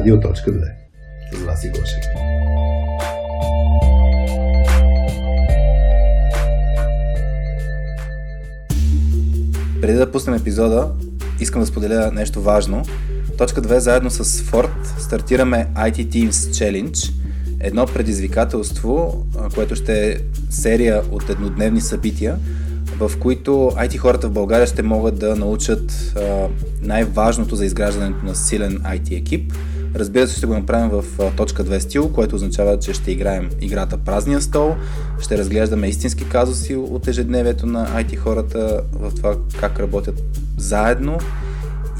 Радио.2 с Васи Гошев. Преди да пуснем епизода, искам да споделя нещо важно. Точка 2 заедно с Ford стартираме IT Teams Challenge, едно предизвикателство, което ще е серия от еднодневни събития, в които IT хората в България ще могат да научат най-важното за изграждането на силен IT екип. Разбира се, ще го направим в точка 2 стил, което означава, че ще играем играта Празния стол, ще разглеждаме истински казуси от ежедневието на IT хората в това как работят заедно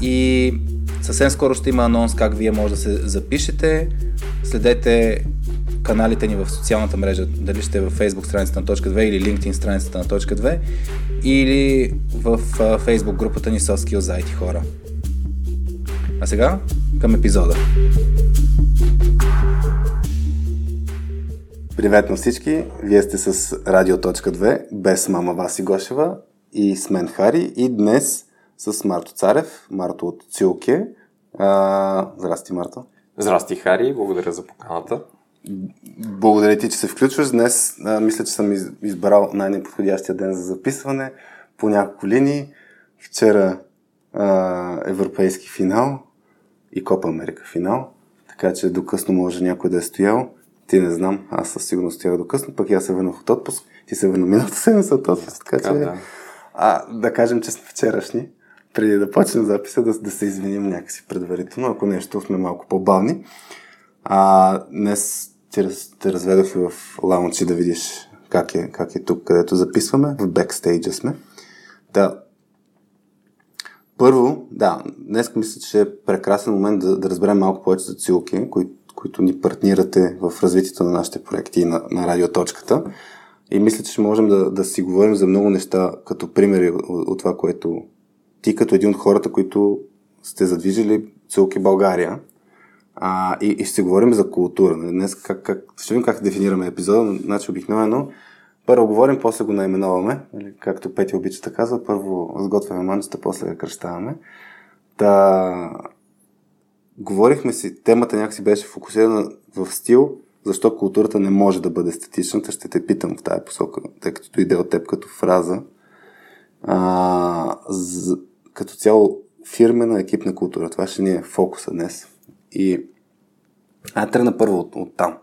и съвсем скоро ще има анонс как вие може да се запишете. Следете каналите ни в социалната мрежа, дали ще е в Facebook страницата на точка 2 или LinkedIn страницата на точка 2 или в Facebook групата ни Soft Skills за IT хора. А сега към епизода. Привет на всички! Вие сте с Радио.2 без мама Васи Гошева и с мен Хари и днес с Марто Царев, Марто от Цилке. А, здрасти, Марто. Здрасти, Хари. Благодаря за поканата. Благодаря ти, че се включваш. Днес а, мисля, че съм избрал най-неподходящия ден за записване по няколко линии. Вчера а, европейски финал и Копа Америка финал, така че до късно може някой да е стоял. Ти не знам, аз със сигурност стоях до късно, пък аз се върнах от отпуск, ти се върна миналата седмица от отпуск, така че... Да. А, да кажем, че сме вчерашни, преди да почнем записа, да, да се извиним някакси предварително, ако нещо сме малко по-бавни. А, днес те, те разведох и в лаунчи да видиш как е, как е тук, където записваме. В бекстейджа сме. Да. Първо, да, днес мисля, че е прекрасен момент да, да разберем малко повече за Цилки, кои, които ни партнирате в развитието на нашите проекти на, на радиоточката. И мисля, че можем да, да си говорим за много неща, като примери от, от това, което ти като един от хората, които сте задвижили Цилки България, а, и, и ще говорим за култура. Нали, днес как, как, ще видим как дефинираме епизода. Значи обикновено първо говорим, после го наименоваме. Или, нали, както Пети обича да казва, първо сготвяме манчета, после я кръщаваме. Та, говорихме си, темата някакси беше фокусирана в стил, защо културата не може да бъде статичната. Ще те питам в тази посока, тъй като дойде от теб като фраза. А, з, като цяло фирмена екипна култура. Това ще ни е фокуса днес. И а тръгна първо от, от там.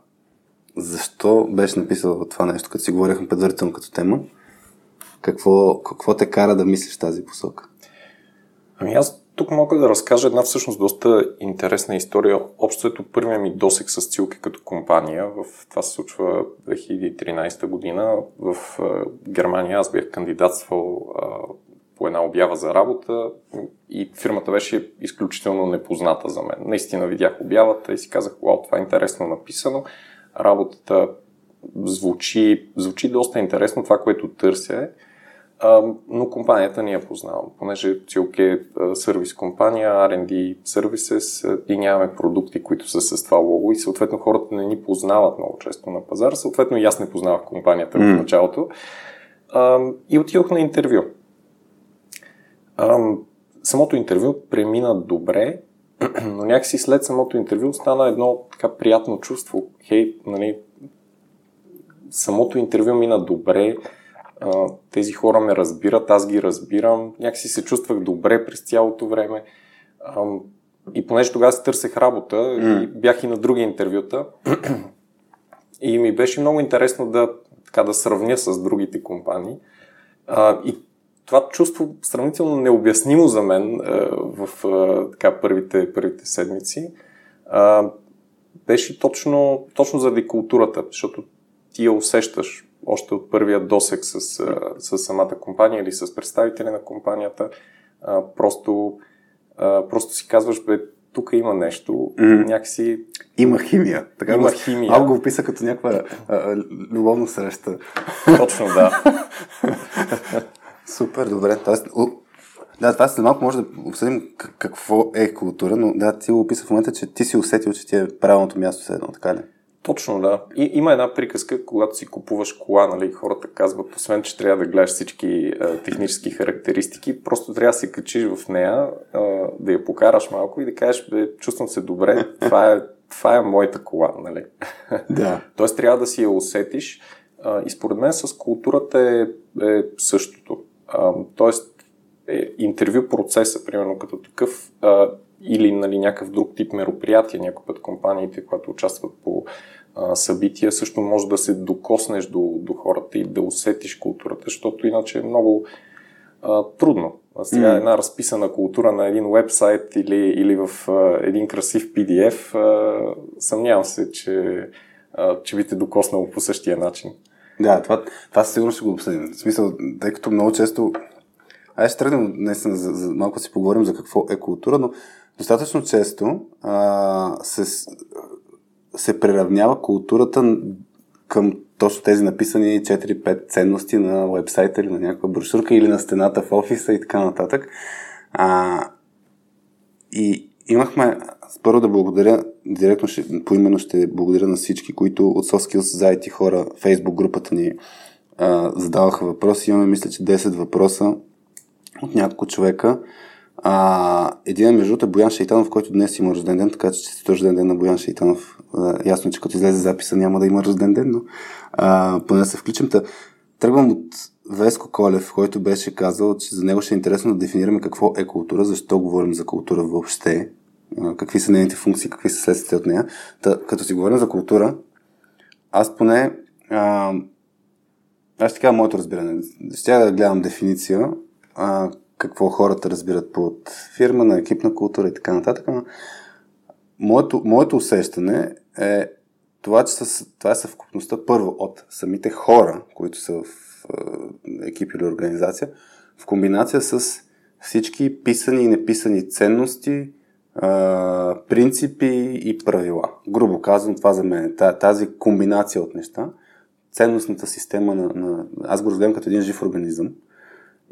Защо беше написал това нещо, като си говорихме предварително като тема? Какво, какво те кара да мислиш в тази посока? Ами аз тук мога да разкажа една всъщност доста интересна история. Общото първият ми досек с Цилки като компания. В, това се случва 2013 година. В Германия аз бях кандидатствал по една обява за работа и фирмата беше изключително непозната за мен. Наистина видях обявата и си казах, вау, това е интересно написано. Работата звучи, звучи доста интересно, това, което търся е, но компанията не я познавам, понеже Цилк е сервис компания, R&D Services и нямаме продукти, които са с това лого и съответно хората не ни познават много често на пазара, съответно и аз не познавах компанията mm. в началото. И отидох на интервю. Ам, самото интервю премина добре, но някакси след самото интервю стана едно така приятно чувство. Хей, нали, самото интервю мина добре, тези хора ме разбират, аз ги разбирам, някакси се чувствах добре през цялото време. И понеже тогава си търсех работа, mm. и бях и на други интервюта, и ми беше много интересно да, така, да сравня с другите компании. А, и това чувство сравнително необяснимо за мен е, в е, така, първите, първите седмици беше точно, точно заради културата, защото ти я усещаш още от първия досек с, е, с самата компания или с представители на компанията. А, просто, а, просто си казваш, бе, тук има нещо, mm. някакси... Има химия. Така има химия. Аз го описа като някаква а, любовна среща. Точно, да. Супер, добре. Тоест, да, това след малко може да обсъдим какво е култура, но да, ти го описа в момента, че ти си усетил, че ти е правилното място с едно, така ли? Точно, да. И, има една приказка, когато си купуваш кола, нали, хората казват, освен, че трябва да гледаш всички а, технически характеристики, просто трябва да се качиш в нея, а, да я покараш малко и да кажеш, бе, чувствам се добре, това е, това е моята кола, нали? Да. Тоест трябва да си я усетиш а, и според мен с културата е, е същото. А, тоест е, интервю процеса, примерно като такъв, а, или нали, някакъв друг тип мероприятия, някой път компаниите, които участват по а, събития, също може да се докоснеш до, до хората и да усетиш културата, защото иначе е много а, трудно. А сега mm. една разписана култура на един вебсайт или, или в а, един красив PDF, а, съмнявам се, че, а, че би те докоснало по същия начин. Да, това, това сигурно ще го обсъдим. В смисъл, тъй като много често Айде ще тръгнем наистина за, за малко си поговорим за какво е култура, но достатъчно често а, се, се приравнява културата към точно тези написани 4-5 ценности на вебсайта или на някаква брошурка или на стената в офиса и така нататък. А, и имахме, първо да благодаря, директно ще, поименно ще благодаря на всички, които от Soft Skills за IT хора, Facebook групата ни а, задаваха въпроси. Имаме, мисля, че 10 въпроса от няколко човека. А, един между другото е Боян Шейтанов, който днес има рожден ден, така че честито рожден ден на Боян Шейтанов. А, ясно, е, че като излезе записа няма да има рожден ден, но а, поне се включим. Та, тръгвам от Веско Колев, който беше казал, че за него ще е интересно да дефинираме какво е култура, защо говорим за култура въобще, какви са нейните функции, какви са следствията от нея. Та, като си говорим за култура, аз поне а, аз ще кажа моето разбиране. Ще да гледам дефиниция а, какво хората разбират под фирма, на екипна култура и така нататък. Но моето, моето усещане е това, че с, това е съвкупността първо от самите хора, които са в екип или организация, в комбинация с всички писани и неписани ценности, принципи и правила. Грубо казвам, това за мен е тази комбинация от неща, ценностната система на, на... Аз го разгледам като един жив организъм,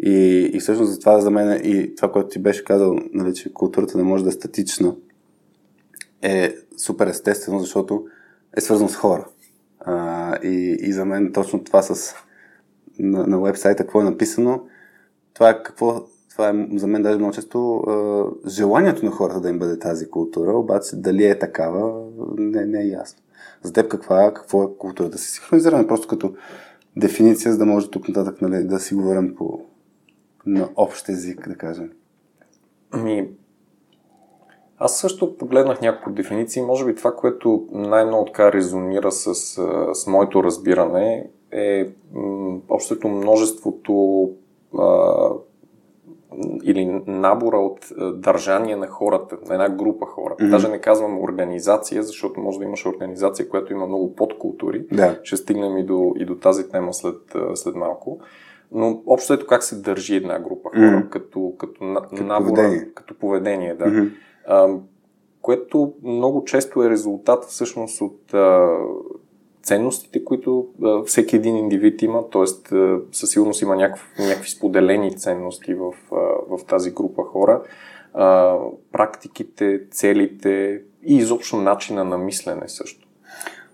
и, и всъщност за това за мен и това, което ти беше казал, нали, че културата не може да е статична, е супер естествено, защото е свързано с хора. А, и, и за мен точно това с на, на вебсайта, какво е написано, това е какво това е за мен даже много често а, желанието на хората да им бъде тази култура, обаче дали е такава, не, не е ясно. За теб каква, какво е култура? Да се синхронизираме просто като дефиниция, за да може тук нататък нали, да си говорим по, на общ език, да кажем? Ами, аз също погледнах няколко дефиниции. Може би това, което най-много така резонира с, с моето разбиране е общото множеството а, или набора от държания на хората, на една група хора. Mm-hmm. Даже не казвам организация, защото може да имаш организация, която има много подкултури. Да. Ще стигнем и до, и до тази тема след, след малко. Но общо ето как се държи една група хора, mm-hmm. като, като, на, като набора, поведение. като поведение, да. Mm-hmm. А, което много често е резултат всъщност от а, ценностите, които а, всеки един индивид има, т.е. със сигурност има някакви, някакви споделени ценности в, а, в тази група хора, а, практиките, целите и изобщо начина на мислене също.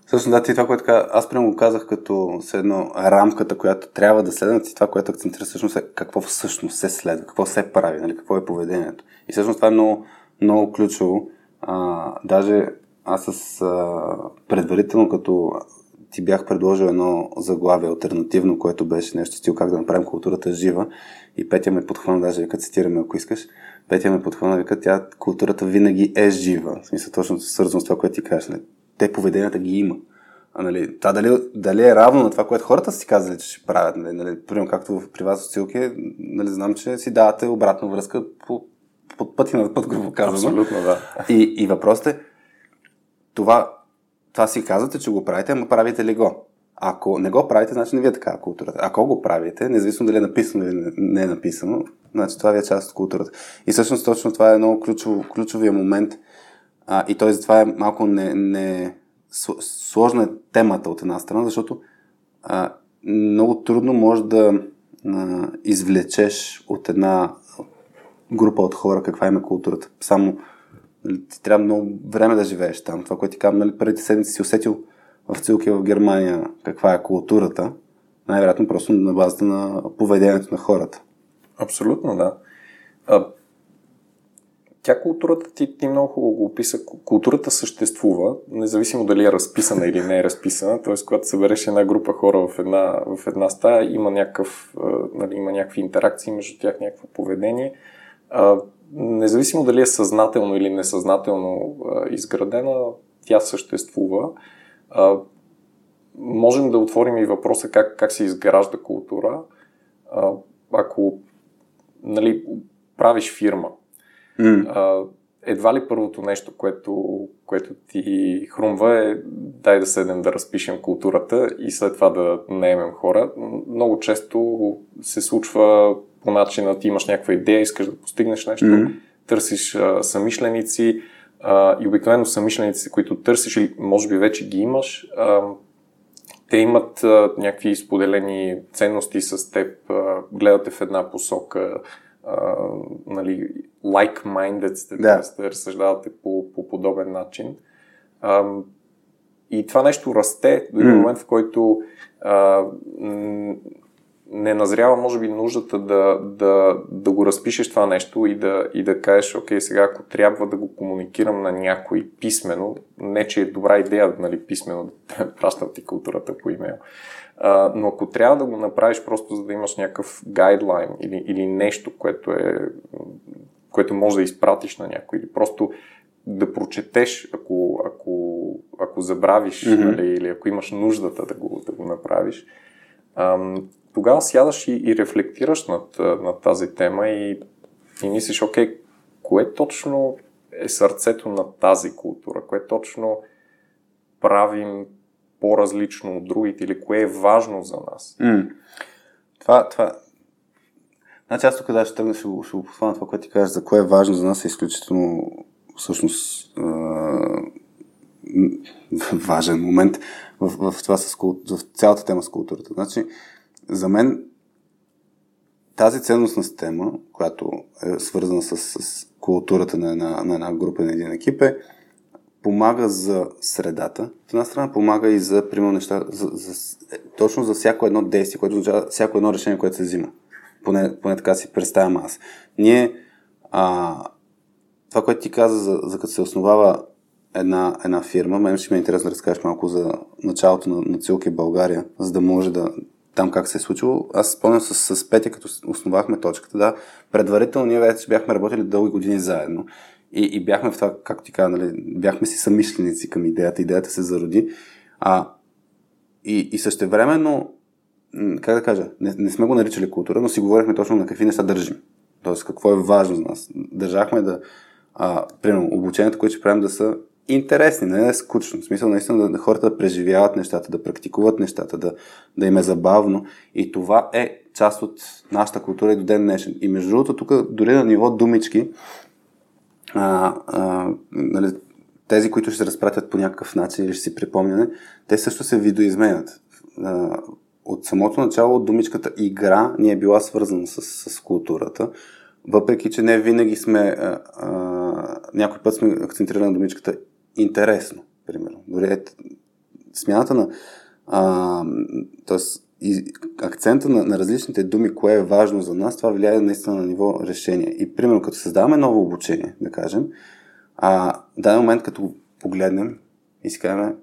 Всъщност, да, ти това, което аз прямо го казах като едно рамката, която трябва да следва, и това, което акцентира всъщност е какво всъщност се следва, какво се прави, нали, какво е поведението. И всъщност това е много, много ключово. А, даже аз с а, предварително, като ти бях предложил едно заглавие альтернативно, което беше нещо стил как да направим културата жива. И Петя ме подхвана, даже вика цитираме, ако искаш. Петя ме подхвана, вика, тя културата винаги е жива. В смисъл точно свързано с това, което ти кажеш. Нали? те поведенията ги има. А, нали, та дали, дали е равно на това, което хората си казали, че ще правят. Нали, нали, примерно, както при вас в Силки, нали, знам, че си давате обратна връзка по, под пъти на път, грубо казано. Абсолютно, да. И, и въпросът е, това, това си казвате, че го правите, ама правите ли го? Ако не го правите, значи не ви е такава културата. Ако го правите, независимо дали е написано или не е написано, значи това ви е част от културата. И всъщност точно това е много ключов, ключовия момент – а, и той затова е малко не, не, сложна е темата от една страна, защото а, много трудно може да а, извлечеш от една група от хора каква има културата. Само нали, ти трябва много време да живееш там. Това, което ти казвам, нали, преди седмици си усетил в Цилки в Германия каква е културата, най-вероятно просто на базата на поведението на хората. Абсолютно, да. А, тя културата ти, ти много хубаво го описа. Културата съществува, независимо дали е разписана или не е разписана. Т.е. когато събереш една група хора в една, в една стая, има, някакъв, нали, има някакви интеракции между тях, някакво поведение. А, независимо дали е съзнателно или несъзнателно изградена, тя съществува. Можем да отворим и въпроса как, как се изгражда култура. Ако нали, правиш фирма, Mm. Едва ли първото нещо, което, което ти хрумва е дай да седем да разпишем културата и след това да наемем хора. Много често се случва по начина ти имаш някаква идея, искаш да постигнеш нещо, mm. търсиш а, самишленици а, и обикновено самишленици, които търсиш или може би вече ги имаш, а, те имат а, някакви споделени ценности с теб, а, гледате в една посока, а, нали, like-minded сте, да. да разсъждавате по, по подобен начин. А, и това нещо расте до един момент, в който а, не назрява, може би, нуждата да, да, да го разпишеш това нещо и да, и да кажеш, окей, сега ако трябва да го комуникирам на някой писмено, не че е добра идея, нали, писмено да пращам ти културата по имейл, а, но ако трябва да го направиш просто за да имаш някакъв гайдлайн или, или нещо, което е което може да изпратиш на някой или просто да прочетеш, ако, ако, ако забравиш mm-hmm. нали, или ако имаш нуждата да го, да го направиш, ам, тогава сядаш и, и рефлектираш над, над тази тема и, и мислиш, окей, кое точно е сърцето на тази култура, кое точно правим по-различно от другите или кое е важно за нас. Mm. Това, това, Значи аз тук да ще тръгна, ще ще го послана това, което ти кажеш, за кое е важно за нас е изключително всъщност важен момент в, в, това с, в цялата тема с културата. Значи, за мен тази ценностна система, която е свързана с, с културата на една, на една група, на един екип е помага за средата. От една страна помага и за, примерно, неща, за, за, точно за всяко едно действие, което означава всяко едно решение, което се взима. Поне, поне така си представям аз. Ние, а, това, което ти каза, за, за като се основава една, една фирма, мен ще ми е интересно да разкажеш малко за началото на, на Цилки България, за да може да, там как се е случило. Аз спомням с, с Петя, като основахме точката, да, предварително ние вече бяхме работили дълги години заедно и, и бяхме в това, както ти каза, нали, бяхме си самишленици към идеята, идеята се зароди. А, и, и същевременно как да кажа, не, не сме го наричали култура, но си говорихме точно на какви неща държим. Тоест, какво е важно за нас. Държахме да, а, примерно, обучението, което ще правим да са интересни, не е скучно. В смисъл, наистина, да, хората да преживяват нещата, да практикуват нещата, да, да им е забавно. И това е част от нашата култура и до ден днешен. И между другото, тук дори на ниво думички, а, а, нали, тези, които ще се разпратят по някакъв начин или ще си припомняне, те също се видоизменят от самото начало думичката игра ни е била свързана с, с културата, въпреки че не винаги сме, а, а, някой път сме акцентирали на думичката интересно, примерно. Дори е, смяната на, а, т.е. акцента на, на различните думи, кое е важно за нас, това влияе наистина на ниво решение. И примерно, като създаваме ново обучение, да кажем, а, в даден момент, като погледнем и си кажем,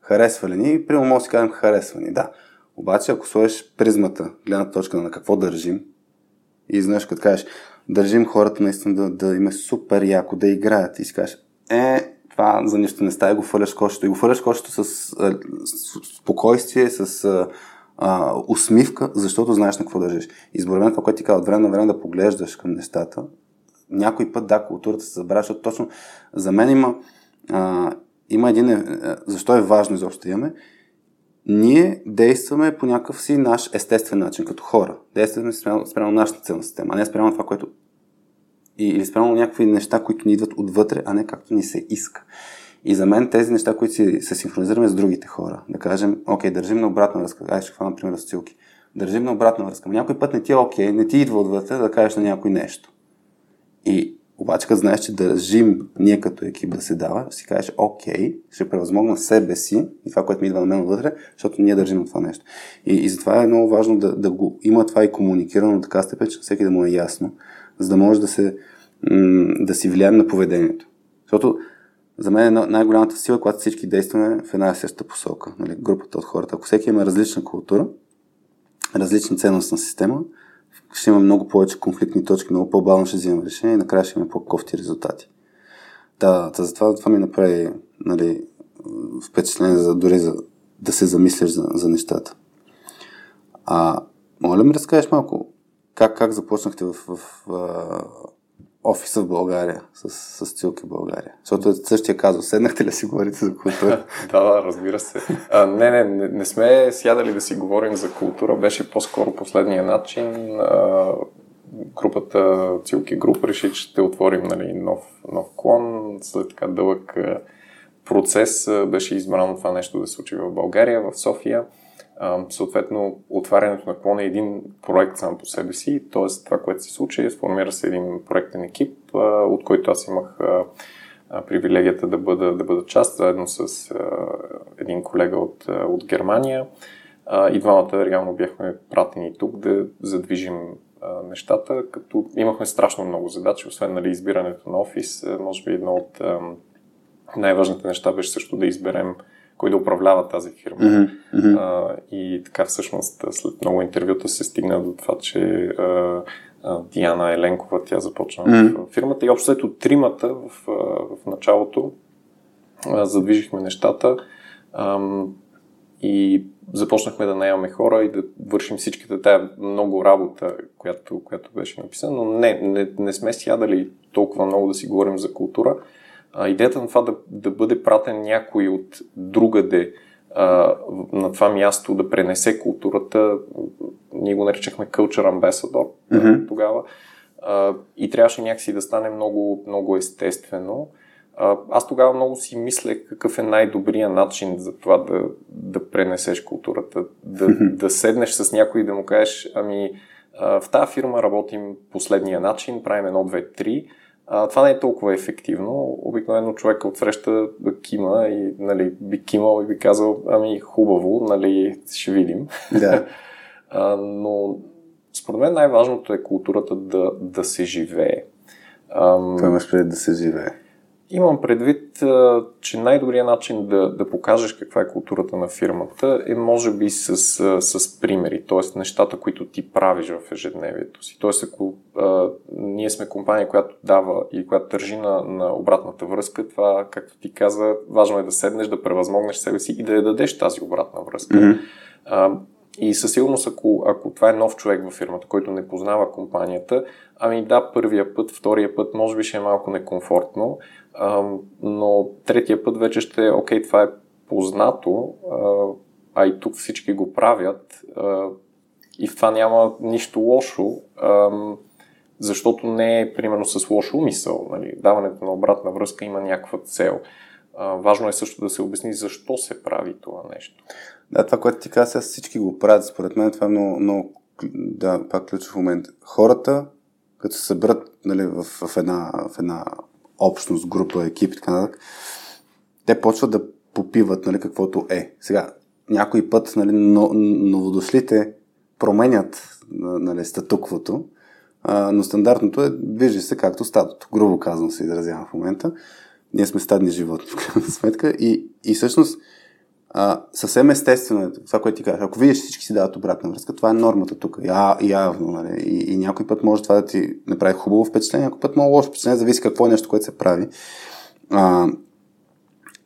харесва ли ни, примерно може да си кажем харесва ни, да. Обаче, ако сложиш призмата, гледната точка на какво държим, и знаеш, като кажеш, държим хората наистина да, да им е супер яко, да играят и си кажеш, е, това за нищо не става и го фърляш кошето. И го фърляш кошето с, с, спокойствие, с а, а, усмивка, защото знаеш на какво държиш. И според мен това, което ти казва, от време на време да поглеждаш към нещата, някой път, да, културата се забравя, защото точно за мен има, а, има един, е, защо е важно изобщо имаме, ние действаме по някакъв си наш естествен начин, като хора. Действаме спрямо, спрямо нашата целна система, а не спрямо това, което или спрямо някакви неща, които ни идват отвътре, а не както ни се иска. И за мен тези неща, които си, се синхронизираме с другите хора, да кажем, окей, държим на обратна връзка, ай ще хвана, например, разцилки. Държим на обратна връзка. Някой път не ти е окей, не ти идва отвътре да кажеш на някой нещо. И обаче, като знаеш, че държим ние като екип да се дава, си кажеш, окей, ще превъзмогна себе си и това, което ми идва на мен отвътре, защото ние държим на това нещо. И, и затова е много важно да, да го има това и комуникирано така степен, че всеки да му е ясно, за да може да се да си влияем на поведението. Защото за мен е най-голямата сила, когато всички действаме в една и съща посока. Нали, групата от хората. Ако всеки има различна култура, различна ценностна система, ще има много повече конфликтни точки, много по-бавно ще взимаме решение и накрая ще има по-кофти резултати. Да затова това ми направи нали, впечатление за, дори за, да се замисляш за, за нещата. А, моля ми разкажеш малко как, как започнахте в, в, в офиса в България, с, с Цилки България? Защото е същия казва, седнахте ли си говорите за култура? да, да, разбира се. А, не, не, не, не сме сядали да си говорим за култура, беше по-скоро последния начин. А, групата Цилки Груп реши, че ще отворим нали, нов, нов клон. След така дълъг процес беше избрано това нещо да се случи в България, в София. Съответно, отварянето на клона е един проект сам по себе си, т.е. това, което се случи, е сформира се един проектен екип, от който аз имах привилегията да бъда, да бъда част, заедно с един колега от, от Германия. И двамата реално бяхме пратени тук да задвижим нещата, като имахме страшно много задачи, освен нали, избирането на офис. Може би едно от най-важните неща беше също да изберем кой да управлява тази фирма. Mm-hmm. А, и така всъщност след много интервюта се стигна до това, че а, а, Диана Еленкова, тя започна mm-hmm. в фирмата и общо ето тримата в, в началото а, задвижихме нещата а, и започнахме да наемаме хора и да вършим всичката тая много работа, която, която беше написана, но не, не, не сме сядали толкова много да си говорим за култура, а, идеята на това да, да бъде пратен някой от другаде а, на това място да пренесе културата, ние го наричахме Culture Ambassador mm-hmm. тогава, а, и трябваше някакси да стане много, много естествено. Аз тогава много си мисля какъв е най-добрият начин за това да, да пренесеш културата, да, да седнеш с някой и да му кажеш, ами в тази фирма работим последния начин, правим едно, две, три, а, това не е толкова ефективно. Обикновено човек отсреща да кима и нали, би кимал и би казал, ами хубаво, нали, ще видим. Да. а, но според мен най-важното е културата да, да се живее. Това имаш пред да се живее? Имам предвид, че най-добрият начин да, да покажеш каква е културата на фирмата е може би с, с примери, т.е. нещата, които ти правиш в ежедневието си. Т.е. ако а, ние сме компания, която дава и която държи на, на обратната връзка, това, както ти каза, важно е да седнеш, да превъзмогнеш себе си и да я дадеш тази обратна връзка. Mm-hmm. А, и със сигурност, ако, ако това е нов човек във фирмата, който не познава компанията, ами да, първия път, втория път, може би ще е малко некомфортно, но третия път вече ще е, окей, това е познато, а и тук всички го правят и в това няма нищо лошо, защото не е примерно с лош умисъл. Нали? Даването на обратна връзка има някаква цел. Важно е също да се обясни защо се прави това нещо. Да, това, което ти каза, всички го правят. Според мен това е много, много да, пак ключов момент. Хората, като се съберат нали, в, в, една, в една общност, група, екип и така нататък, те почват да попиват нали, каквото е. Сега, някой път нали, но, новодошлите променят нали, статуквото, но стандартното е, движи се както стадото. Грубо казвам се изразявам в момента. Ние сме стадни животни, в крайна сметка. И, и всъщност а, съвсем естествено е това, което ти кажеш. Ако видиш всички си дават обратна връзка, това е нормата тук. Я, явно. Нали? И, и някой път може това да ти направи хубаво впечатление, някой път много лошо впечатление, зависи какво е нещо, което се прави. А,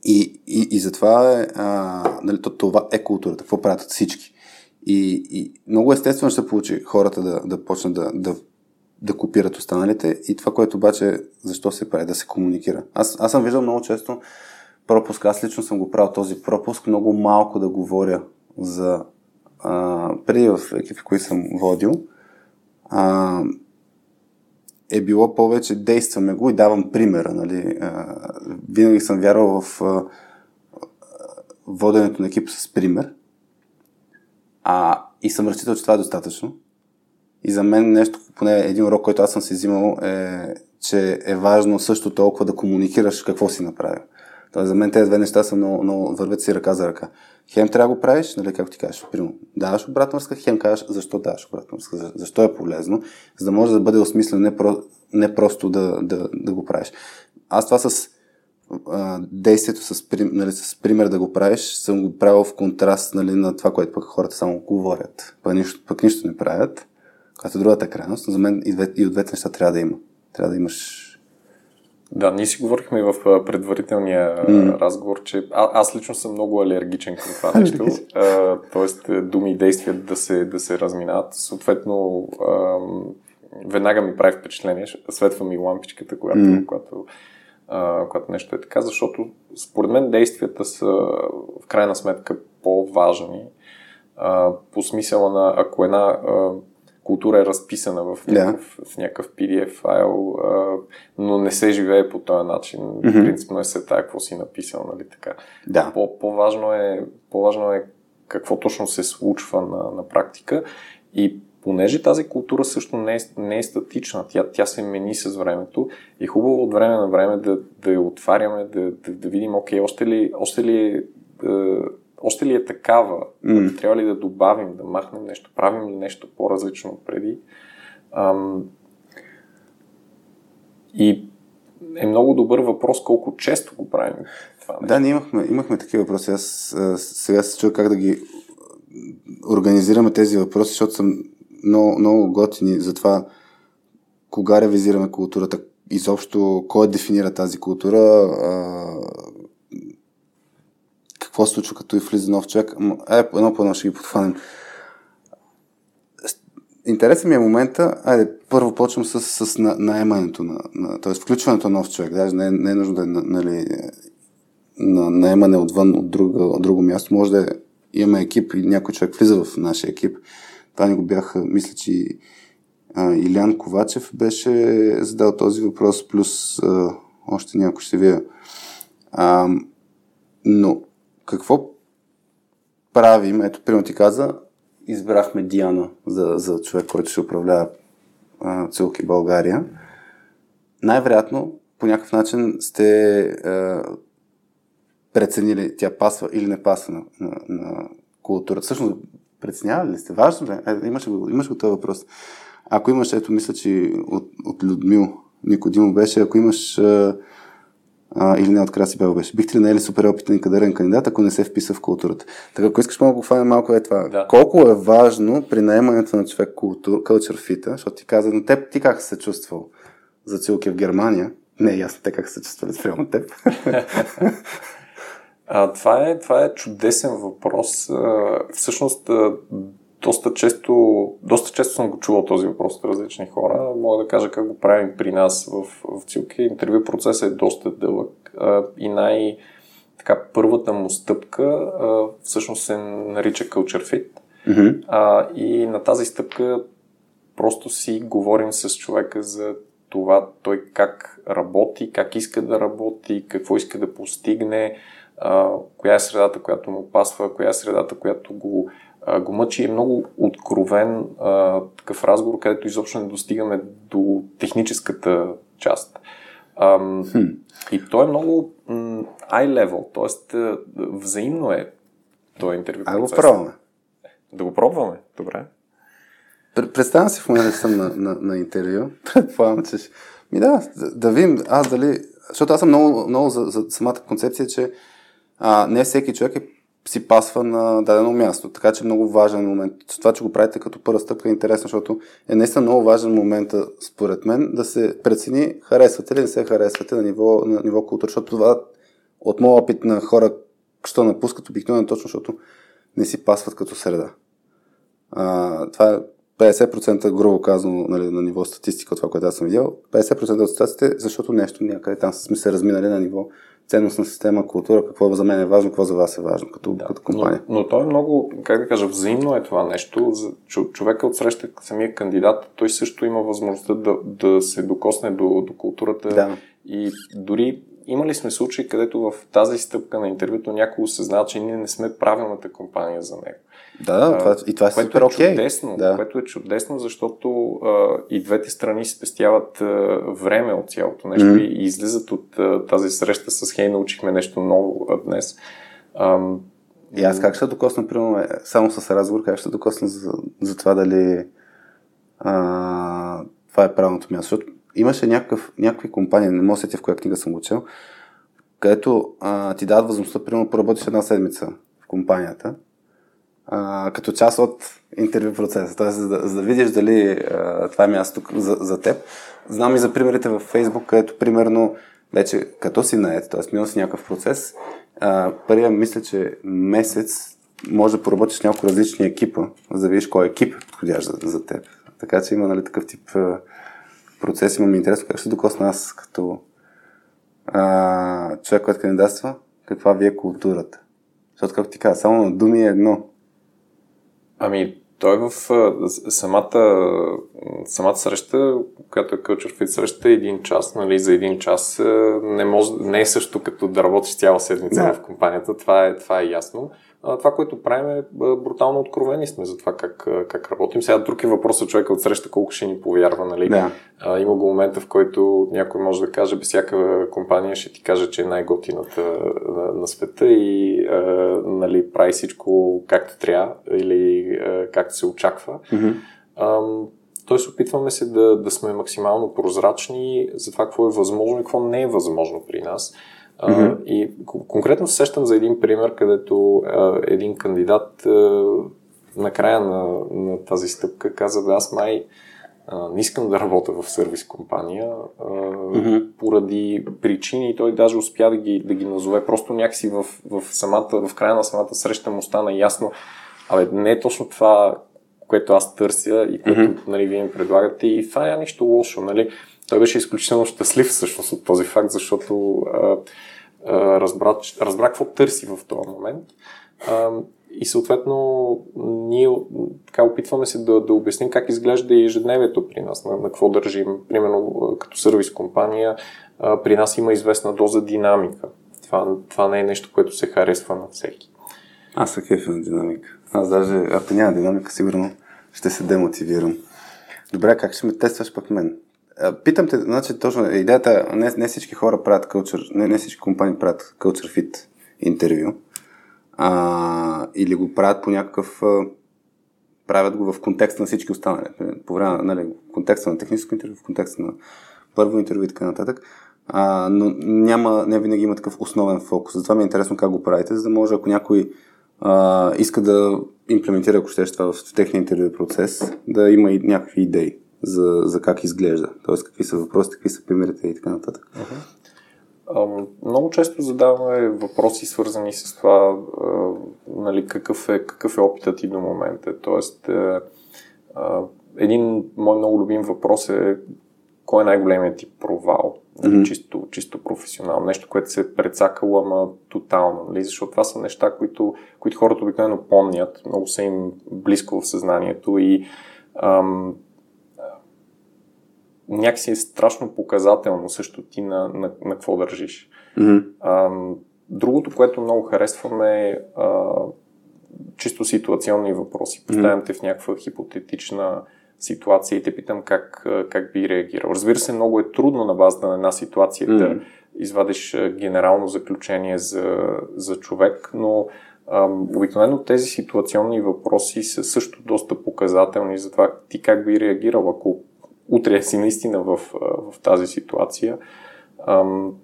и, и, и затова е, а, нали, това е културата, какво правят всички. И, и много естествено ще се получи хората да, да почнат да, да, да копират останалите и това, което обаче защо се прави, да се комуникира. Аз, аз съм виждал много често пропуск. Аз лично съм го правил този пропуск, много малко да говоря за а, преди в екипи, които съм водил. А, е било повече действаме го и давам примера. Нали? А, винаги съм вярвал в а, воденето на екип с пример. А, и съм разчитал, че това е достатъчно. И за мен нещо, поне един урок, който аз съм си взимал е, че е важно също толкова да комуникираш какво си направил. Тоест, за мен тези две неща са много, много вървят си ръка за ръка. Хем трябва да го правиш, нали, както ти кажеш, примерно, даваш обратна връзка, хем кажеш защо даваш обратна връзка, защо е полезно, за да може да бъде осмислено, не, про, не просто да, да, да го правиш. Аз това с а, действието с, нали, с пример да го правиш, съм го правил в контраст нали, на това, което пък хората само говорят. Пък нищо, пък нищо не правят, като другата крайност. За мен и, две, и от двете неща трябва да има. Трябва да имаш да, ние си говорихме и в предварителния mm. разговор, че а, аз лично съм много алергичен към това нещо. а, тоест, думи и действия да се, да се разминават. Съответно, а, веднага ми прави впечатление, светва ми лампичката, когато, mm. когато, а, когато нещо е така, защото според мен действията са в крайна сметка по-важни а, по смисъла на ако една а, култура е разписана в някакъв, yeah. в някакъв PDF файл, а, но не се живее по този начин. Mm-hmm. Принципно е се тая, какво си написал, нали така. Да. По, по-важно, е, по-важно е какво точно се случва на, на практика и понеже тази култура също не е, не е статична, тя, тя се мени с времето и хубаво от време на време да, да я отваряме, да, да, да видим, окей, още ли, още ли е, още ли е такава? Mm. Трябва ли да добавим, да махнем нещо? Правим ли нещо по-различно от преди? Ам... И е много добър въпрос колко често го правим това нещо. Да, ние имахме, имахме такива въпроси. Аз сега се чуя как да ги организираме тези въпроси, защото съм много, много готини за това кога ревизираме културата, изобщо кой дефинира тази култура, какво се случва като и влиза нов човек. Е, едно по едно ще ги подхванем. Интересен ми е момента, айде, първо почвам с, с на, наемането, на, на, т.е. включването на нов човек. Даже не, не е нужно да е нали, на наемане отвън от, друга, от друго място. Може да е, имаме екип и някой човек влиза в нашия екип. Това ни го бяха, мисля, че а, Илян Ковачев беше задал този въпрос, плюс а, още някой ще вие. А, но какво правим? Ето, примерно ти каза, избрахме Диана за, за човек, който ще управлява Целки България. Най-вероятно, по някакъв начин сте а, преценили тя пасва или не пасва на, на, на културата. Всъщност, преценявали ли сте? Важно ли? Е, имаш, имаш го този въпрос. Ако имаш, ето мисля, че от, от Людмил Никодимо беше, ако имаш а, а, или не от Краси Бел беше. Бихте ли наели супер опитен кадърен кандидат, ако не се вписа в културата? Така, ако искаш го хванем малко е това. Да. Колко е важно при наемането на човек култур, culture fit, защото ти каза, но теб ти как се чувствал за Цилки в Германия? Не е ясно те как се чувствали спрямо теб. а, това, е, това е чудесен въпрос. Всъщност, доста често, доста често съм го чувал този въпрос от различни хора. Мога да кажа как го правим при нас в, в Цилки. Интервю процесът е доста дълъг а, и най- така, първата му стъпка а, всъщност се нарича Culture Fit. Mm-hmm. А, и на тази стъпка просто си говорим с човека за това той как работи, как иска да работи, какво иска да постигне, а, коя е средата, която му пасва, коя е средата, която го а, го мъчи е много откровен а, такъв разговор, където изобщо не достигаме до техническата част. А, хм. И то е много м- level, т.е. взаимно е този интервю. А го пробваме. Да го пробваме, добре. Представям си в момента съм на, на, на интервю. Предполагам, че Ми да, да видим аз дали... Защото аз съм много, много за, за самата концепция, че а, не всеки човек е си пасва на дадено място. Така че е много важен момент. Това, че го правите като първа стъпка е интересно, защото е наистина много важен момент, според мен, да се прецени харесвате ли, не се харесвате на ниво, на ниво култура, защото това от моят опит на хора, що напускат обикновено точно, защото не си пасват като среда. А, това е 50% грубо казано нали, на ниво статистика, това, което аз съм видял. 50% от ситуациите, защото нещо някъде там сме се разминали на ниво ценностна система, култура, какво за мен е важно, какво за вас е важно като, да, като компания. Но, но то е много, как да кажа, взаимно е това нещо. Човека от среща самия кандидат, той също има възможността да, да се докосне до, до културата да. и дори имали сме случаи, където в тази стъпка на интервюто някой осъзнава, че ние не сме правилната компания за него. Да, това, и това е което супер е чудесно, Да. което е чудесно, защото а, и двете страни спестяват а, време от цялото нещо Мгм. и, излизат от а, тази среща с Хей, научихме нещо ново а, днес. Ам, И аз как ще докосна, примерно, е, само с разговор, как ще докосна за, за това дали а, това е правилното място. Защото имаше някакъв, някакви компании, не мога сетя в коя книга съм го чел, където а, ти дават възможността, примерно, поработиш една седмица в компанията, а, като част от интервю процеса. Тоест, за да, за да видиш дали а, това е място за, за теб. Знам и за примерите във Facebook, където, примерно, вече като си наед, т.е. минал си някакъв процес, а, първия мисля, че месец може да поработиш с няколко различни екипа, за да видиш кой екип е подходящ за, за теб. Така че има нали, такъв тип процес. Има ми интересно как ще докосна аз като а, човек, който кандидатства, каква ви е културата. Защото, както ти каза, само на думи е едно. Ами, той в самата, самата среща, която е Culture Fit среща, е един час, нали, за един час не, може, не е също като да работиш цяла седмица Да. в компанията, това е, това е ясно. Това, което правим е брутално откровени сме за това как, как работим. Сега друг е въпросът човека от среща колко ще ни повярва, нали? Да. А, има го момента, в който някой може да каже, без всяка компания ще ти каже, че е най-готината на, на света и а, нали, прави всичко както трябва или а, както се очаква. Mm-hmm. Тоест опитваме се да, да сме максимално прозрачни за това какво е възможно и какво не е възможно при нас. А, Мгм. И кон- конкретно се сещам за един пример, където а, един кандидат а, накрая на, на тази стъпка каза, да, аз май а, не искам да работя в сервис компания а, Мгм. поради причини и той даже успя да ги, да ги назове. Просто някакси в, в, самата, в края на самата среща му стана ясно, абе, не е точно това, което аз търся и което Мгм. нали, вие ми предлагате и това няма нищо лошо. Нали? Той беше изключително щастлив всъщност от този факт, защото а, а, разбра, разбра какво търси в този момент. И съответно ние така опитваме се да, да обясним как изглежда и ежедневието при нас, на, на какво държим. Примерно като сервис компания при нас има известна доза динамика. Това, това не е нещо, което се харесва на всеки. Аз се кефя на динамика. Аз даже, ако няма динамика, сигурно ще се демотивирам. Добре, как ще ме тестваш пък мен? Питам те, значи точно, идеята, не, не всички хора правят culture, не, не всички компании правят culture fit интервю, а, или го правят по някакъв, правят го в контекста на всички останали. По време, нали, в контекста на техническо интервю, в контекста на първо интервю и така нататък. А, но няма, не винаги има такъв основен фокус. Затова ми е интересно как го правите, за да може, ако някой а, иска да имплементира, ако щеш това в техния интервю процес, да има и някакви идеи за, за как изглежда. Тоест, какви са въпросите, какви са примерите и така нататък. Много често задаваме въпроси, свързани с това, нали, какъв, е, какъв е опитът ти до момента. Тоест, а, един мой много любим въпрос е кой е най-големият ти провал? Нали, Мгм. чисто, чисто професионално. Нещо, което се е прецакало, ама тотално. Нали? Защото това са неща, които, които хората обикновено помнят. Много са им близко в съзнанието и ам, някакси е страшно показателно също ти на, на, на какво държиш. Mm-hmm. Ам, другото, което много харесваме е а, чисто ситуационни въпроси. Поставям те в някаква хипотетична ситуация и те питам как, а, как би реагирал. Разбира се, много е трудно на базата на една ситуация Мгм. да извадиш а, генерално заключение за, за човек, но ам, обикновено тези ситуационни въпроси са също доста показателни за това ти как би реагирал, ако утре си наистина в, в тази ситуация. Ам,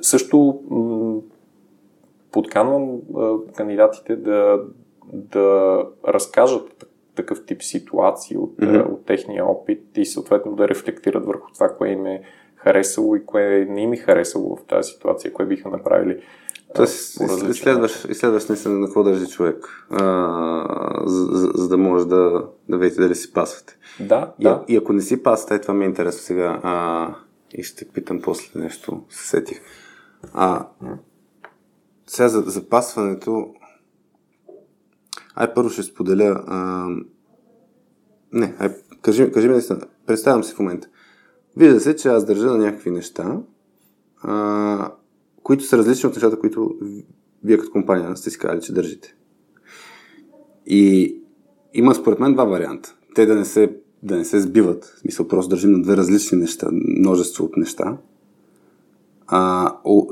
също м, подканвам а, кандидатите да, да разкажат такъв тип ситуации от, mm-hmm. от техния опит и съответно да рефлектират върху това, кое им е харесало и кое не им е харесало в тази ситуация, кое биха направили. Тоест, по различен изследваш, изследваш наистина на какво държи човек, а, за, за, за да може да, да видите дали си пасвате. Да, И, да. и ако не си пасвате, това ми е интересно сега. А, и ще питам после нещо, се сетих. А, сега за, за пасването. Ай, първо ще споделя. А, не, ай, кажи, кажи ми наистина. Представям си в момента. Вижда се, че аз държа на някакви неща. а, които са различни от нещата, които вие като компания сте си казали, че държите. И има според мен два варианта. Те да не се, да не се сбиват. В смисъл, просто държим на две различни неща, множество от неща. А, о,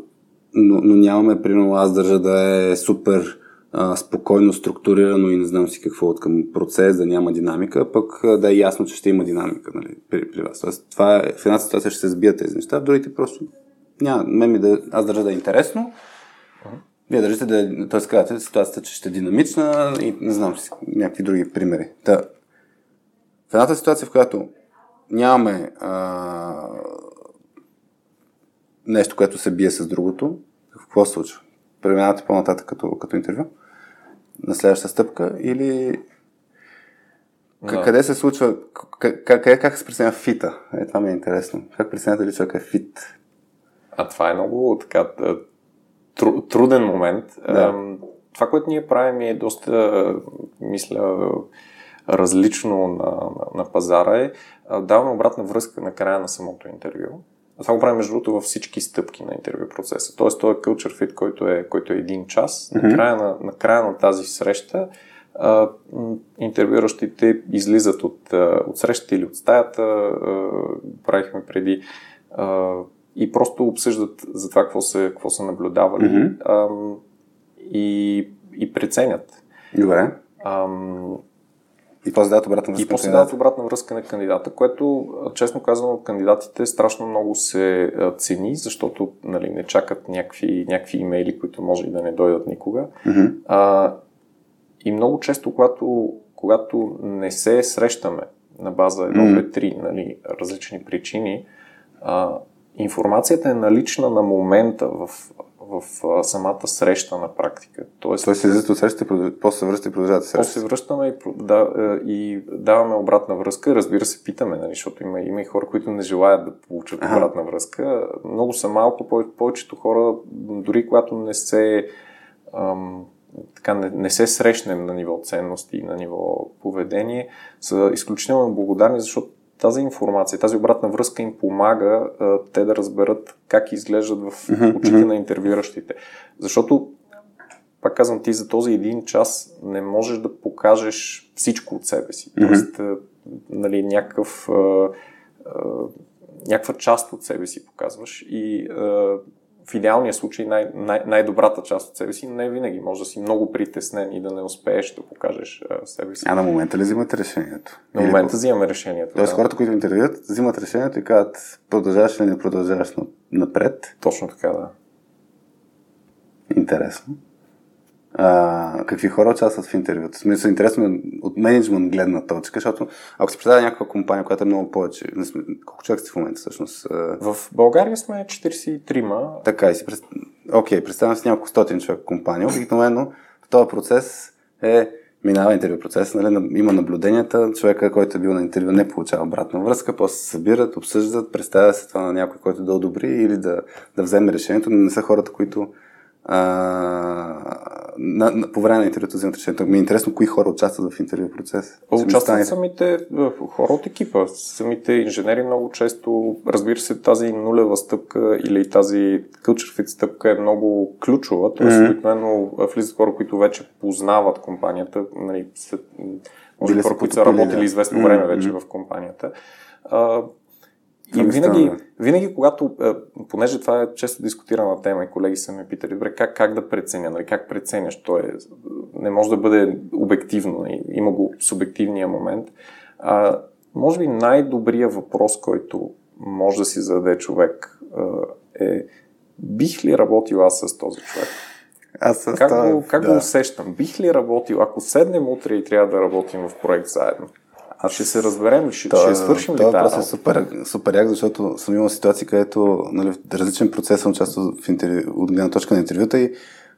но, но нямаме, примерно, аз държа да е супер а, спокойно, структурирано и не знам си какво от към процес, да няма динамика, пък да е ясно, че ще има динамика нали, при, при вас. Тоест, това е, в една ситуация ще се сбият тези неща, в другите просто няма. Мен ми да, аз държа да е интересно, вие държите да е, т.е. казвате ситуацията, че ще е динамична и не знам някакви други примери. Та, в едната ситуация, в която нямаме а, нещо, което се бие с другото, какво се случва? Преминавате по-нататък като, като интервю? На следващата стъпка или да. Къде се случва, как, как, се преценява фита? Е, това ми е интересно. Как преценявате ли човек е фит? А това е много така тру, труден момент. Да. Това, което ние правим е доста, мисля, различно на, на, на пазара е даваме обратна връзка на края на самото интервю. Това го правим, между другото, във всички стъпки на интервю процеса. Тоест, този е culture fit, който е, който е един час. Mm-hmm. На, края на, на края на тази среща а, интервюиращите излизат от, от срещата или от стаята. А, правихме преди а, и просто обсъждат за това какво са, какво са наблюдавали mm-hmm. а, и, и преценят. Добре. Ам, и после дават обратна връзка. И после дават обратна връзка на кандидата, което, честно казано, кандидатите страшно много се цени, защото нали, не чакат някакви, някакви имейли, които може и да не дойдат никога. Mm-hmm. А, и много често, когато, когато не се срещаме на база 1, 2, 3, нали, различни причини, а, информацията е налична на момента в, в, в самата среща на практика. Тоест, Тоест излизат от срещата, после се връщате и продължавате срещата. После се връщаме и, да, и даваме обратна връзка. Разбира се, питаме, нали, защото има, има и хора, които не желаят да получат ага. обратна връзка. Много са малко, повечето хора, дори когато не се ам, така не, не се срещнем на ниво ценности, на ниво поведение, са изключително благодарни, защото тази информация, тази обратна връзка им помага а, те да разберат как изглеждат в очите на интервюиращите. Защото, пак казвам, ти за този един час не можеш да покажеш всичко от себе си. Тоест, а, нали, някакъв, а, някаква част от себе си показваш и в идеалния случай най- най- най-добрата част от себе си, не винаги може да си много притеснен и да не успееш да покажеш а, себе си. А на момента ли взимате решението? На момента Или... взимаме решението. Тоест да. хората, които интервюят, взимат решението и казват продължаваш ли не продължаваш напред. Точно така, да. Интересно. А, какви хора участват в интервюто? Смисъл, интересно от менеджмент гледна точка, защото ако си представя някаква компания, която е много повече, не сме, колко човек сте в момента всъщност? В България сме 43-ма. Така и си пред... Окей, представям си няколко стотин човек компания. Обикновено този процес е минава интервю процес, нали, има наблюденията, човека, който е бил на интервю, не получава обратна връзка, после се събират, обсъждат, представя се това на някой, който да одобри или да, да вземе решението, но не са хората, които а, на, на, по време на интервюто взимат решението. Ми е интересно кои хора участват в интервю процес. Участват самите хора от екипа, самите инженери много често. Разбира се, тази нулева стъпка или тази culture fit стъпка е много ключова. Тоест, mm-hmm. обикновено влизат хора, които вече познават компанията. Нали, са, може хора, които са работили известно време mm-hmm. вече в компанията. А, и винаги, винаги, когато, е, понеже това е често дискутирана тема и колеги са ме питали, добре, как, как да преценя, нали, как преценяш, то е, не може да бъде обективно, нали, има го субективния момент. А, може би най-добрият въпрос, който може да си зададе човек е бих ли работил аз с този човек? Аз как го, как да. го усещам? Бих ли работил, ако седнем утре и трябва да работим в проект заедно? А ще се разберем ли? Ще, това, ще свършим ли това? Това е супер, супер як, защото съм имал ситуации, където нали, различен процес съм участвал в интервю, от гледна точка на интервюта и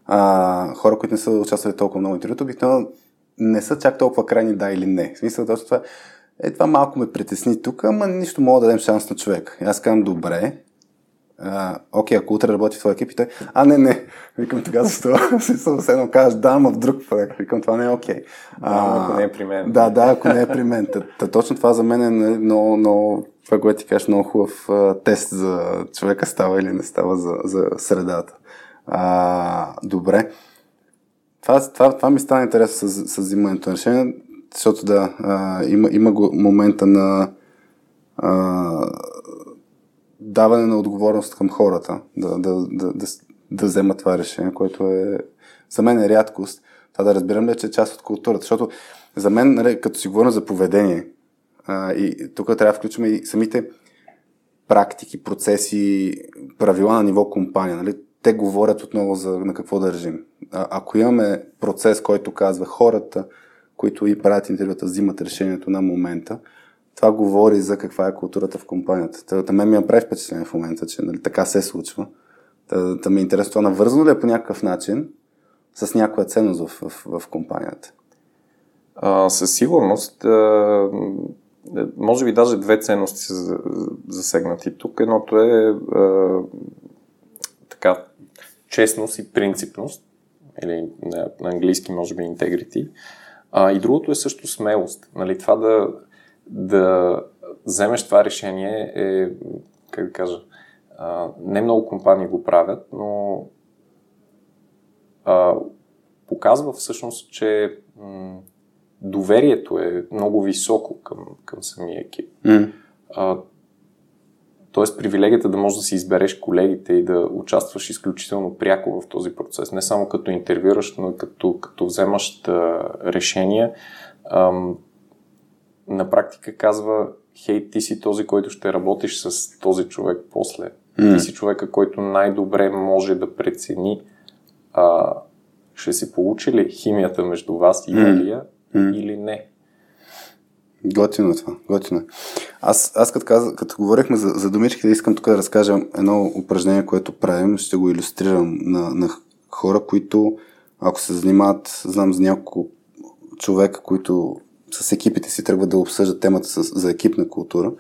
а, хора, които не са участвали толкова много интервюта, обикновено не са чак толкова крайни да или не. В смисъл, точно това, е, това малко ме притесни тук, ама нищо мога да дадем шанс на човек. И аз казвам, добре, а, окей, ако утре работи в твоя екип и той, а не, не, викам тогава за това, се едно кажеш, да, ама в друг проект, викам това не е окей. Да, ако не е при мен. Да, да, ако не е при мен. Та, та, точно това за мен е много, много това, което ти кажеш, много хубав а, тест за човека става или не става за, за средата. А, добре. Това, това, това ми стана интересно с, с взимането на решение, защото да, а, има, има го момента на а, даване на отговорност към хората, да, да, да, да, да вземат това решение, което е за мен е рядкост. Това да разбирам ли, че е част от културата, защото за мен, нали, като си говорим за поведение, а, и тук трябва да включим и самите практики, процеси, правила на ниво компания. Нали? Те говорят отново за на какво държим. А, ако имаме процес, който казва хората, които и правят интервюта, взимат решението на момента, това говори за каква е културата в компанията. Та, та мен ми направи впечатление в момента, че нали, така се случва. Та, та ми е интересно това навързано ли е по някакъв начин с някоя ценност в, в, в компанията? А, със сигурност. А, може би даже две ценности са засегнати тук. Едното е а, така, честност и принципност, или на, на английски може би integrity. А, и другото е също смелост. Нали, това да, да вземеш това решение е, как да кажа, а, не много компании го правят, но а, показва всъщност, че м- доверието е много високо към, към самия екип. Mm. А, Тоест, привилегията да можеш да си избереш колегите и да участваш изключително пряко в този процес. Не само като интервюраш, но и като, като вземаш решения. Ам, на практика казва, хей, ти си този, който ще работиш с този човек после. Mm. Ти си човека, който най-добре може да прецени а, ще си получи ли химията между вас и Елия mm. или не. Готино е това, готино е. Аз, аз като, каза, като говорихме за, за думичките, искам тук да разкажа едно упражнение, което правим, ще го иллюстрирам на, на хора, които, ако се занимават, знам за няколко човека, които с екипите си тръгват да обсъждат темата с, за екипна култура.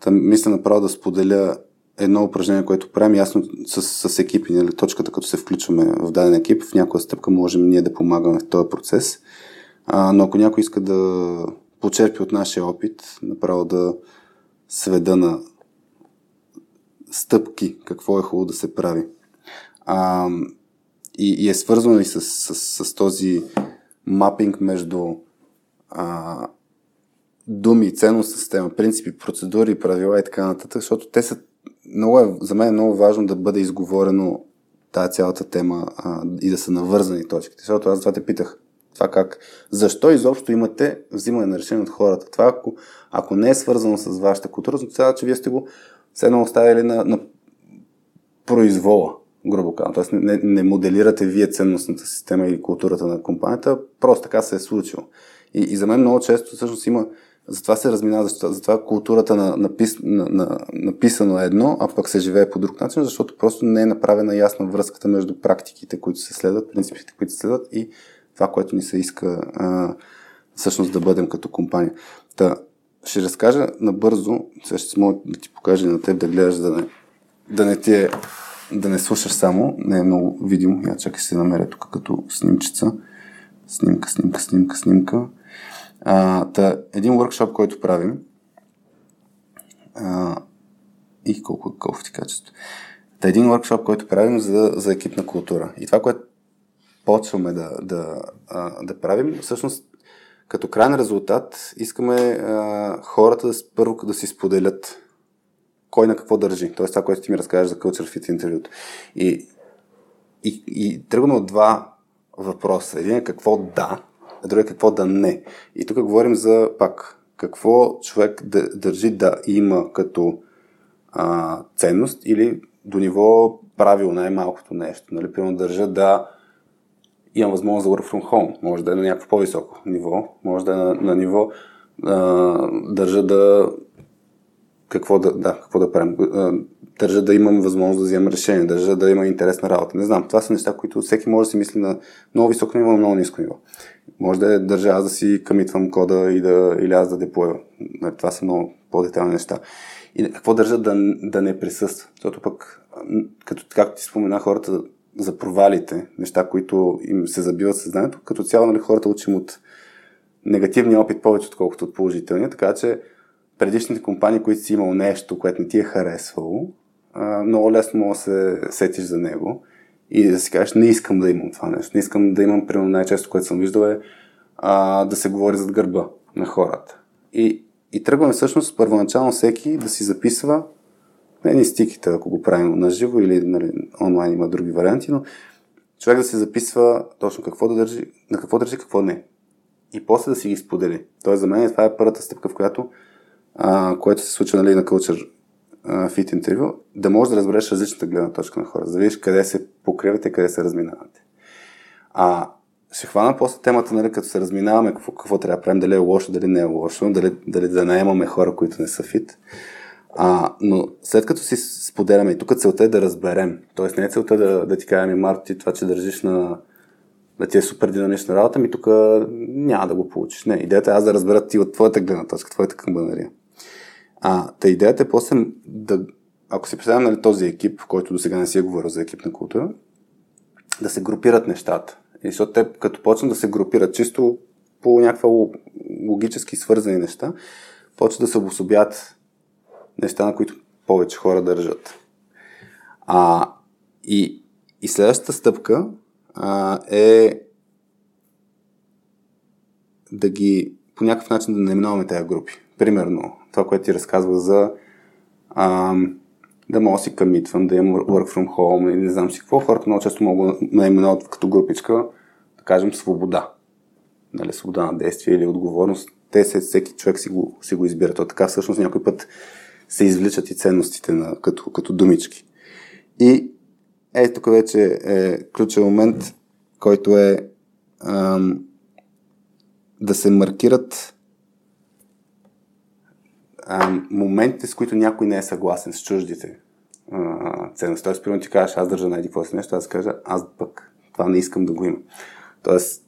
Там мисля направо да споделя едно упражнение, което правим ясно с, с екипи. Нали? Точката, като се включваме в даден екип, в някоя стъпка можем ние да помагаме в този процес. А, но ако някой иска да почерпи от нашия опит, направо да сведа на стъпки какво е хубаво да се прави. А, и, и е свързано и с, с, с, този мапинг между а, думи, ценностна система, принципи, процедури, правила и така нататък, защото те са много е, за мен е много важно да бъде изговорено тази цялата тема а, и да са навързани точките. Защото аз това те питах. Това как? Защо изобщо имате взимане на решение от хората? Това ако, ако не е свързано с вашата култура, означава, че вие сте го все едно оставили на, на произвола, грубо казвам. Тоест не, не моделирате вие ценностната система или културата на компанията, просто така се е случило. И, и за мен много често всъщност има затова се разминава, затова културата на, на, на, написано е едно, а пък се живее по друг начин, защото просто не е направена ясна връзката между практиките, които се следват, принципите, които се следват и това, което ни се иска а, всъщност да бъдем като компания. Та, ще разкажа набързо, сега ще мога да ти покажа на теб да гледаш, да не, да не ти е, да не слушаш само, не е много видимо. Я чакай се намеря тук като снимчица. Снимка, снимка, снимка, снимка. А, та, един workshop, който правим а, и колко е кофти качество. Та, един workshop, който правим за, за екипна култура. И това, което почваме да, да, да правим, всъщност като крайен резултат искаме а, хората да, първо да си споделят кой на какво държи. Тоест това, което ти ми разкажеш за Culture Fit интервюто. И, и, и тръгваме от два въпроса. Един е какво да, а друг е какво да не. И тук говорим за пак какво човек държи да има като а, ценност или до ниво правило най-малкото нещо. Нали? Примерно държа да имам възможност да work from home. Може да е на някакво по-високо ниво. Може да е на, на ниво а, държа да какво да, да, какво да правим. Държа да имам възможност да вземам решение, държа да има интересна работа. Не знам, това са неща, които всеки може да си мисли на много високо ниво, много ниско ниво. Може да е държа аз да си камитвам кода и да, или аз да деплоя. Това са много по-детални неща. И какво държа да, да не присъства? Защото пък, като, както ти спомена, хората за провалите, неща, които им се забиват съзнанието, като цяло нали, хората учим от негативния опит повече, отколкото от положителния, така че предишните компании, които си имал нещо, което не ти е харесвало, много лесно може да се сетиш за него и да си кажеш, не искам да имам това нещо. Не искам да имам, примерно, най-често, което съм виждал е а, да се говори зад гърба на хората. И, и тръгваме всъщност първоначално всеки да си записва не ни стиките, ако го правим на живо или нали, онлайн има други варианти, но човек да се записва точно какво да държи, на какво държи, какво не. И после да си ги сподели. Тоест за мен това е първата стъпка, в която, а, което се случва нали, на Culture Fit интервю, да можеш да разбереш различната гледна точка на хората, да видиш къде се покривате къде се разминавате. А ще хвана после темата, нали, като се разминаваме, какво, какво трябва да правим, дали е лошо, дали не е лошо, дали, дали да наемаме хора, които не са фит. А, но след като си споделяме, и тук целта е да разберем, т.е. не е целта да, да ти кажем, Март, ти това, че държиш на да ти е супер динамична работа, ми тук няма да го получиш. Не, идеята е аз да разбера ти от твоята гледна точка, твоята камбанария. А, та идеята е после да, ако си представим нали, този екип, който до сега не си е говорил за екип на култура, да се групират нещата. И защото те като почнат да се групират чисто по някаква логически свързани неща, почват да се обособят неща, на които повече хора държат. А, и, и следващата стъпка а, е да ги по някакъв начин да наименуваме тези групи. Примерно, това, което ти разказвах за а, да мога си къмитвам, да имам work from home или не знам си какво. Хората много често могат да наименуват като групичка, да кажем, свобода. Нали, свобода на действие или отговорност. Те всеки човек си го, си го избира. То така всъщност някой път се извличат и ценностите на, като, като думички. И е, тук вече е ключен момент, който е ам, да се маркират моментите, с които някой не е съгласен с чуждите ценности. Тоест, примерно ти кажеш, аз държа на един си нещо, аз кажа, аз пък това не искам да го има. Тоест,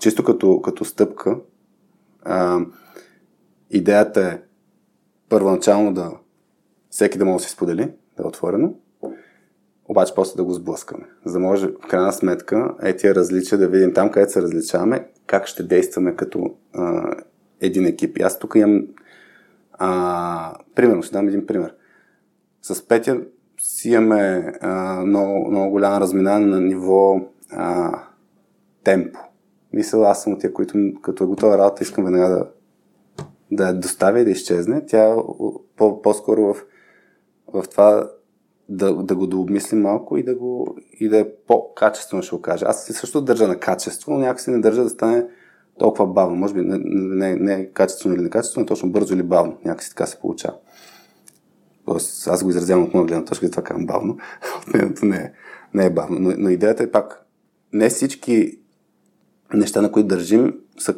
чисто като, като стъпка, а, идеята е първоначално да всеки да може да си сподели, да е отворено, обаче после да го сблъскаме. За да може в крайна сметка е тия различия да видим там, където се различаваме, как ще действаме като а, един екип. И аз тук имам а, примерно, ще дам един пример. С Петя си имаме а, много, много голяма разминаване на ниво а, темпо. Мисля, аз съм от тия, които като е готова работа, искам веднага да, да я доставя и да изчезне. Тя по- по-скоро в в това да, да го дообмислим малко и да, го, и да е по-качествено, ще го кажа. Аз също държа на качество, но някакси не държа да стане толкова бавно. Може би не, не, не е качествено или некачествено, но точно бързо или бавно. Някакси така се получава. Тоест, аз го изразявам от моя гледна точка това казвам бавно. Не е, не е бавно. Но, но идеята е пак, не всички неща, на които държим, са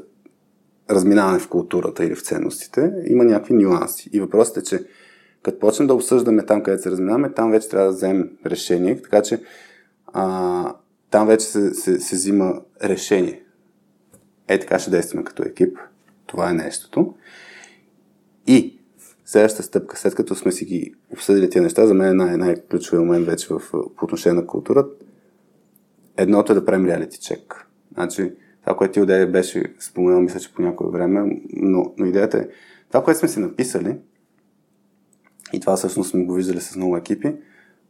разминаване в културата или в ценностите. Има някакви нюанси. И въпросът е, че като почнем да обсъждаме там, където се разминаваме, там вече трябва да вземем решение, така че а, там вече се, се, се взима решение. Е, така ще действаме като екип. Това е нещото. И следващата стъпка, след като сме си ги обсъдили тези неща, за мен е най- най-ключовия момент вече в, по отношение на културата, едното е да правим реалити чек. Значи, това, което ти отде беше споменал, мисля, че по някое време, но, но идеята е, това, което сме си написали, и това всъщност сме го виждали с много екипи.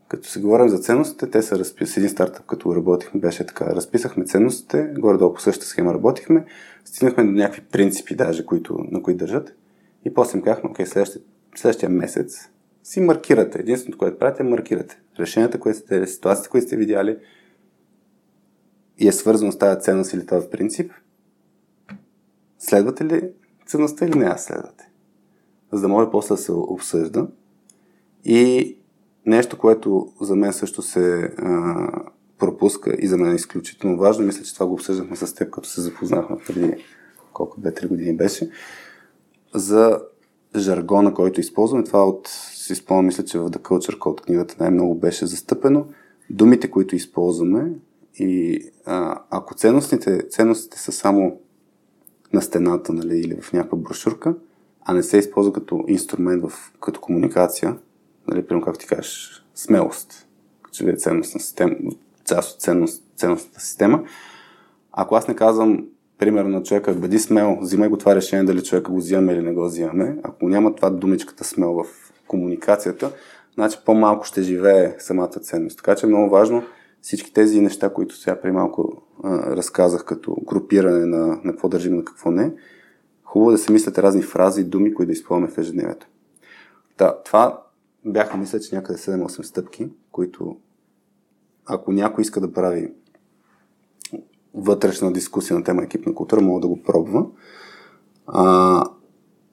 Като се говорим за ценностите, те са разписани. С един стартъп, като работихме, беше така. Разписахме ценностите, горе-долу по същата схема работихме, стигнахме до някакви принципи, даже, които, на които държат. И после им казахме, окей, следващия, следващия месец си маркирате. Единственото, което правите, е маркирате. Решенията, които сте, ситуацията, които сте видяли и е свързано с тази ценност или този принцип, следвате ли ценността или не я следвате? За да може после да се обсъжда и нещо, което за мен също се а, пропуска и за мен е изключително важно, мисля, че това го обсъждахме с теб, като се запознахме преди колко 2-3 години беше, за жаргона, който използваме. Това от, си спомням, мисля, че в The Culture Code книгата най-много беше застъпено. Думите, които използваме и а, ако ценностите, ценностите са само на стената нали, или в някаква брошурка, а не се използва като инструмент в, като комуникация, нали, примерно, както ти кажеш, смелост, че е ценностна система, част от ценност, ценностната система. Ако аз не казвам примерно на човека, бъди смел, взимай го това решение дали човека го взимаме или не го взимаме. Ако няма това думичката смел в комуникацията, значи по-малко ще живее самата ценност. Така че е много важно всички тези неща, които сега при малко а, разказах като групиране на, на какво държим, на какво не, хубаво да се мислят разни фрази и думи, които да използваме в ежедневието. Да, това бяха, мисля, че някъде 7-8 стъпки, които ако някой иска да прави вътрешна дискусия на тема екипна култура, мога да го пробва. А,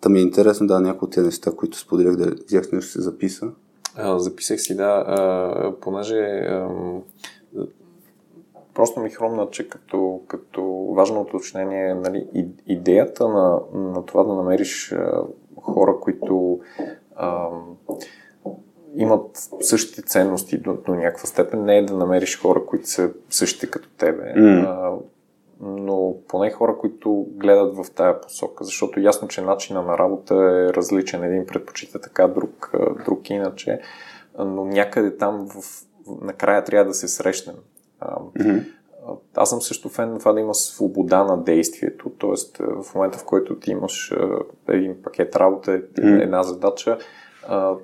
да ми е интересно да някои от тези неща, които споделях, да взех нещо се записа. А, записах си, да, а, понеже а, просто ми хрумна, че като, като важно уточнение, нали, идеята на, на това да намериш а, хора, които а, имат същите ценности до, до някаква степен, не е да намериш хора, които са същите като тебе, mm. а, но поне хора, които гледат в тая посока, защото ясно, че начина на работа е различен. Един предпочита така, друг, друг иначе, но някъде там в, накрая трябва да се срещнем. Mm-hmm. Аз съм също фен на това да има свобода на действието, т.е. в момента в който ти имаш един пакет работа, една задача,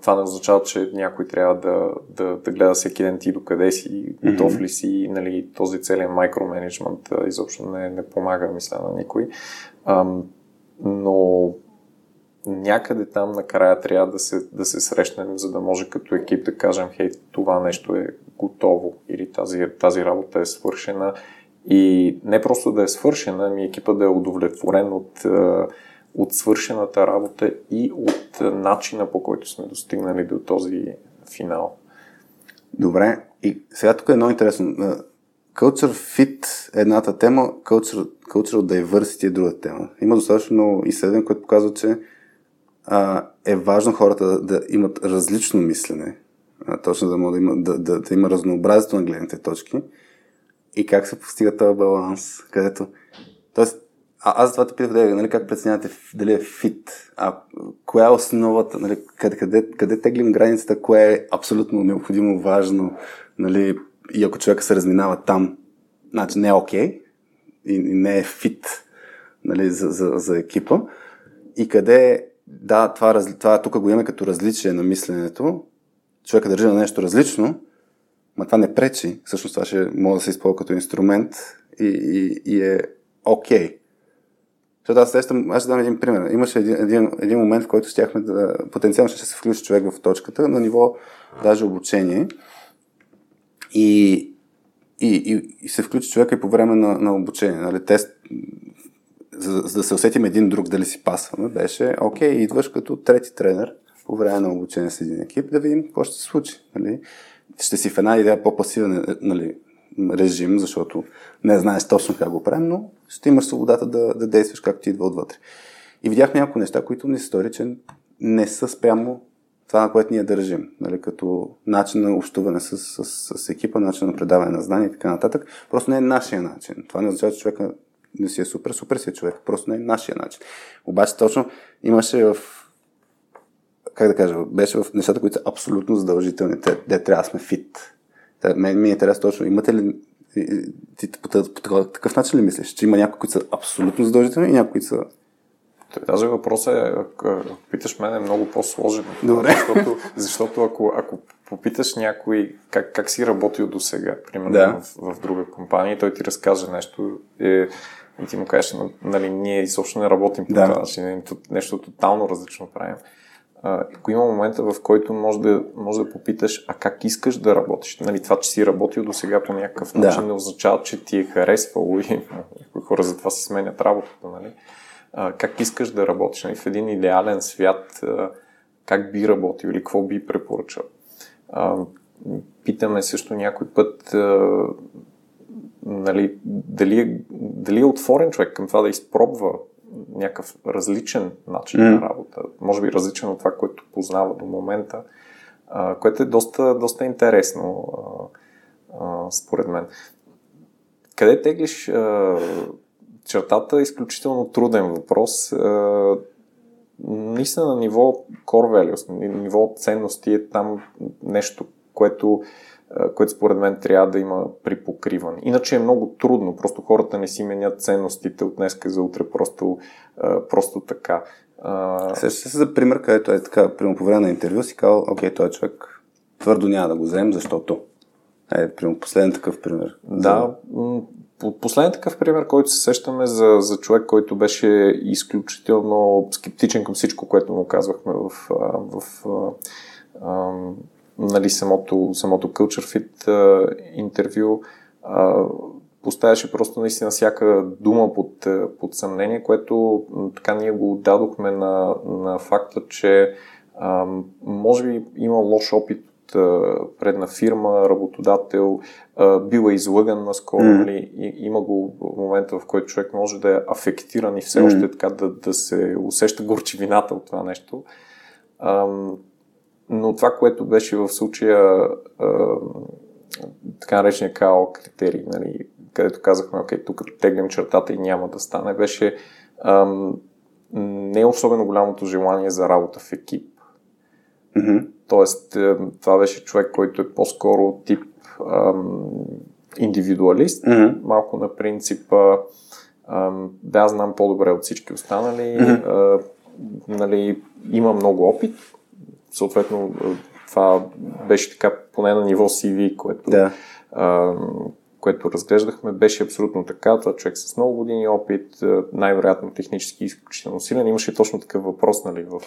това не означава, че някой трябва да, да, да гледа всеки ден ти докъде си, готов mm-hmm. ли си, нали, този целият микроменеджмент изобщо не, не помага, мисля, на никой. Ам, но някъде там накрая трябва да се, да се срещнем, за да може като екип да кажем, хей, това нещо е готово или тази, тази работа е свършена. И не просто да е свършена, ами екипа да е удовлетворен от от свършената работа и от начина по който сме достигнали до този финал. Добре, и сега тук е много интересно. Culture Fit е едната тема, Culture, cultural Diversity е друга тема. Има достатъчно много изследвания, които показват, че а, е важно хората да, да имат различно мислене, а, точно да, да, има, да, да, да има разнообразието на гледните точки и как се постига този баланс, където Тоест, а, аз това те питах, да, нали, как преценявате дали е фит? А коя е основата, нали, къде, къде, къде теглим границата, кое е абсолютно необходимо, важно, нали, и ако човека се разминава там, значи не е окей okay, и, и не е фит нали, за, за, за екипа. И къде, да, това, това тук го имаме като различие на мисленето, човека държи на нещо различно, но това не пречи. Всъщност това ще може да се използва като инструмент и, и, и е окей. Okay. Защото аз сещам, аз ще дам един пример. Имаше един, един, един момент, в който щяхме да, потенциално ще се включи човек в точката на ниво даже обучение. И, и, и, и се включи човека и по време на, на обучение. Нали, тест, за, за да се усетим един друг дали си пасваме, беше, окей, идваш като трети тренер по време на обучение с един екип, да видим какво ще се случи. Нали. Ще си в една идея по-пасивен нали, режим, защото не знаеш точно как го правим, но ще имаш свободата да, да действаш както ти идва отвътре. И видяхме някои неща, които ни се стори, че не са спрямо това, на което ние държим, нали, като начин на общуване с, с, с екипа, начин на предаване на знания и така нататък. Просто не е нашия начин. Това не означава, че човека не си е супер, супер си е човек. Просто не е нашия начин. Обаче точно имаше в как да кажа, беше в нещата, които са абсолютно задължителни. Те, те трябва да сме фит. Мен ми е интересно точно, имате ли ти по, по, такъв начин ли мислиш, че има някои, които са абсолютно задължителни и някои, които са Тази въпрос е, ако питаш мен, е много по-сложен. Добре. Защото, защото ако, ако попиташ някой как, как си работил до сега, примерно да. в, в друга компания, той ти разкаже нещо е, и ти му кажеш, нали, ние изобщо не работим по да. това начин, нещо тотално различно правим ако има момента, в който може да, може да попиташ, а как искаш да работиш? Нали, това, че си работил до сега по някакъв начин, да. не означава, че ти е харесвало и някои хора затова си сменят работата. Нали? А, как искаш да работиш? Нали, в един идеален свят, а, как би работил или какво би препоръчал? А, питаме също някой път а, нали, дали, е, дали е отворен човек към това да изпробва някакъв различен начин mm. на работа, може би различен от това, което познава до момента, а, което е доста, доста интересно, а, а, според мен. Къде теглиш а, чертата изключително труден въпрос. А, наистина на ниво core values, на ниво ценности е там нещо, което което според мен трябва да има при покриване. Иначе е много трудно, просто хората не си менят ценностите от днеска за утре, просто, просто така. Сеща се за пример, където е така, прямо по време на интервю си казал, окей, той човек твърдо няма да го вземем, защото. Е, прямо последен такъв пример. Да, последен такъв пример, който се сещаме за, за човек, който беше изключително скептичен към всичко, което му казвахме в, в, в нали, самото, самото Culture Fit а, интервю, а, поставяше просто наистина всяка дума под, под съмнение, което така ние го дадохме на, на факта, че а, може би има лош опит предна фирма, работодател, бил е излъган наскоро, mm. нали, има го момента, в който човек може да е афектиран и все mm. още така да, да се усеща горчивината от това нещо. Ам, но това, което беше в случая ам, така наречения КАО критерий, нали, където казахме, окей, тук теглим чертата и няма да стане, беше ам, не особено голямото желание за работа в екип. Mm-hmm. Тоест, е, това беше човек, който е по-скоро тип ам, индивидуалист, mm-hmm. малко на принципа ам, да, знам по-добре от всички останали, mm-hmm. а, нали, има много опит, съответно това беше така поне на ниво CV, което, да. а, което разглеждахме, беше абсолютно така. Това човек с много години опит, най-вероятно технически изключително силен. Имаше точно такъв въпрос, нали, в,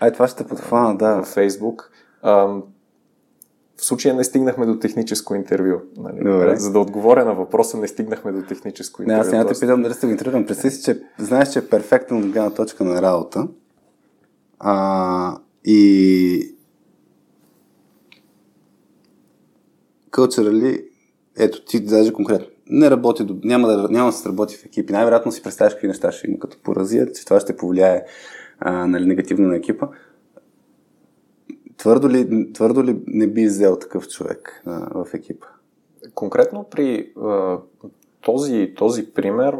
Ай, това ще подхвана, да. в Facebook. А, в случая не стигнахме до техническо интервю. Нали? Добре. За да отговоря на въпроса, не стигнахме до техническо интервю. Не, аз няма те питам дали сте го интервювам. Представи си, че знаеш, че е перфектно от гледна точка на работа. А, и culturally, ето ти даже конкретно, не работи, няма да, няма да се работи в екипи. Най-вероятно си представяш какви неща ще има като поразия, че това ще повлияе а, нали, негативно на екипа. Твърдо ли, твърдо ли не би взел такъв човек а, в екипа? Конкретно при този, този пример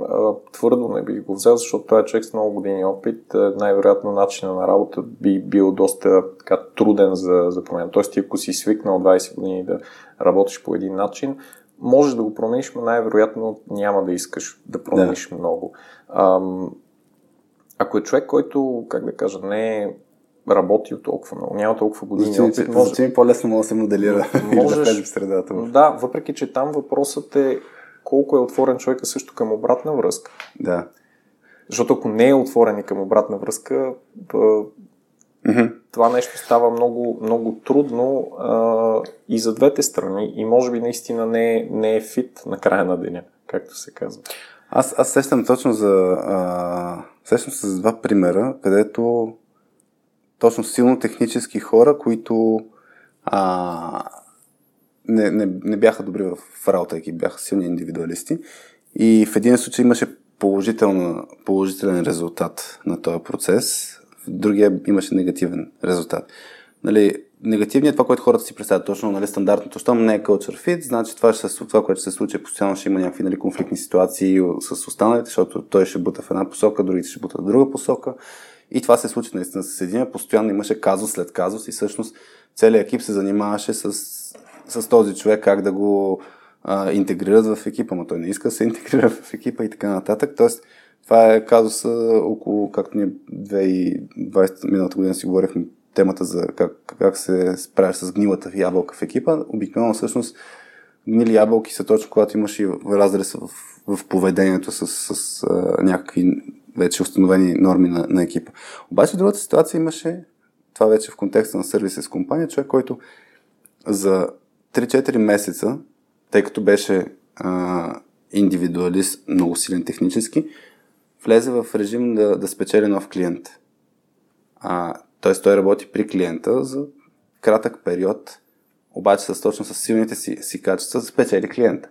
твърдо не би го взел, защото той е човек с много години опит. Най-вероятно начина на работа би бил доста така, труден за, за промяна. Тоест ти ако си свикнал 20 години да работиш по един начин, можеш да го промениш, но най-вероятно няма да искаш да промениш да. много. Ам, ако е човек, който, как да кажа, не е работил толкова много, няма толкова години Зачи, опит, може... По-лесно може да се моделира можеш, да в средата. Да, въпреки, че там въпросът е колко е отворен човека също към обратна връзка. Да. Защото ако не е отворен и към обратна връзка, mm-hmm. това нещо става много, много трудно а, и за двете страни и може би наистина не е, не е фит на края на деня, както се казва. Аз, аз сещам точно за... А, сещам се за два примера, където точно силно технически хора, които а, не, не, не бяха добри в работа екип, бяха силни индивидуалисти. И в един случай имаше положителен резултат на този процес, в другия имаше негативен резултат. Нали, негативният, това, което хората си представят, точно нали, стандартното, щом не е culture fit, значи това, ще, това, което ще се случи, постоянно ще има някакви нали, конфликтни ситуации с останалите, защото той ще бута в една посока, другите ще бутат в друга посока. И това се случи наистина с един. Постоянно имаше казус след казус и всъщност целият екип се занимаваше с, с този човек как да го а, интегрират в екипа, но той не иска да се интегрира в екипа и така нататък. Тоест, това е казус около, както ние 2020 миналата година си говорихме темата за как, как се справяш с гнилата ябълка в екипа. Обикновено всъщност гнили ябълки са точно когато имаш и разрез в, в поведението с, с, с а, някакви вече установени норми на, на екипа. Обаче другата ситуация имаше, това вече в контекста на сервиса с компания, човек, който за 3-4 месеца, тъй като беше а, индивидуалист, много силен технически, влезе в режим да, да спечели нов клиент. А, т.е. той работи при клиента за кратък период, обаче с точно с силните си, си качества спечели клиента.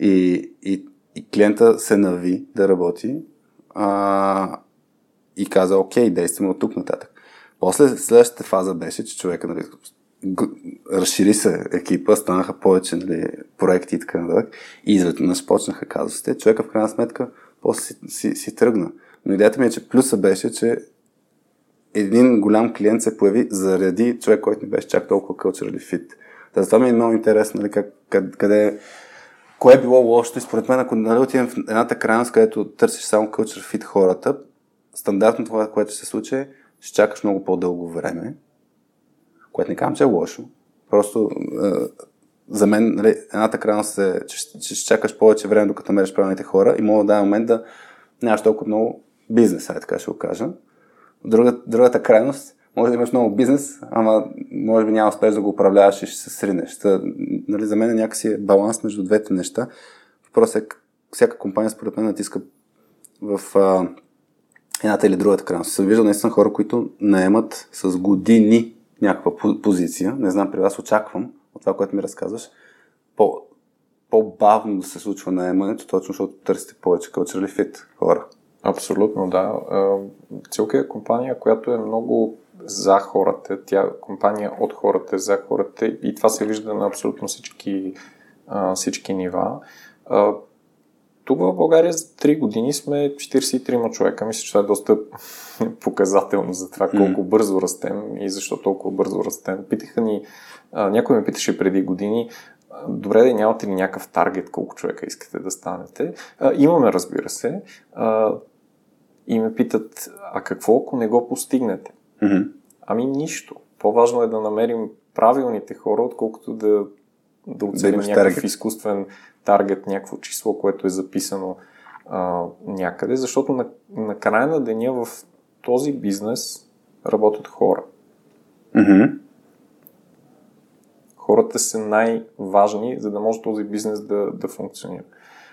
И, и, и клиента се нави да работи а, и каза, окей, действаме от тук нататък. После следващата фаза беше, че човека нали, разшири се екипа, станаха повече нали, проекти и така нататък. И изведнъж почнаха казусите. Човека в крайна сметка после си, си, си тръгна. Но идеята ми е, че плюса беше, че един голям клиент се появи заради човек, който не беше чак толкова culturally fit. Да, това ми е много интересно, нали, как, къде, кое е било лошото и според мен, ако нали, отидем в едната крайност, където търсиш само culture fit хората, стандартно това, което ще се случи, е, ще чакаш много по-дълго време, което не казвам, че е лошо. Просто е, за мен нали, едната крайност е, че, ще чакаш повече време, докато намериш правилните хора и мога да даде момент да нямаш толкова много бизнес, ай така ще го кажа. Друга, другата крайност, може да имаш много бизнес, ама може би няма успеш да го управляваш и ще се сринеш. Та, нали, за мен е някакси е баланс между двете неща. Въпросът е, всяка компания според мен натиска в а, едната или другата крайност. Съм виждал наистина хора, които наемат с години някаква позиция. Не знам, при вас очаквам от това, което ми разказваш, по, по-бавно да се случва наемането, точно защото търсите повече culturally fit хора. Абсолютно, да. Целка е компания, която е много за хората. Тя компания от хората, за хората и това се вижда на абсолютно всички, всички нива. Тук в България за 3 години сме 43 човека. Мисля, че това е доста показателно за това колко бързо растем и защо толкова бързо растем. Питаха ни, някой ме питаше преди години, добре да нямате ли някакъв таргет, колко човека искате да станете. А, имаме, разбира се. А, и ме питат, а какво ако не го постигнете? Mm-hmm. Ами нищо. По-важно е да намерим правилните хора, отколкото да, да оценим да някакъв таргет. изкуствен таргет, някакво число, което е записано а, някъде, защото на, на края на деня в този бизнес работят хора. Mm-hmm хората са най-важни, за да може този бизнес да, да функционира.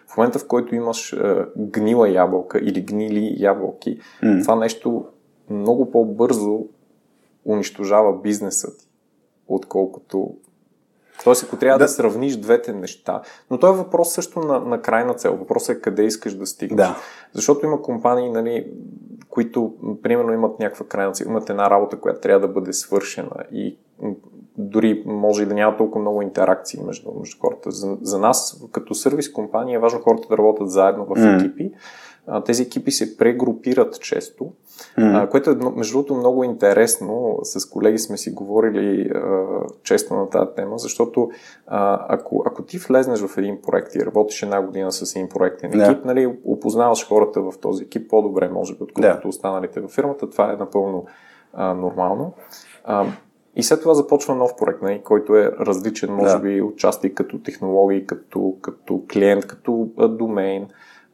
В момента, в който имаш е, гнила ябълка или гнили ябълки, mm. това нещо много по-бързо унищожава бизнеса ти, отколкото Тоест, ако трябва да. да сравниш двете неща, но това е въпрос също на, на крайна цел. Въпросът е къде искаш да стигнеш. Да. Защото има компании, нали, които, примерно, имат някаква крайна цел, имат една работа, която трябва да бъде свършена и дори може и да няма толкова много интеракции между, между хората. За, за нас, като сервис компания, е важно хората да работят заедно в mm. А, тези екипи се прегрупират често, mm. а, което е, между другото, много интересно. С колеги сме си говорили а, често на тази тема, защото а, ако, ако ти влезнеш в един проект и работиш една година с един проектен екип, yeah. нали, опознаваш хората в този екип по-добре, може би, отколкото yeah. останалите във фирмата. Това е напълно а, нормално. А, и след това започва нов проект, не, нали, който е различен, може да. би, отчасти като технологии, като, като клиент, като а, домейн,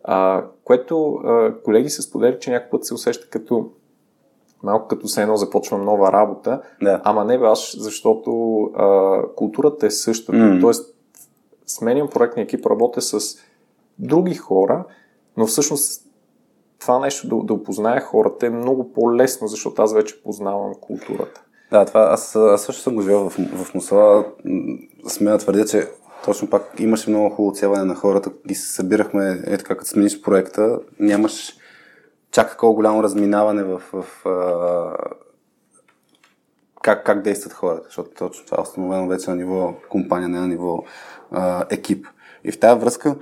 а, което а, колеги се споделят, че някакъв път се усеща като малко като се едно започвам нова работа, да. ама не баш, защото а, културата е същата. Mm. Тоест, сменям проектния екип, работя с други хора, но всъщност това нещо да, да опозная хората е много по-лесно, защото аз вече познавам културата. Да, това аз, аз също съм го живел в, в Мусала. Смея твърдя, че точно пак имаше много хубаво цяване на хората и се събирахме, е така, като смениш проекта, нямаш чак такова голямо разминаване в, в а, как, как действат хората, защото точно това е установено вече на ниво компания, не на ниво а, екип. И в тази връзка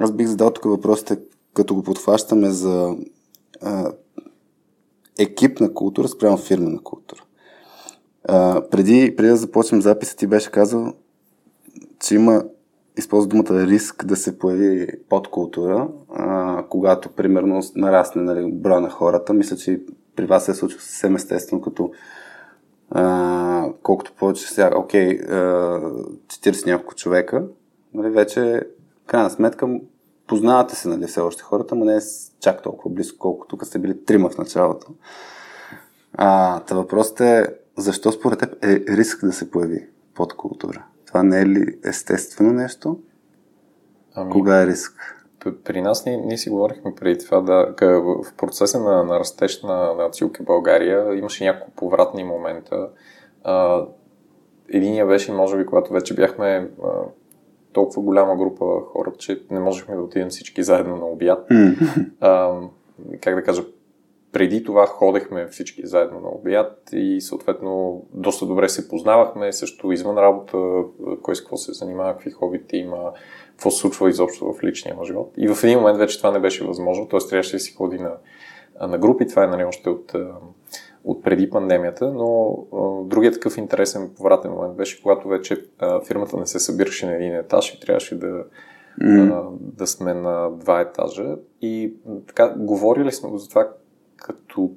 аз бих задал тук въпросите, като го подхващаме за а, екипна култура спрямо фирмена култура. А, преди, преди да започнем записа, ти беше казал, че има, използва думата риск да се появи подкултура, а, когато, примерно, нарасне нали, броя на хората. Мисля, че при вас се е случва съвсем естествено, като а, колкото повече сега, окей, а, 40 няколко човека, нали, вече, крайна сметка, познавате се, нали, все още хората, но не е чак толкова близко, колкото тук сте били трима в началото. А, та въпросът е, защо според теб е риск да се появи подкултура? Това не е ли естествено нещо? Ами, Кога е риск? При нас ние, ние си говорихме преди това да в процеса на, на растеж на, на Цилки България имаше няколко повратни момента. А, единия беше, може би, когато вече бяхме а, толкова голяма група хора, че не можехме да отидем всички заедно на обяд. А, как да кажа, преди това ходехме всички заедно на обяд и съответно доста добре се познавахме, също извън работа, кой с какво се занимава, какви хобити има, какво се случва изобщо в личния му живот. И в един момент вече това не беше възможно, т.е. трябваше да си ходи на, на групи, това е нали, още от, от преди пандемията, но другият такъв интересен повратен момент беше, когато вече фирмата не се събираше на един етаж и трябваше да, mm. а, да сме на два етажа. И така, говорили сме за това, като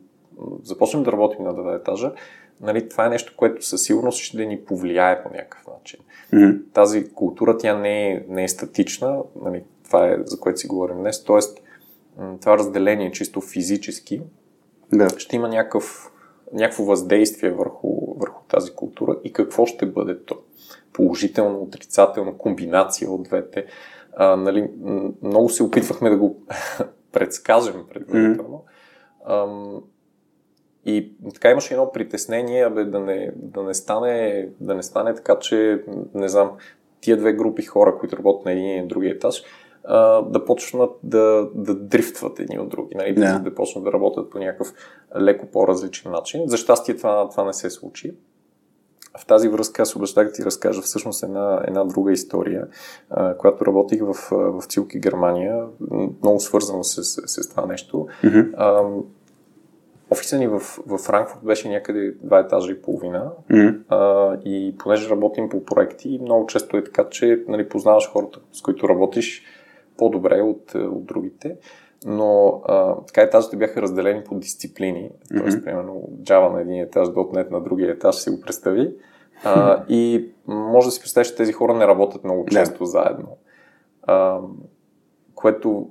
започнем да работим на два етажа, нали, това е нещо, което със сигурност ще ни повлияе по някакъв начин. Mm-hmm. Тази култура, тя не е, не е статична, нали, това е за което си говорим днес, т.е. това разделение чисто физически да. ще има някакъв, някакво въздействие върху, върху тази култура и какво ще бъде то. Положително, отрицателно, комбинация от двете. А, нали, много се опитвахме да го предскажем предварително. Mm-hmm. И така имаше едно притеснение бе, да, не, да, не стане, да не стане така, че, не знам, тия две групи хора, които работят на един и другия етаж, а, да почнат да, да дрифтват едни от други, нали? yeah. да, да почнат да работят по някакъв леко по-различен начин. За щастие това, това не се случи. В тази връзка аз обещах да ти разкажа всъщност една, една друга история, а, която работих в, в Цилки, Германия, много свързано с, с, с това нещо. Mm-hmm. Офиса ни в, в Франкфурт беше някъде два етажа и половина. Mm-hmm. А, и понеже работим по проекти, много често е така, че нали, познаваш хората, с които работиш по-добре от, от другите. Но а, така етажите бяха разделени по дисциплини. Mm-hmm. Тоест, примерно, Java на един етаж, .NET на другия етаж, си го представи. А, и може да си представиш, че тези хора не работят много често yeah. заедно. А, което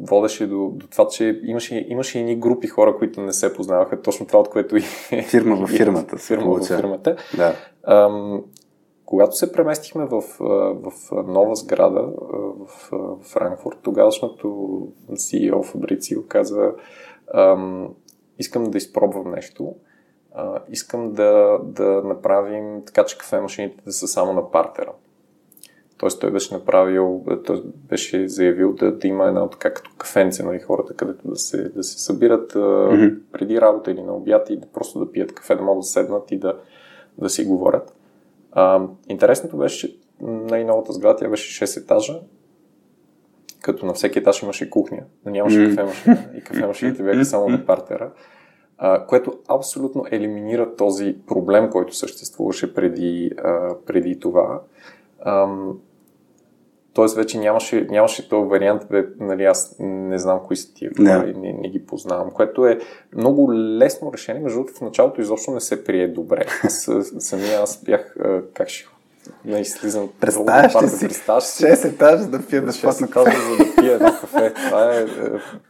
водеше до, до това, че имаше, имаше едни групи хора, които не се познаваха, точно това, от което и... Фирма в фирмата. Фирма в фирмата. Да. Ам, когато се преместихме в, в нова сграда в Франкфурт, тогавашното CEO Фабрицио каза ам, искам да изпробвам нещо, а, искам да, да направим така, че кафе машините да са само на партера. Тоест той беше направил, той беше заявил да, да има една така като кафенце на нали, хората, където да се, да се събират mm-hmm. преди работа или на обяд и да просто да пият кафе, да могат да седнат и да, да си говорят. А, интересното беше, че най-новата сграда тя беше 6 етажа, като на всеки етаж имаше кухня, но нямаше mm-hmm. кафе машина и кафе машините бяха само на партера, а, което абсолютно елиминира този проблем, който съществуваше преди, а, преди това. Ам, Тоест вече нямаше, нямаше този вариант, бе, нали, аз не знам кои са тия хора и не, не ги познавам, което е много лесно решение. Между другото, в началото изобщо не се прие добре. Аз самия аз бях, как ще не нали, слизам. Представяш ли си? Представяш си? 6 етажа да пия безплатно кафе. за да пия едно кафе. Това е, е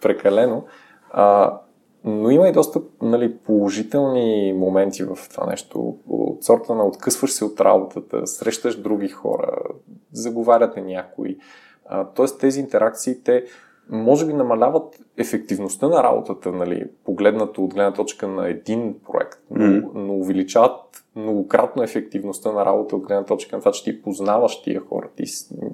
прекалено. А, но има и доста нали, положителни моменти в това нещо. От сорта на откъсваш се от работата, срещаш други хора, заговаряте някой. тоест тези интеракции, те може би намаляват ефективността на работата, нали, погледнато от гледна точка на един проект, но, mm-hmm. но увеличават многократно ефективността на работа от гледна точка на това, че ти познаваш тия хора, ти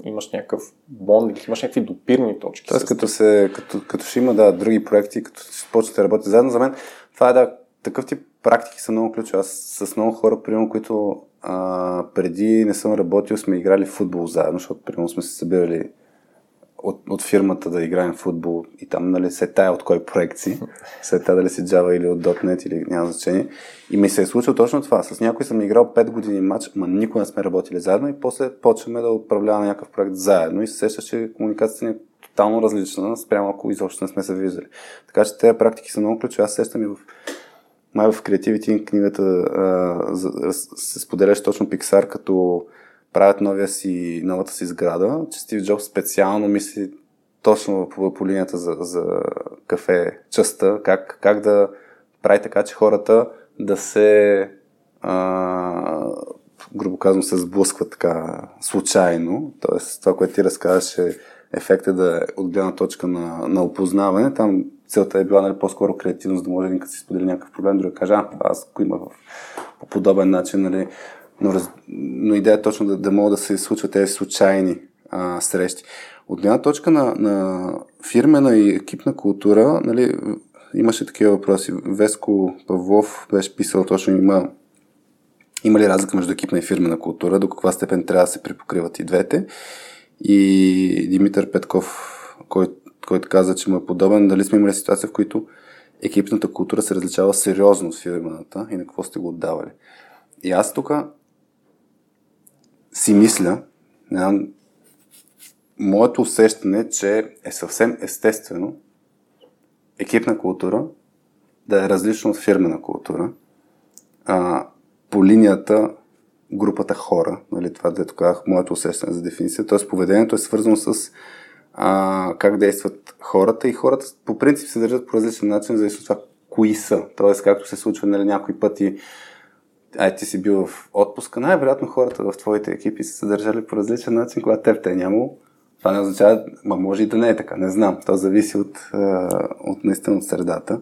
имаш някакъв бонд, имаш някакви допирни точки. Тоест, като, се, като, като ще има да, други проекти, като ще почнете да работите заедно, за мен това е да, такъв тип практики са много ключови. Аз с много хора, примерно, които а, преди не съм работил, сме играли в футбол заедно, защото примерно сме се събирали от, от фирмата да играем футбол и там нали, се тая от кой проект си, се тая дали си Java или от .NET или няма значение. И ми се е случило точно това. С някой съм играл 5 години матч, ма никога не сме работили заедно и после почваме да управляваме някакъв проект заедно и се сеща, че комуникацията ни е тотално различна, спрямо ако изобщо не сме се виждали. Така че тези практики са много ключови. Аз сещам и в май в Creativity книгата а, се споделяш точно Pixar като правят новия си, новата си сграда, че Стив Джобс специално мисли точно по, по линията за, за кафе частта, как, как да прави така, че хората да се а, грубо казвам, се сблъскват така случайно. Тоест, това, което ти разказваш е ефекта да е от гледна точка на, на опознаване. Там целта е била нали, по-скоро креативност, да може един като си сподели някакъв проблем, да каже, аз го има в, по подобен начин, нали, но, раз... но идея е точно да, да могат да се случват тези случайни а, срещи. От една точка на, на фирмена и екипна култура, нали, имаше такива въпроси. Веско Павлов беше писал точно има има ли разлика между екипна и фирмена култура, до каква степен трябва да се припокриват и двете. И Димитър Петков, който, който каза, че му е подобен, дали сме имали ситуация, в които екипната култура се различава сериозно от фирмената и на какво сте го отдавали. И аз тук си мисля, моето усещане, че е съвсем естествено екипна култура да е различно от фирмена култура а, по линията групата хора, нали, това дето казах, моето усещане за дефиниция, т.е. поведението е свързано с а, как действат хората и хората по принцип се държат по различен начин, зависи от това кои са. Т.е. както се случва нали, някои пъти ай ти си бил в отпуска, най-вероятно хората в твоите екипи са се държали по различен начин, когато теб те е нямало. Това не означава, ма може и да не е така, не знам. То зависи от, от наистина от средата.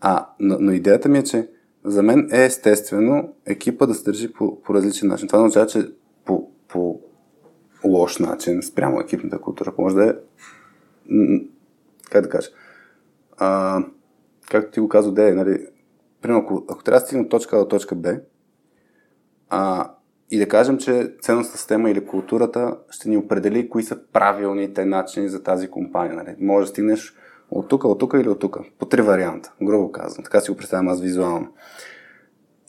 А, но, но идеята ми е, че за мен е естествено екипа да се държи по, по различен начин. Това означава, че по, по лош начин спрямо екипната култура може да е как да кажа а, както ти го казва Дей, нали, примерно, ако, ако трябва да стигнем от точка А до точка Б а, и да кажем, че ценностната система или културата ще ни определи кои са правилните начини за тази компания. Нали. Може да стигнеш от тук, от тук или от тук. По три варианта, грубо казвам. Така си го представям аз визуално.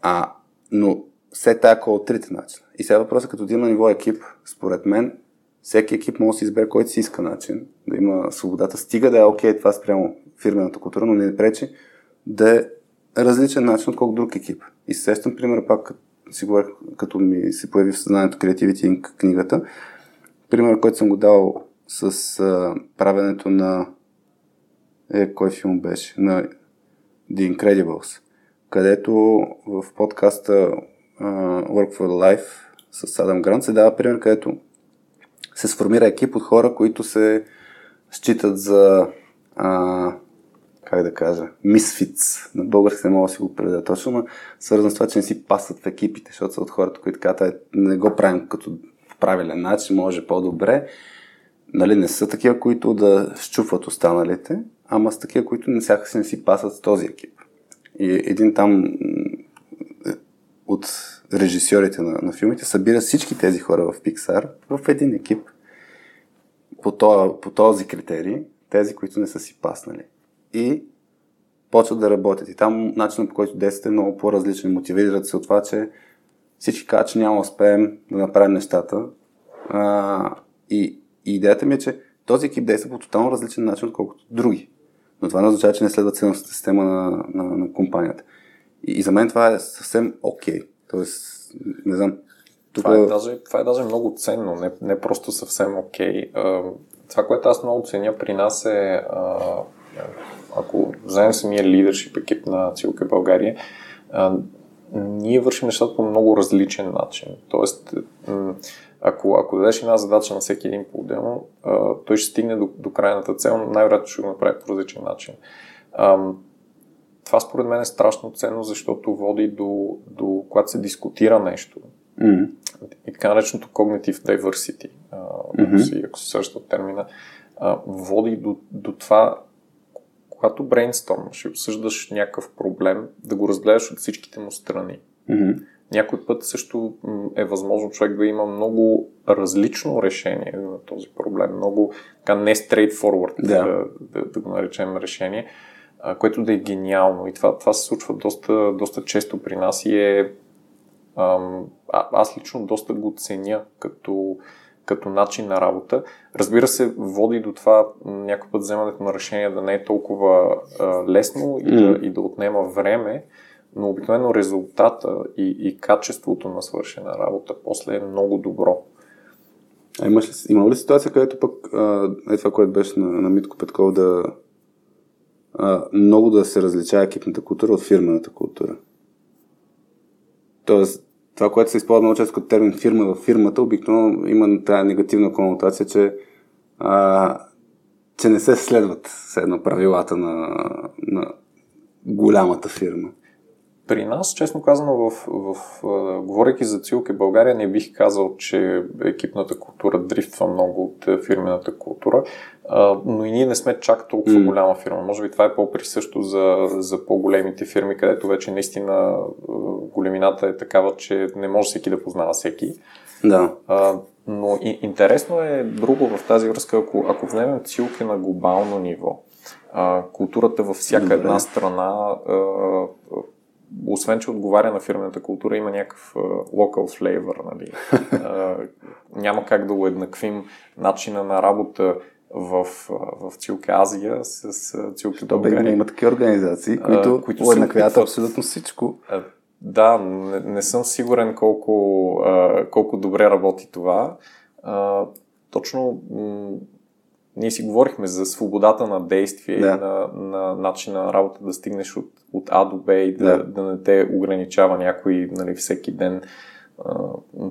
А, но все така от трите начина. И сега въпросът, като да има ниво екип, според мен, всеки екип може да си избере който си иска начин, да има свободата. Стига да е окей това спрямо фирмената култура, но не пречи да е различен начин, отколко друг екип. И сещам пример пак, си говорих, като ми се появи в съзнанието Creativity Inc. книгата. Пример, който съм го дал с а, правенето на е, кой филм беше? На The Incredibles, където в подкаста uh, Work for Life с Адам Грант се дава пример, където се сформира екип от хора, които се считат за а, как да кажа, мисфиц. На български не мога да си го преда точно, но свързано с това, че не си пасат в екипите, защото са от хората, които казват, не го правим като правилен начин, може по-добре. Нали, не са такива, които да щупват останалите, ама с такива, които не сякаш не си пасат с този екип. И един там от режисьорите на, на филмите събира всички тези хора в Pixar в един екип по, то, по този критерий, тези, които не са си паснали. И почват да работят. И там начинът по който действате е много по-различен. Мотивират се от това, че всички казват, че няма успеем да направим нещата. А, и, и идеята ми е, че този екип действа по тотално различен начин, отколкото други. Но това не означава, че не следва ценностната система на, на, на компанията. И, и за мен това е съвсем окей. Okay. Тоест, не знам. Тук... Това, е даже, това е даже много ценно, не, не просто съвсем окей. Okay. Това, което аз много ценя при нас е, ако вземем самия лидершип екип на Цилка България, ние вършим нещата по много различен начин. Тоест, ако, ако дадеш една задача на всеки един по-отделно, той ще стигне до, до крайната цел, но най-вероятно ще го направи по различен начин. Това според мен е страшно ценно, защото води до, до когато се дискутира нещо. Mm-hmm. И така нареченото cognitive diversity, mm-hmm. ако, си, ако се от термина, води до, до това, когато брейнстормаш и обсъждаш някакъв проблем, да го разгледаш от всичките му страни. Mm-hmm. Някой път също е възможно човек да има много различно решение на този проблем, много така не straightforward, да. Да, да, да го наречем решение, което да е гениално. И това, това се случва доста, доста често при нас и е. Ам, а, аз лично доста го ценя като, като начин на работа. Разбира се, води до това някой път вземането на решение да не е толкова а, лесно и, да, и да отнема време, но обикновено резултата и, и качеството на свършена работа после е много добро. А имаш ли, има ли ситуация, където пък е това, което беше на, на Митко Петков, да а, много да се различава екипната култура от фирмената култура? Тоест, това, което се използва много често като термин фирма в фирмата, обикновено има тази негативна конотация, че, а, че не се следват едно правилата на, на голямата фирма. При нас, честно казано, в, в, в говорейки за Цилка България, не бих казал, че екипната култура дрифтва много от фирмената култура, а, но и ние не сме чак толкова mm. голяма фирма. Може би това е по-присъщо за, за по-големите фирми, където вече наистина големината е такава, че не може всеки да познава всеки. Да. А, но и, интересно е друго в тази връзка, ако, ако вземем цилки на глобално ниво. А, културата във всяка Добре. една страна, а, освен че отговаря на фирмената култура, има някакъв local flavor. Нали? uh, няма как да уеднаквим начина на работа в, в Цилка Азия с Цилка България. Има такива организации, които, uh, които уеднаквяват абсолютно всичко. Да, не, не съм сигурен колко, колко добре работи това. Точно м- ние си говорихме за свободата на действие да. и на, на начина на работа да стигнеш от, от А до Б и да, да. да не те ограничава някой нали, всеки ден а,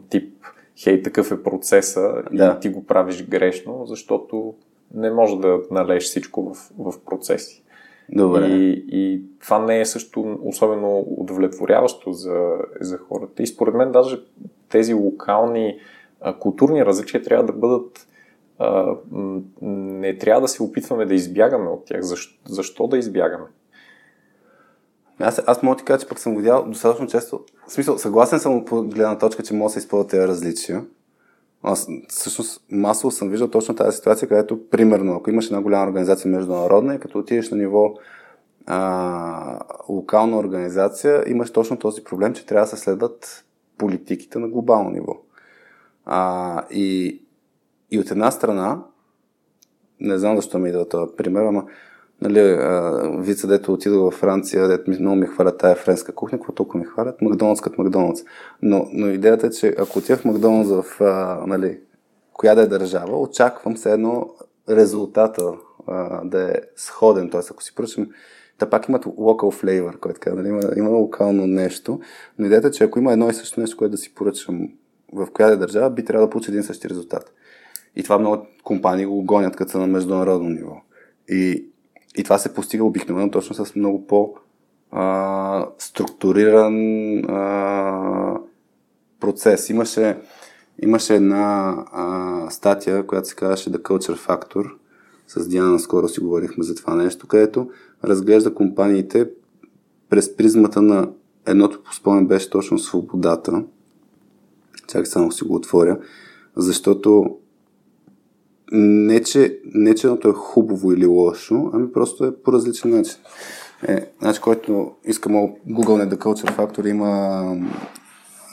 тип хей, такъв е процеса да. и ти го правиш грешно, защото не може да налееш всичко в, в процеси. Добре. И, и това не е също особено удовлетворяващо за, за хората. И според мен даже тези локални а, културни различия трябва да бъдат а, не трябва да се опитваме да избягаме от тях. Защо, защо да избягаме? Аз, аз мога да ти кажа, че пък съм видял достатъчно често. В смисъл, съгласен съм по гледна точка, че може да се използват тези различия. Аз всъщност масово съм виждал точно тази ситуация, където, примерно, ако имаш една голяма организация международна и като отидеш на ниво а, локална организация, имаш точно този проблем, че трябва да се следват политиките на глобално ниво. А, и, и от една страна, не знам защо ми идва този пример, ама нали, вица, дето отидох във Франция, дето ми, много ми хвалят тая френска кухня, какво толкова ми хвалят? Макдоналдс като Макдоналдс. Но, но идеята е, че ако отида в Макдоналдс в, нали, коя да е държава, очаквам се едно резултата а, да е сходен. Т.е. ако си поръчам, да пак имат local flavor, който така, нали, има, има локално нещо, но идеята е, че ако има едно и също нещо, което да си поръчам в коя да е държава, би трябвало да получи един същи резултат. И това много компании го гонят като са на международно ниво. И, и това се постига обикновено точно с много по- а, структуриран а, процес. Имаше, имаше една а, статия, която се казваше The Culture Factor. С Диана наскоро си говорихме за това нещо, където разглежда компаниите през призмата на едното по спомен беше точно свободата. Чакай само си го отворя. Защото не че, не, че едното е хубаво или лошо, ами просто е по различен начин. Е, значи, който иска мога Google The Culture Factor има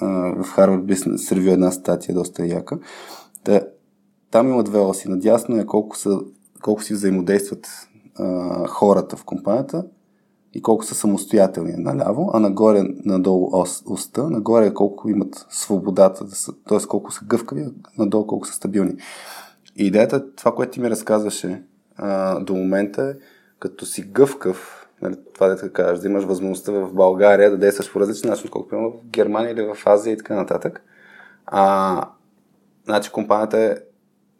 а, в Harvard Business Review една статия, доста яка. Та, там има две оси. Надясно е колко, са, колко си взаимодействат а, хората в компанията и колко са самостоятелни наляво, а нагоре, надолу ос, оста, нагоре е колко имат свободата, т.е. колко са гъвкави, надолу колко са стабилни. Идеята, това, което ти ми разказваше а, до момента е, като си гъвкав, нали, това да така кажеш, да имаш възможността в България да действаш по различен начин, колкото в Германия или в Азия и така нататък. А, значи компанията е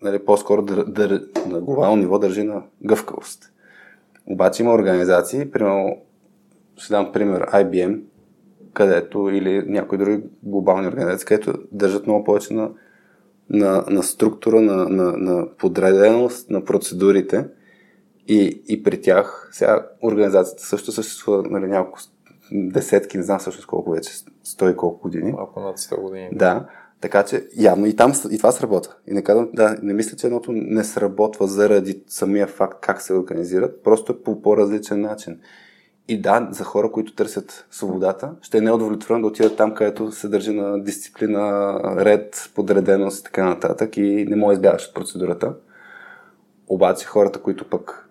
нали, по-скоро дър, дър, на глобално ниво държи на гъвкавост. Обаче има организации, примерно, ще дам пример, IBM, където или някои други глобални организации, където държат много повече на на, на структура, на, на, на подреденост на процедурите и, и при тях сега организацията също съществува нали, няколко десетки, не знам също колко вече, сто и колко години. Малко над 100 години. Да, така че явно и там и това сработва. И не казвам, да, не мисля, че едното не сработва заради самия факт как се организират, просто по по-различен начин. И да, за хора, които търсят свободата, ще е неудовлетворено да отидат там, където се държи на дисциплина, ред, подреденост и така нататък и не може да от процедурата. Обаче хората, които пък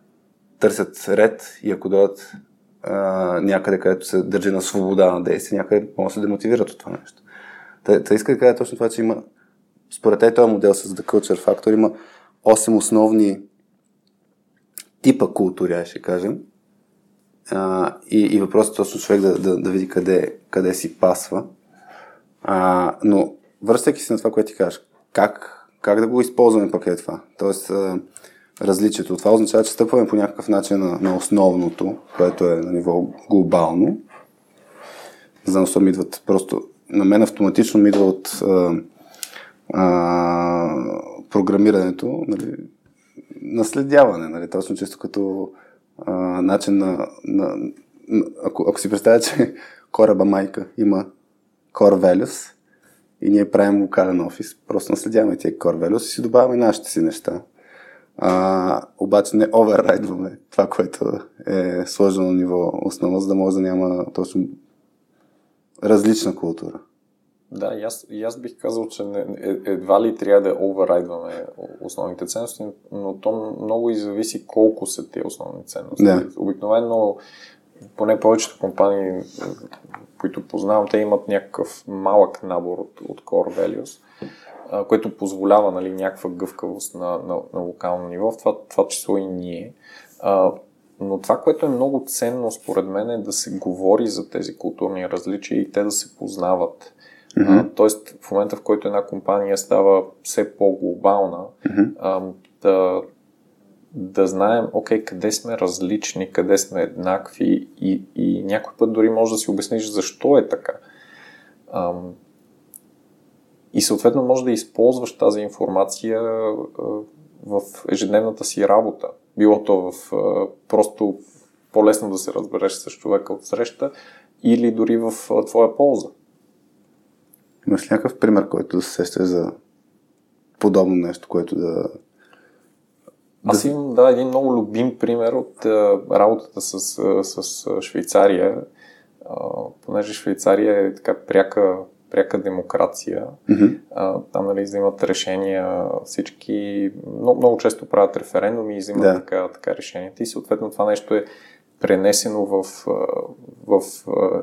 търсят ред и ако дойдат някъде, където се държи на свобода на действие, някъде могат да се демотивират от това нещо. Та, та иска да кажа точно това, че има според тези този модел с The Culture Factor има 8 основни типа култури, ще кажем, а, и, и въпросът е точно човек да, да, да види къде, къде си пасва. А, но връщайки се на това, което ти кажеш, как, как да го използваме пък е това? Тоест, а, различието. Това означава, че стъпваме по някакъв начин на, на основното, което е на ниво глобално. Не знам, ми идват просто... На мен автоматично ми идва от а, а, програмирането, нали, наследяване, нали, точно чисто като начин на, на, ако, ако си представя, че кораба майка има core values и ние правим локален офис, просто наследяваме тия core values и си добавяме нашите си неща. А, обаче не оверрайдваме това, което е сложено ниво основа, за да може да няма точно различна култура. Да, и аз, и аз бих казал, че не, е, едва ли трябва да оверрайдваме основните ценности, но то много и зависи колко са тези основни ценности. Да. Обикновено, поне повечето компании, които познавам, те имат някакъв малък набор от, от core values, което позволява нали, някаква гъвкавост на, на, на локално ниво, в това, това число и ние. Но това, което е много ценно според мен е да се говори за тези културни различия и те да се познават. Mm-hmm. Тоест, в момента, в който една компания става все по-глобална, mm-hmm. а, да, да знаем, окей, къде сме различни, къде сме еднакви и, и някой път дори може да си обясниш защо е така. А, и съответно може да използваш тази информация а, в ежедневната си работа. Било то в а, просто по-лесно да се разбереш с човека от среща или дори в а, твоя полза. Имаш някакъв пример, който да се сещаш за подобно нещо, което да... Аз имам, да, един много любим пример от а, работата с, с, с Швейцария, а, понеже Швейцария е така пряка, пряка демокрация. Mm-hmm. А, там нали, взимат решения всички, много, много често правят референдуми и взимат Да. така, така решенията. И съответно това нещо е пренесено в, в а,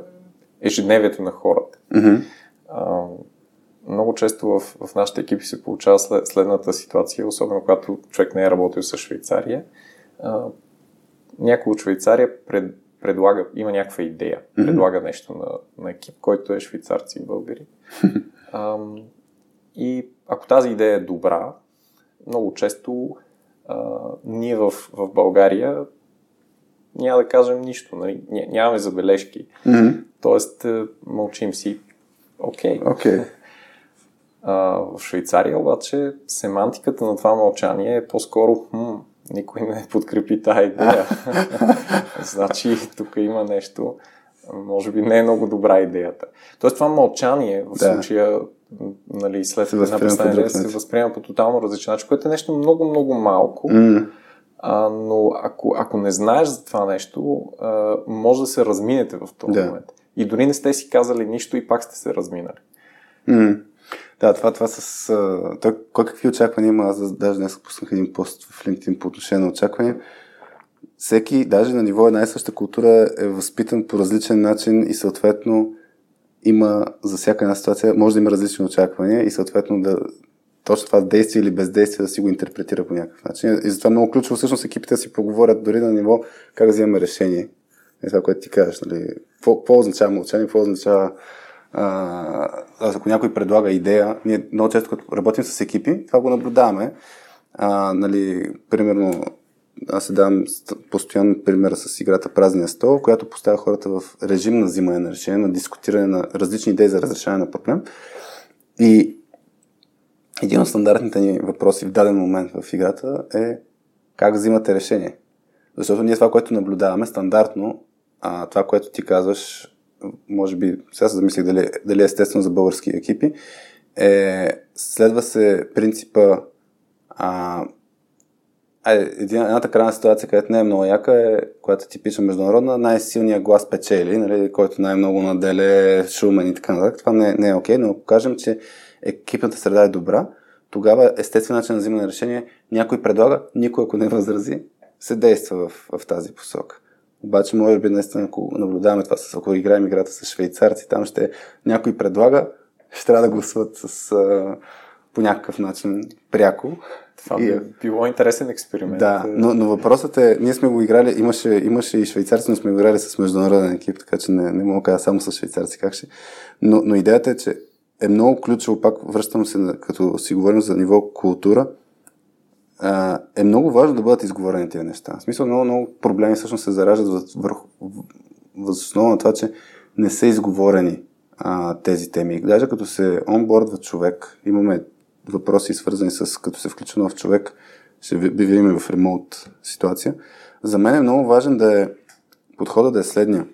ежедневието на хората. Mm-hmm. А, много често в, в нашите екипи се получава след, следната ситуация, особено когато човек не е работил с Швейцария. А, някой от Швейцария пред, предлага, има някаква идея, предлага нещо на, на екип, който е швейцарци и българи. А, и ако тази идея е добра, много често а, ние в, в България няма да кажем нищо, нали? Ня- нямаме забележки. Mm-hmm. Тоест, е, мълчим си. Окей. Окей. А, в Швейцария обаче семантиката на това мълчание е по-скоро хм, никой не подкрепи тази идея. значи тук има нещо, може би не е много добра идеята. Тоест това мълчание в Да. случая нали, след Се една представена се възприема по тотално различен начин, което е нещо много-много малко. Mm. А, но ако, ако не знаеш за това нещо, а, може да се разминете в този Да. момент. И дори не сте си казали нищо и пак сте се разминали. Mm. Да, това, това с... А, той, кой какви очаквания има? Аз даже днес пуснах един пост в LinkedIn по отношение на очаквания. Всеки, даже на ниво една и съща култура е възпитан по различен начин и съответно има за всяка една ситуация, може да има различни очаквания и съответно да точно това действие или бездействие да си го интерпретира по някакъв начин. И затова много ключово всъщност екипите си поговорят дори на ниво как вземаме решение. Е това, което ти кажеш. Нали? Какво, означава мълчание, какво означава а, ако някой предлага идея, ние много често като работим с екипи, това го наблюдаваме. А, нали, примерно, аз се давам ст- постоянно примера с играта Празния стол, която поставя хората в режим на взимане на решение, на дискутиране на различни идеи за разрешаване на проблем. И един от стандартните ни въпроси в даден момент в играта е как взимате решение. Защото ние това, което наблюдаваме стандартно, а, това, което ти казваш, може би, сега се замислих дали, дали е естествено за български екипи, е, следва се принципа а, един, едната крайна ситуация, където не е много яка, е, която е типична международна, най-силният глас печели, нали, който най-много наделе, шумен и така нататък. Това не, не е окей, но ако кажем, че екипната среда е добра, тогава естествен начин на взимане на решение някой предлага, никой ако не възрази, се действа в, в тази посока. Обаче, може би, наистина, ако наблюдаваме това, с, ако играем играта с швейцарци, там ще някой предлага, ще трябва да гласуват с, а, по някакъв начин пряко. Това И- би било интересен експеримент. да, но, но въпросът е, ние сме го играли, имаше, имаше и швейцарци, но сме го играли с международен екип, така че не, не мога да кажа само с швейцарци как ще. Но, но идеята е, че е много ключово, пак връщам се, на, като си говорим за ниво култура, е много важно да бъдат изговорени тези неща. В смисъл, много, много проблеми всъщност се зараждат върху, въз основа на това, че не са изговорени а, тези теми. Даже като се онбордва човек, имаме въпроси свързани с като се включва нов човек, ще ви- видим в ремоут ситуация. За мен е много важен да е подходът да е следния.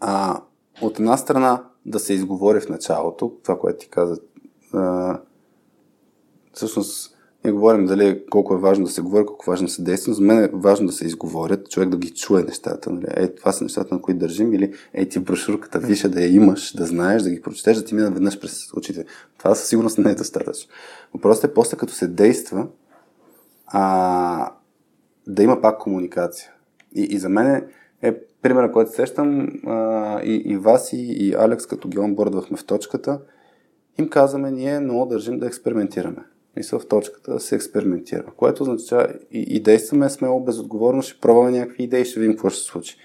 А, от една страна да се изговори в началото, това, което ти каза. А, всъщност, ние говорим дали колко е важно да се говори, колко е важно да се действа. За мен е важно да се изговорят, човек да ги чуе нещата. Нали? Е, това са нещата, на които държим. Или ей ти брошурката, виша да я имаш, да знаеш, да ги прочетеш, да ти мина веднъж през очите. Това със сигурност не е достатъчно. Въпросът е после като се действа, а, да има пак комуникация. И, и за мен е, е примера, който сещам, а, и, и вас, и, и Алекс, като ги онбордвахме в точката, им казваме, ние много държим да експериментираме. Мисля в точката да се експериментира. Което означава и, и действаме смело, безотговорно, ще пробваме някакви идеи, ще видим какво ще се случи.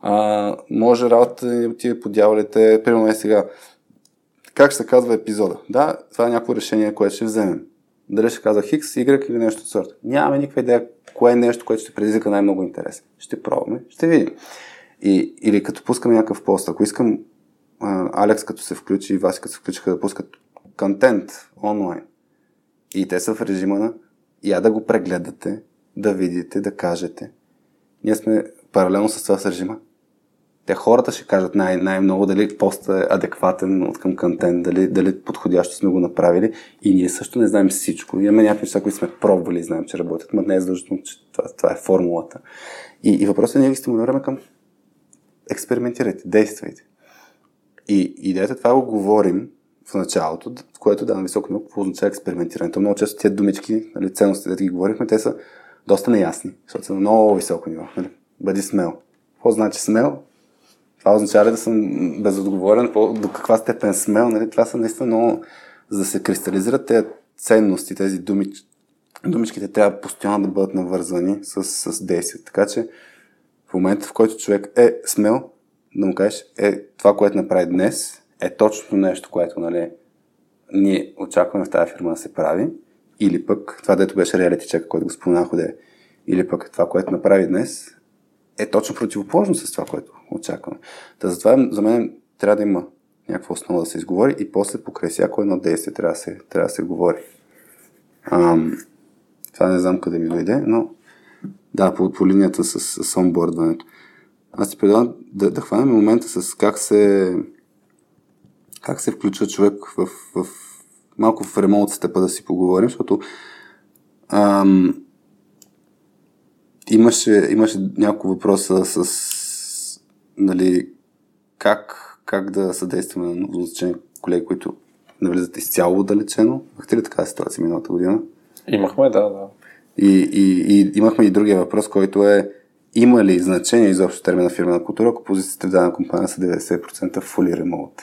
А, може работа да отиде по дяволите, примерно е сега. Как се казва епизода? Да, това е някакво решение, което ще вземем. Дали ще казва Хикс, Y или нещо от сорта. Нямаме никаква идея кое е нещо, което ще предизвика най-много интерес. Ще пробваме, ще видим. И, или като пускаме някакъв пост, ако искам а, Алекс като се включи и Васи като се включиха да пускат контент онлайн и те са в режима на я да го прегледате, да видите, да кажете. Ние сме паралелно с това с режима. Те хората ще кажат най- най-много дали постът е адекватен от към контент, дали, дали подходящо сме го направили. И ние също не знаем всичко. Имаме някакви неща, които сме пробвали и знаем, че работят, но не е задължително, че това, това е формулата. И, и въпросът е ние ги стимулираме към експериментирайте, действайте. И идеята това го говорим в началото, в което давам високо ниво, означава експериментирането. Много често тези думички, нали, ценностите, да ги говорихме, те са доста неясни, защото са на много високо ниво. Нали. Бъди смел. Какво значи смел? Това означава ли да съм безотговорен? До каква степен смел? Нали? Това са наистина много... За да се кристализират тези ценности, тези думички, думичките трябва постоянно да бъдат навързани с, с действия. Така че в момента, в който човек е смел, да му кажеш, е това, което направи днес, е точно нещо, което нали, ние очакваме в тази фирма да се прави, или пък това, дето беше реалити чека, който го споменах, да или пък това, което направи днес, е точно противоположно с това, което очакваме. Та затова за мен трябва да има някаква основа да се изговори и после покрай всяко едно действие трябва да се, трябва да се говори. Ам, това не знам къде ми дойде, но да, по, по линията с, с онбордването. Аз ти предлагам да, да хванем момента с как се как се включва човек в, в малко в ремонт степа да си поговорим, защото ам, имаше, имаше няколко въпроса с нали, как, как да съдействаме на новозначени колеги, които навлизат изцяло отдалечено. Имахте ли такава ситуация миналата година? Имахме, да, да. И, и, и имахме и другия въпрос, който е има ли значение изобщо термина фирмена култура, ако позициите в дадена компания са 90% fully remote?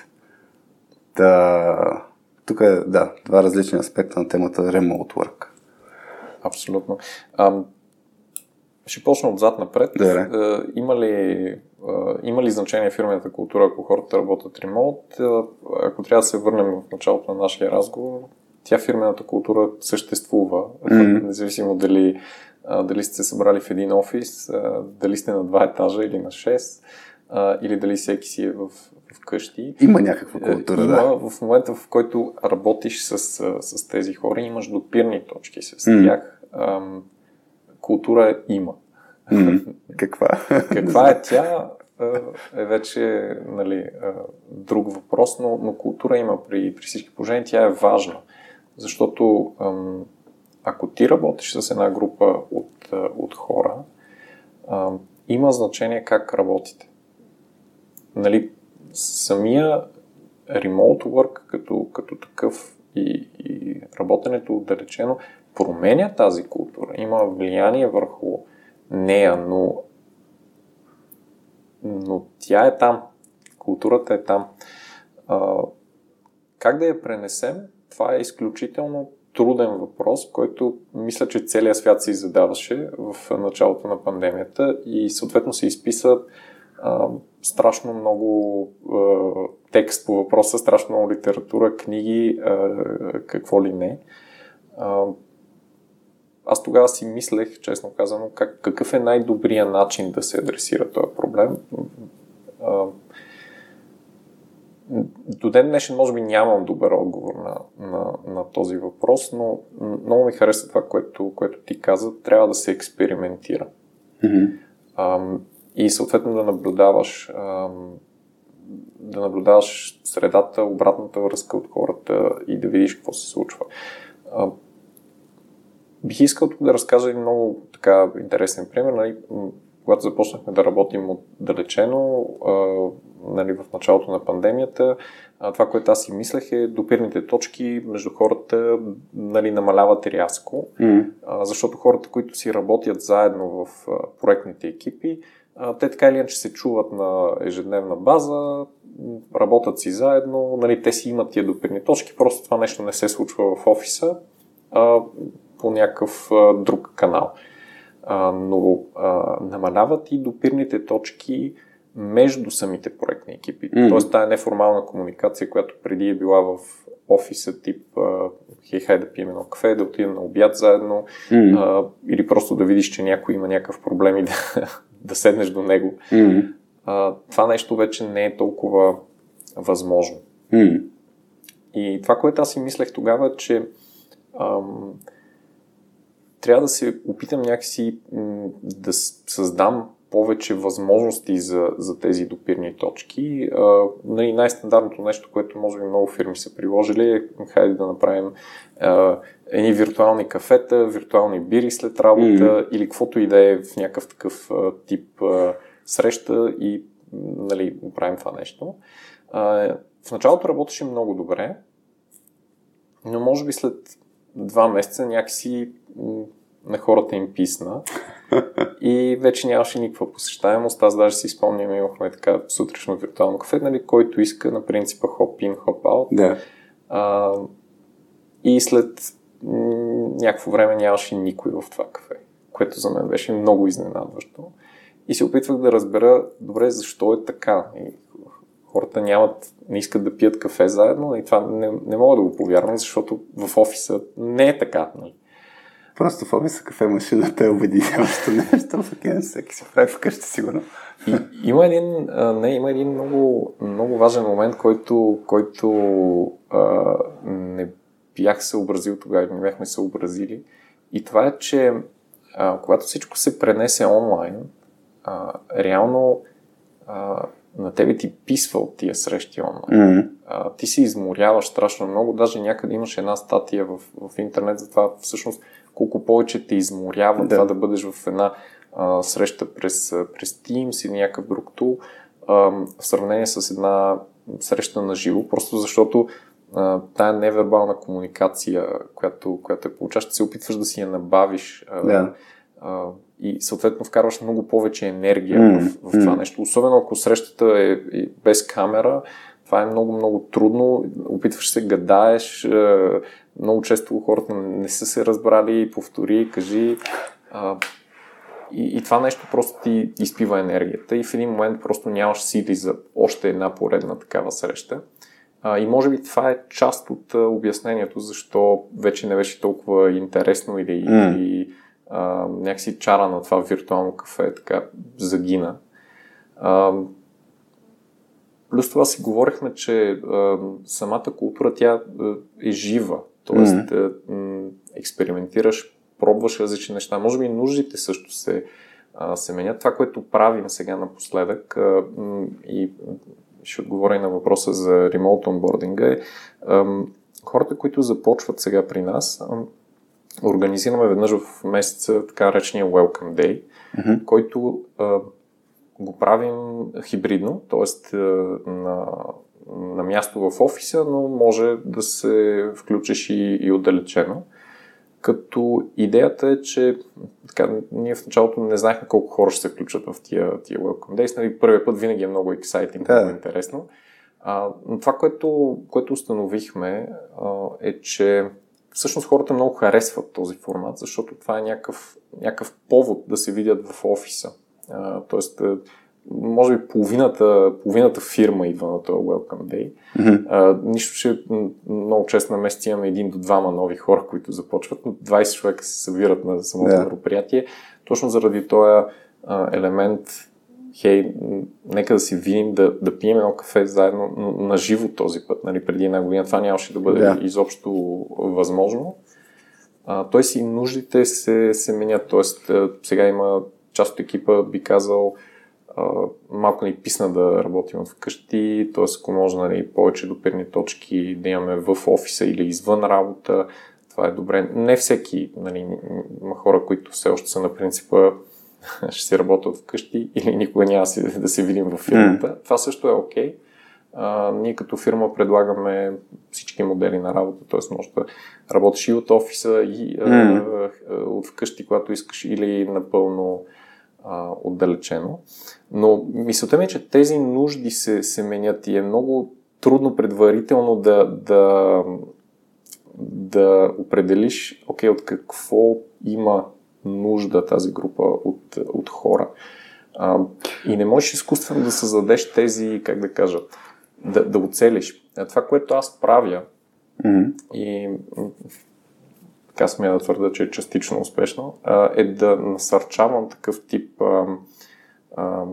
Да, тук е, да, два различни аспекта на темата remote work. Абсолютно. А, ще почна отзад напред. Да, а, има, ли, има ли значение фирмената култура, ако хората работят ремонт? Ако трябва да се върнем в началото на нашия разговор, тя фирмената култура съществува, mm-hmm. независимо дали, дали сте се събрали в един офис, дали сте на два етажа или на шест, или дали всеки си е в, в къщи. Има някаква култура, Има, да. В момента, в който работиш с, с тези хора, имаш допирни точки с mm. тях. А, култура има. Mm. Каква? Каква е тя? е вече нали, друг въпрос, но, но култура има при, при всички положения. Тя е важна. Защото ако ти работиш с една група от, от хора, има значение как работите. Нали, самия remote work като, като такъв и, и работенето отдалечено променя тази култура, има влияние върху нея, но, но тя е там. Културата е там. А, как да я пренесем? Това е изключително труден въпрос, който мисля, че целият свят си задаваше в началото на пандемията и съответно се изписа а, страшно много а, текст по въпроса, страшно много литература, книги, а, какво ли не. А, аз тогава си мислех, честно казано, как, какъв е най-добрият начин да се адресира този проблем. А, до ден днешен може би нямам добър отговор на, на, на този въпрос, но много ми хареса това, което, което ти каза. Трябва да се експериментира. Mm-hmm. А, и съответно да наблюдаваш да наблюдаваш средата, обратната връзка от хората и да видиш какво се случва. Бих искал тук да разкажа един много така интересен пример. Нали, когато започнахме да работим отдалечено, нали, в началото на пандемията, това, което аз си мислех е допирните точки между хората нали, намаляват рязко, mm. а, защото хората, които си работят заедно в проектните екипи, те така или иначе се чуват на ежедневна база, работят си заедно, нали, те си имат тия допирни точки, просто това нещо не се случва в офиса а, по някакъв а, друг канал. А, но а, намаляват и допирните точки между самите проектни екипи. Mm. Тоест, тая неформална комуникация, която преди е била в офиса, тип хей, хай да пием едно кафе, да отидем на обяд заедно, mm. а, или просто да видиш, че някой има някакъв проблем и да, да седнеш до него. Mm. А, това нещо вече не е толкова възможно. Mm. И това, което аз си мислех тогава, че ам, трябва да се опитам някакси м, да създам повече възможности за, за тези допирни точки. А, нали, най-стандартното нещо, което може би много фирми са приложили е хайде да направим а, едни виртуални кафета, виртуални бири след работа mm-hmm. или каквото и да е в някакъв такъв а, тип а, среща и нали, правим това нещо. А, в началото работеше много добре, но може би след два месеца някакси на хората им писна и вече нямаше никаква посещаемост. Аз даже си спомням, имахме така сутрешно виртуално кафе, нали, който иска на принципа хоп-ин, хоп-аут. Да. А, и след някакво време нямаше никой в това кафе, което за мен беше много изненадващо. И се опитвах да разбера добре защо е така. И хората нямат, не искат да пият кафе заедно и това не, не мога да го повярвам, защото в офиса не е така. Нали. Просто в офиса кафе машината е обединяващо нещо, пък е всеки се прави вкъщи, сигурно. И, има един, а, не, има един много, много важен момент, който, който а, не бях съобразил тогава, не бяхме съобразили. И това е, че а, когато всичко се пренесе онлайн, а, реално а, на тебе ти писва от тия срещи онлайн. Mm-hmm. А, ти се изморяваш страшно много. Даже някъде имаш една статия в, в интернет за това всъщност колко повече те изморява да. това да бъдеш в една а, среща през, през Teams или някакъв друг тул в сравнение с една среща на живо, просто защото а, тая невербална комуникация, която, която е получаваш, се опитваш да си я набавиш а, да. а, и съответно вкарваш много повече енергия mm, в, в това mm. нещо. Особено ако срещата е, е без камера, това е много, много трудно. Опитваш се, гадаеш. Много често хората не са се разбрали. Повтори, кажи. И, и това нещо просто ти изпива енергията и в един момент просто нямаш сили за още една поредна такава среща. А, и може би това е част от а, обяснението, защо вече не беше толкова интересно или, mm. или а, някакси чара на това виртуално кафе така загина. А, плюс това си говорихме, че а, самата култура тя е жива, т.е. Mm. експериментираш, пробваш различни неща. Може би нуждите също се, а, се менят. Това, което правим сега напоследък а, и ще отговоря и на въпроса за ремонт онбординга е а, хората, които започват сега при нас, а, организираме веднъж в месеца така речения Welcome Day, mm-hmm. който а, го правим хибридно, т.е. на, на място в офиса, но може да се включиш и, и отдалечено. Като идеята е, че така, ние в началото не знаехме колко хора ще се включат в тия, тия Welcome Days. Нали, първият път винаги е много ексайтинг, да. много интересно. А, но това, което, което установихме а, е, че всъщност хората много харесват този формат, защото това е някакъв, някакъв повод да се видят в офиса. А, тоест, може би половината, половината фирма идва на този Welcome Day. Mm-hmm. А, нищо, че много често на месец имаме един до двама нови хора, които започват, но 20 човека се събират на самото yeah. мероприятие. Точно заради този елемент, хей, нека да си видим, да, да пием едно кафе заедно на живо този път. Нали, преди една година това нямаше да бъде yeah. изобщо възможно. А, той си нуждите се, се менят. Тоест, сега има част от екипа би казал, малко ни писна да работим от вкъщи, т.е. ако може нали, повече допирни точки да имаме в офиса или извън работа, това е добре. Не всеки, нали, има хора, които все още са на принципа ще си работят вкъщи или никога няма си, да се видим в фирмата. Mm. Това също е окей. Okay. ние като фирма предлагаме всички модели на работа, т.е. може да работиш и от офиса, и mm. а, от вкъщи, когато искаш, или напълно а, отдалечено. Но мисълта ми е, че тези нужди се, се менят и е много трудно предварително да, да, да определиш, окей, от какво има нужда тази група от, от хора. А, и не можеш изкуствено да създадеш тези, как да кажа, да, да оцелиш. Това, което аз правя, mm-hmm. и така смея да твърда, че е частично успешно, е да насърчавам такъв тип а, а,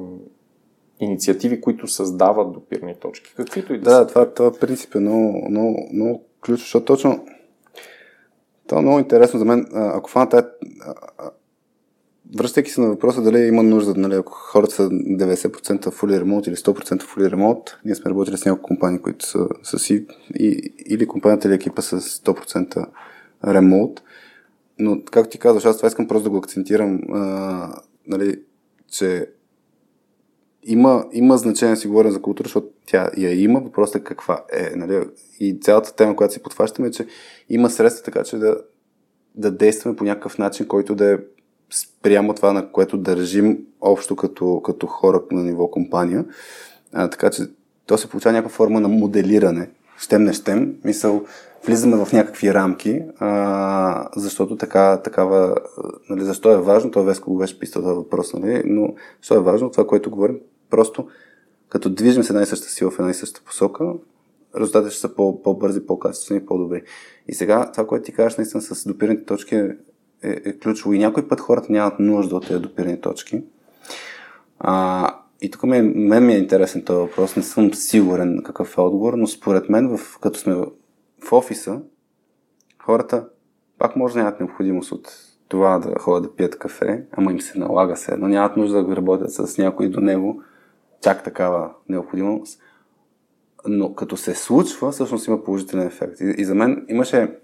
инициативи, които създават допирни точки. Каквито и да, да са. Това, това принцип е много, много, много ключово, защото точно това е много интересно за мен. Ако фана тая... Връщайки се на въпроса дали има нужда, нали, ако хората са 90% fully remote или 100% fully remote, ние сме работили с няколко компании, които са, са си, и, или компанията или екипа с 100% ремонт. Но, както ти казваш, аз това искам просто да го акцентирам, а, нали, че има, има значение да си говорим за култура, защото тя я има, въпросът е каква е. Нали? И цялата тема, която си подхващаме, е, че има средства така, че да, да действаме по някакъв начин, който да е спрямо това, на което държим общо като, като хора на ниво компания. А, така че то се получава някаква форма на моделиране. Щем не щем. Мисъл, влизаме в някакви рамки, а, защото така, такава, нали, защо е важно, това Веско го беше писал този въпрос, нали, но защо е важно това, което говорим, просто като движим с една и съща сила в една и съща посока, резултатите ще са по, по-бързи, по-качествени, по-добри. И сега това, което ти кажеш наистина с допирните точки е, е, е ключово. И някой път хората нямат нужда от тези допирни точки. А, и тук ми, мен ми е интересен този въпрос. Не съм сигурен какъв е отговор, но според мен, в, като сме в офиса, хората пак може да нямат необходимост от това да ходят да пият кафе, ама им се налага се, но нямат нужда да работят с някой до него, чак такава необходимост. Но като се случва, всъщност има положителен ефект. И, и за мен имаше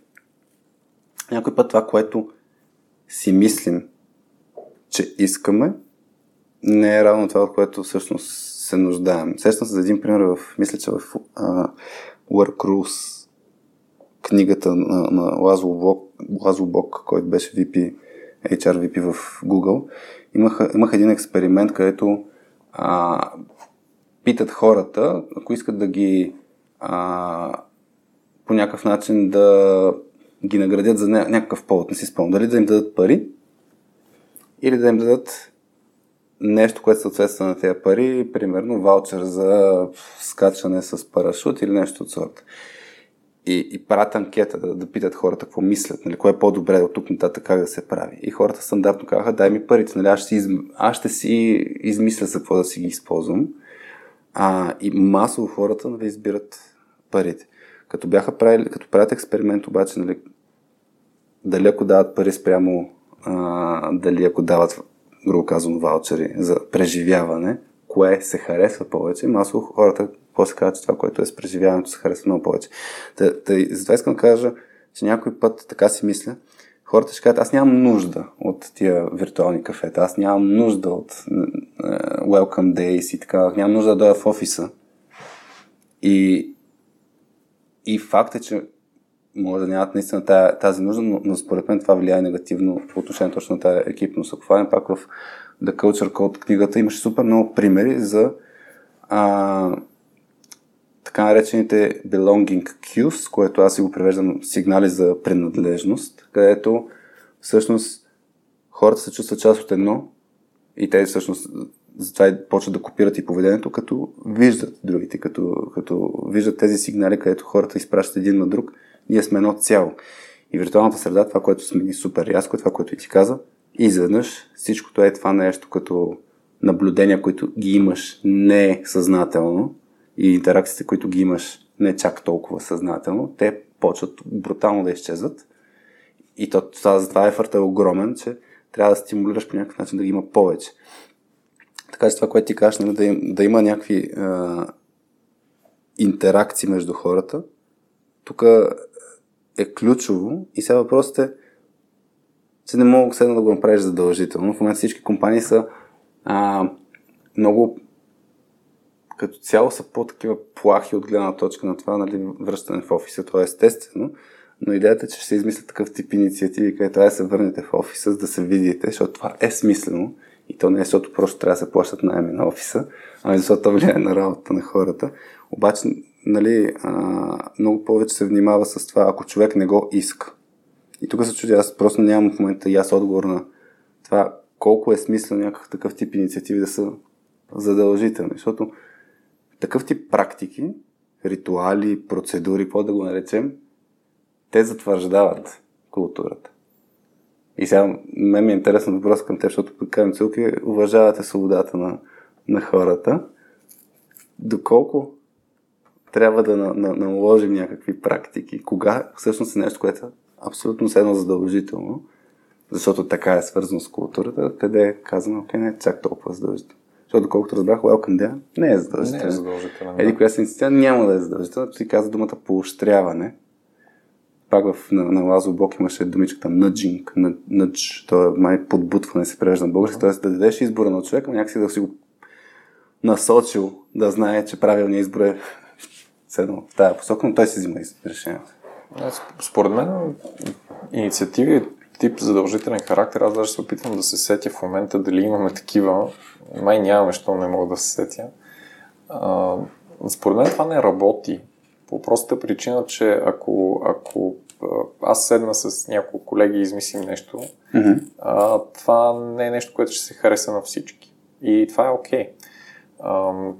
някой път това, което си мислим, че искаме, не е равно това, от което всъщност се нуждаем. Сещам се за един пример в, мисля, че в uh, Work Rules книгата на, на Лазло, Бок, Лазло Бок, който беше VP, HR VP в Google, имах, имах един експеримент, където а, питат хората, ако искат да ги а, по някакъв начин да ги наградят за някакъв повод, не си спомням, дали да им дадат пари или да им дадат нещо, което съответства на тези пари, примерно ваучер за скачане с парашут или нещо от сорта и, и правят анкета да, да питат хората какво мислят, нали, кое е по-добре от тук нататък как да се прави. И хората стандартно казаха, дай ми парите, нали, аз, ще из, аз ще си измисля за какво да си ги използвам. А, и масово хората нали, избират парите. Като бяха правили, като правят експеримент обаче, нали, дали ако дават пари спрямо, а, дали ако дават, грубо казано, ваучери за преживяване, кое се харесва повече, масово хората после казват, че това, което е с преживяването, се харесва много повече. Та, та, затова искам да кажа, че някой път така си мисля, хората ще кажат, аз нямам нужда от тия виртуални кафета, аз нямам нужда от uh, welcome days и така, нямам нужда да дойда в офиса. И, и факт е, че може да нямат наистина тази, нужда, но, но според мен това влияе негативно по отношение точно на тази екипност. Ако хванем пак в The Culture Code книгата, имаше супер много примери за а, така наречените belonging cues, което аз си го превеждам сигнали за принадлежност, където всъщност хората се чувстват част от едно и те всъщност затова почват да копират и поведението, като виждат другите, като, като виждат тези сигнали, където хората изпращат един на друг, ние сме едно цяло. И виртуалната среда, това, което смени супер рязко, това, което ти каза, изведнъж всичкото е това нещо като наблюдения, които ги имаш не съзнателно, и интеракциите, които ги имаш не чак толкова съзнателно, те почват брутално да изчезват. И то, това, затова ефъртът е огромен, че трябва да стимулираш по някакъв начин да ги има повече. Така че това, което ти кажеш, нали, да, да има някакви а, интеракции между хората, тук е ключово и сега въпросът е, че не мога сега да го направиш задължително. В момента всички компании са а, много като цяло са по-такива плахи от гледна точка на това, нали, връщане в офиса. Това е естествено. Но идеята е, че ще се измислят такъв тип инициативи, където трябва да се върнете в офиса, за да се видите, защото това е смислено. И то не е, защото просто трябва да се плащат найеми на офиса, ами защото то влияе на работа на хората. Обаче, нали, а, много повече се внимава с това, ако човек не го иска. И тук се чудя, аз просто нямам в момента и аз отговор на това колко е смислено някакъв такъв тип инициативи да са задължителни. Защото такъв тип практики, ритуали, процедури, какво да го наречем, те затвърждават културата. И сега мен ми е интересен въпрос към теб, защото казвам целки, уважавате свободата на, на хората. Доколко трябва да на, на, наложим някакви практики? Кога всъщност е нещо, което е абсолютно седно задължително, защото така е свързано с културата, къде е казано, окей, не е чак толкова задължително. Защото, доколкото разбрах, Welcome Day не е задължително. Не е задължително. Еди, коя се инициатива няма да е задължително. Ти каза думата поощряване. Пак в, на, на Лазо Бог имаше думичката nudging, nudge, то е май подбутване се превежда на български, т.е. да дадеш избора на човека, някакси да си го насочил да знае, че правилният избор е седно в тази посока, но той си взима решението. Според мен инициативи тип задължителен характер, аз даже се опитвам да се сетя в момента дали имаме такива. Май нямаме, що не мога да се сетя. А, според мен това не работи. По простата причина, че ако, ако аз седна с няколко колеги и измислим нещо, mm-hmm. а, това не е нещо, което ще се хареса на всички. И това е окей. Okay.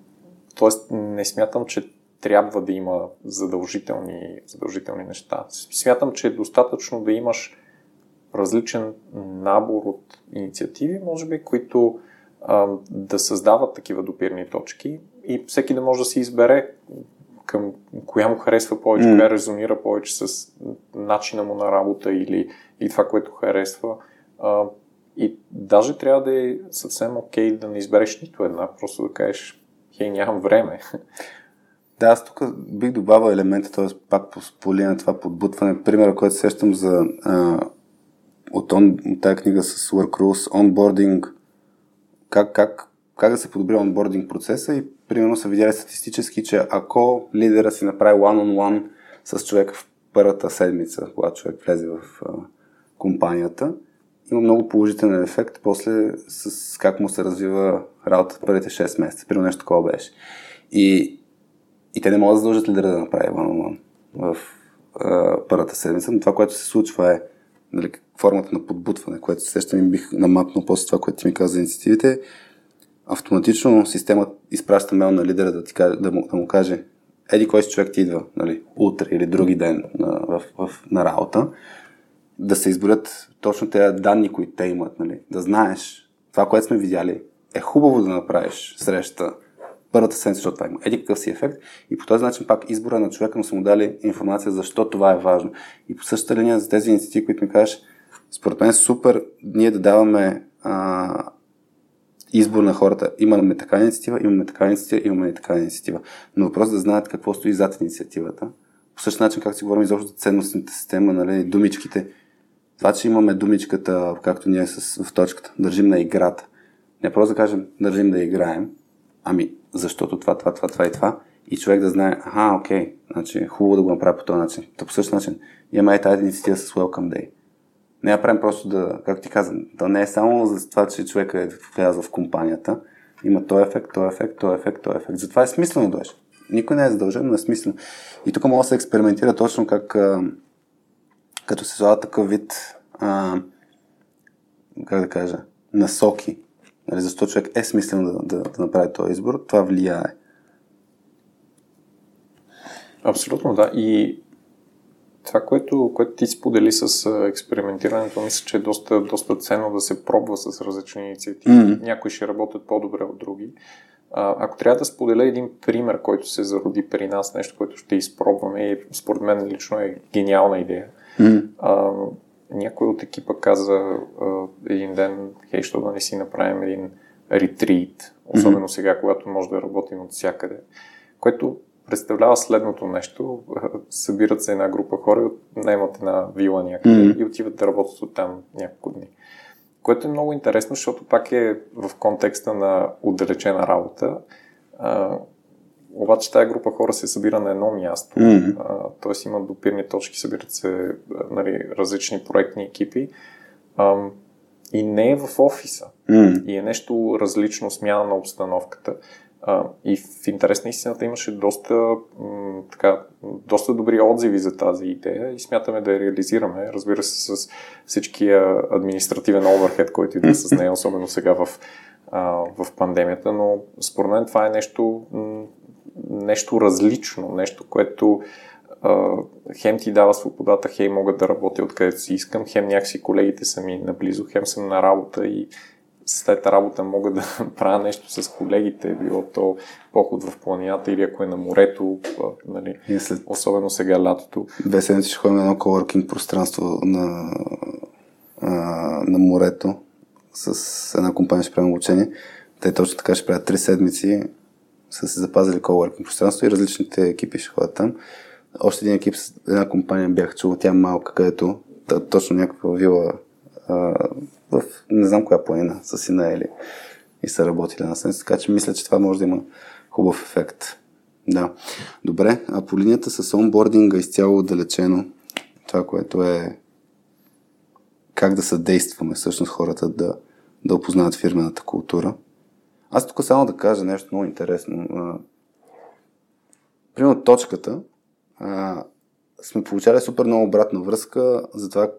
тоест, не смятам, че трябва да има задължителни, задължителни неща. Смятам, че е достатъчно да имаш различен набор от инициативи, може би, които а, да създават такива допирни точки и всеки да може да си избере към коя му харесва повече, mm. коя резонира повече с начина му на работа или и това, което харесва. А, и даже трябва да е съвсем окей okay да не избереш нито една, просто да кажеш, хей, нямам време. Да, аз тук бих добавил елемента, т.е. пак по, по линия на това подбутване. Примера, който сещам за а, от, он, от тази книга с Work Rules, онбординг, как, как, как да се подобри онбординг процеса и примерно са видяли статистически, че ако лидера си направи one-on-one с човека в първата седмица, когато човек влезе в а, компанията, има много положителен ефект после с как му се развива работа първите 6 месеца. Примерно нещо такова беше. И, и те не могат да задължат лидера да направи one-on-one в а, първата седмица, но това, което се случва е нали, формата на подбутване, което се сещам бих намапнал после това, което ти ми каза за инициативите, автоматично системата изпраща мейл на лидера да, ти, да, му, да му каже еди кой си човек ти идва, нали, утре или други ден на, в, в, на работа, да се изборят точно тези данни, които те имат, нали, да знаеш това, което сме видяли, е хубаво да направиш среща първата седмица, защото това има еди какъв си ефект. И по този начин пак избора на човека му са му дали информация защо това е важно. И по същата линия за тези инициативи, които ми кажеш, според мен е супер ние да даваме а, избор на хората. Имаме така инициатива, имаме така инициатива, имаме така инициатива. Но въпрос е да знаят какво стои зад инициативата. По същия начин, както си говорим изобщо за ценностната система, нали, думичките. Това, че имаме думичката, както ние с, в точката, държим на играта. Не просто да кажем, държим да играем, ами защото това, това, това, това и това. И човек да знае, аха, окей, значи хубаво да го направя по този начин. То по същия начин имаме и тази инициатива с Welcome Day. Не я правим просто да, както ти казвам, да не е само за това, че човек е влязъл в компанията. Има този ефект, този ефект, този ефект, този ефект. Затова е смислено да Никой не е задължен, но е смислено. И тук може да се експериментира точно как като се слага такъв вид а, как да кажа, насоки. Нали, защо човек е смислено да, да, да направи този избор, това влияе. Абсолютно, да. И това, което, което ти сподели с експериментирането, мисля, че е доста, доста ценно да се пробва с различни инициативи. Mm-hmm. Някои ще работят по-добре от други. А, ако трябва да споделя един пример, който се зароди при нас, нещо, което ще изпробваме и според мен лично е гениална идея. Mm-hmm. А, някой от екипа каза а, един ден, хей, що да не си направим един ретрит, особено mm-hmm. сега, когато може да работим от всякъде, което представлява следното нещо. Събират се една група хора, наймат една вила някъде mm-hmm. и отиват да работят от там няколко дни. Което е много интересно, защото пак е в контекста на отдалечена работа. А, обаче тази група хора се събира на едно място, mm-hmm. т.е. имат допирни точки, събират се нали, различни проектни екипи а, и не е в офиса. Mm-hmm. И е нещо различно, смяна на обстановката. А, и в интерес на истината имаше доста, м, така, доста добри отзиви за тази идея и смятаме да я реализираме. Разбира се, с всичкия административен оверхед, който идва с нея, особено сега в, а, в пандемията, но според мен това е нещо, м, нещо различно, нещо, което а, хем ти дава свободата, хем могат да работя откъдето си искам, хем някакси колегите са ми наблизо, хем съм на работа и след работа мога да правя нещо с колегите, било то поход в планината или ако е на морето, нали, след... особено сега лятото. Две седмици ще ходим на едно коворкинг пространство на, а, на морето с една компания ще правим обучение. Те точно така ще правят три седмици са се запазили коворкинг пространство и различните екипи ще ходят там. Още един екип една компания бях чул, тя малка, където точно някаква вила а, в не знам коя планина са си наели и са работили на сенс, така че мисля, че това може да има хубав ефект. Да. Добре, а по линията с онбординга изцяло отдалечено, това, което е как да съдействаме всъщност хората да, да опознаят фирмената култура. Аз тук само да кажа нещо много интересно. Примерно точката а, сме получали супер много обратна връзка за това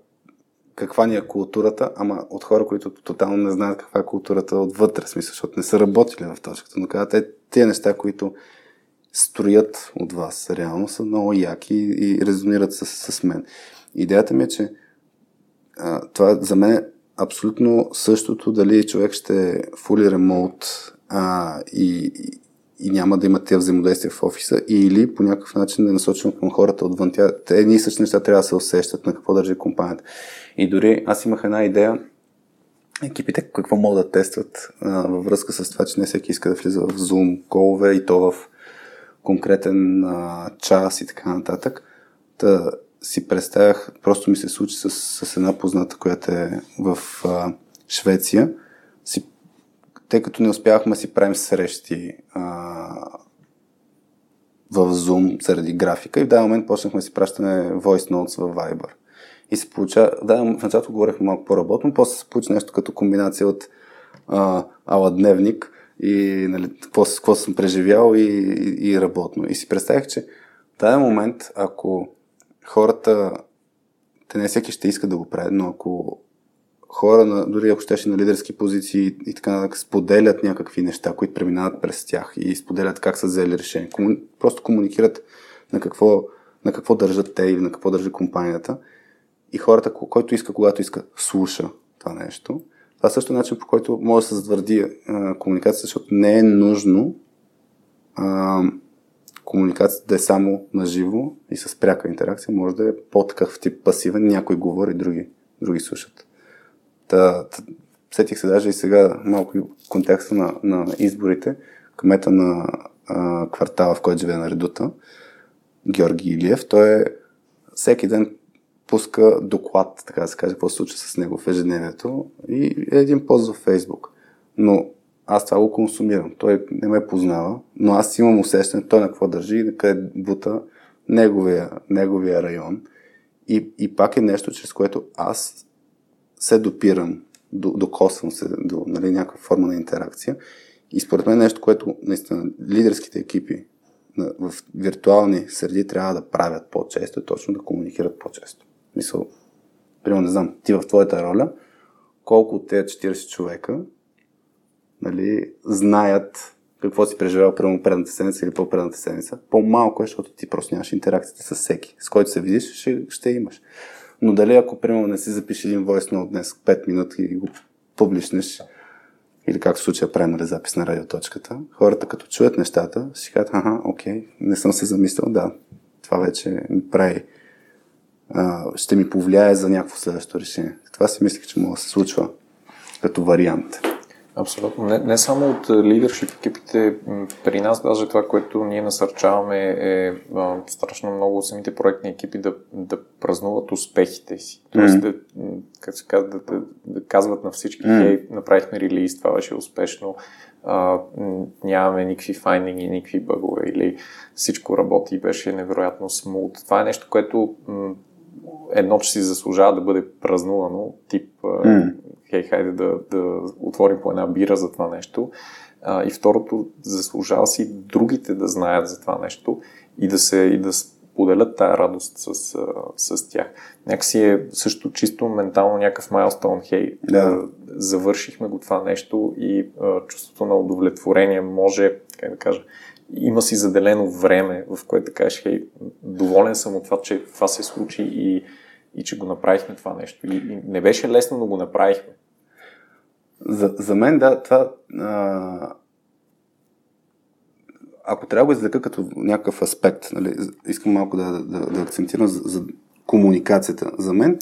каква ни е културата, ама от хора, които тотално не знаят каква е културата отвътре, смисъл, защото не са работили в точката. Но казват, е, тези неща, които строят от вас, реално са много яки и резонират с, с мен. Идеята ми е, че а, това за мен е абсолютно същото дали човек ще е fully remote а, и, и няма да има тези взаимодействия в офиса или по някакъв начин да е насочено към хората отвън. Тя, те едни и същи неща трябва да се усещат на какво държи компанията. И дори аз имах една идея екипите какво могат да тестват а, във връзка с това, че не всеки иска да влиза в Zoom колове и то в конкретен а, час и така нататък. Та си представях, просто ми се случи с, с една позната, която е в а, Швеция. Си, тъй като не успявахме да си правим срещи а, в Zoom заради графика и в даден момент почнахме да си пращаме voice notes в Viber. И се получава, да, в началото говорихме малко по-работно, после се получи нещо като комбинация от а, ала дневник и нали, какво, какво съм преживял и, и, и работно. И си представих, че в даден момент, ако хората, те не всеки ще иска да го правят, но ако хора, дори ако щеше на лидерски позиции и така нататък, споделят някакви неща, които преминават през тях и споделят как са взели решение. Кому... Просто комуникират на какво, на какво държат те или на какво държи компанията и хората, който иска, когато иска, слуша това нещо. Това е също начин, по който може да се затвърди комуникацията, защото не е нужно а, комуникацията да е само на живо и с пряка интеракция. Може да е по-такъв тип пасивен, някой говори, други, други слушат. Та, та, сетих се даже и сега малко в контекста на, на изборите. Кмета на а, квартала, в който живее на Редута, Георги Илиев, той е всеки ден пуска доклад, така да се каже, какво се случва с него в ежедневието и е един пост в Фейсбук. Но аз това го консумирам. Той не ме познава, но аз имам усещане той на какво държи и къде бута неговия, неговия район. И, и пак е нещо, чрез което аз се допирам, до, докосвам се до нали, някаква форма на интеракция. И според мен нещо, което наистина лидерските екипи в виртуални среди трябва да правят по-често, е точно да комуникират по-често. Мисъл, примерно, не знам, ти в твоята роля, колко от тези 40 човека нали, знаят какво си преживял прямо предната седмица или по-предната седмица. По-малко е, защото ти просто нямаш интеракцията с всеки. С който се видиш, ще, ще имаш. Но дали ако, примерно, не си запишеш един voice note днес 5 минути и го публичнеш, или както в случая правим нали, запис на радиоточката, хората като чуят нещата, ще кажат, аха, окей, не съм се замислял, да, това вече ми прави а, ще ми повлияе за някакво следващо решение. Това си мислих, че може да се случва като вариант. Абсолютно. Не, не само от лидершип екипите, при нас даже това, което ние насърчаваме е а, страшно много самите проектни екипи да, да празнуват успехите си. Тоест mm-hmm. да, как се казва, да, да, да казват на всички, mm-hmm. хей, направихме релиз, това беше успешно, а, нямаме никакви файндинги, никакви бъгове или всичко работи беше невероятно смут. Това е нещо, което м- едно, че си заслужава да бъде празнувано, тип mm хей, хайде да, да отворим по една бира за това нещо. А, и второто, заслужава си другите да знаят за това нещо и да се и да споделят тая радост с, с тях. Някакси е също чисто ментално някакъв майлстоун, хей, да. завършихме го това нещо и а, чувството на удовлетворение може, как да кажа, има си заделено време, в което да кажеш, хей, доволен съм от това, че това се случи и, и че го направихме това нещо. И, и не беше лесно, но го направихме. За, за мен, да, това. А, ако трябва да го извлека като някакъв аспект, нали, искам малко да, да, да акцентирам за, за комуникацията. За мен,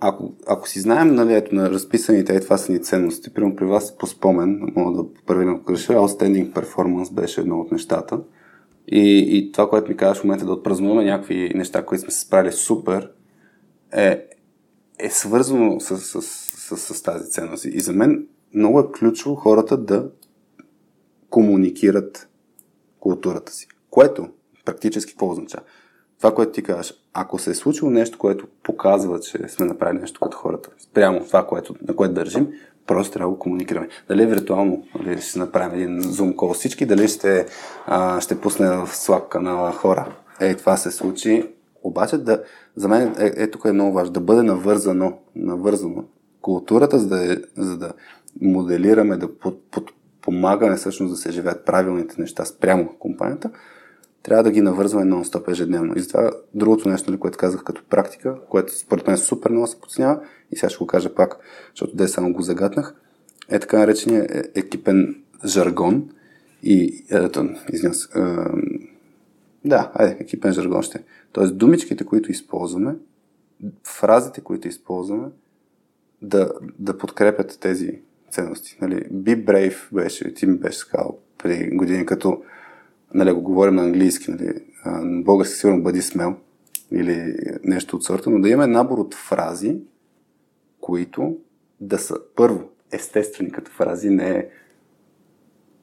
ако, ако си знаем, нали, ето на разписаните, е, това са ни ценности, примерно при вас по спомен, мога да проверим ако греша, Outstanding Performance беше едно от нещата. И, и това, което ми казваш в момента да отпразнуваме някакви неща, които сме се справили супер, е, е свързано с, с, с, с, тази ценност. И за мен много е ключово хората да комуникират културата си. Което практически какво означава? Това, което ти казваш, ако се е случило нещо, което показва, че сме направили нещо като хората, спрямо това, което, на което държим, просто трябва да го комуникираме. Дали е виртуално, дали ще направим един зум кол всички, дали ще, а, ще пусне в Slack канала хора. Е, това се случи. Обаче, да, за мен е, е тук е много важно да бъде навързано, навързано културата, за да, е, за да моделираме, да под, под, помагаме всъщност да се живеят правилните неща спрямо компанията, трябва да ги навързваме нон-стоп ежедневно. И затова другото нещо, нали, което казах като практика, което според мен супер много се подценява, и сега ще го кажа пак, защото де само го загатнах, е така наречения е, екипен жаргон. И, ето, извинявам се, е, да, айде, екипен жаргон ще. Тоест, думичките, които използваме, фразите, които използваме, да, да подкрепят тези ценности. Нали, be brave беше, ти ми беше сказал преди години, като нали, го говорим на английски, нали, на български сигурно бъди смел или нещо от сорта, но да имаме набор от фрази, които да са първо естествени като фрази, не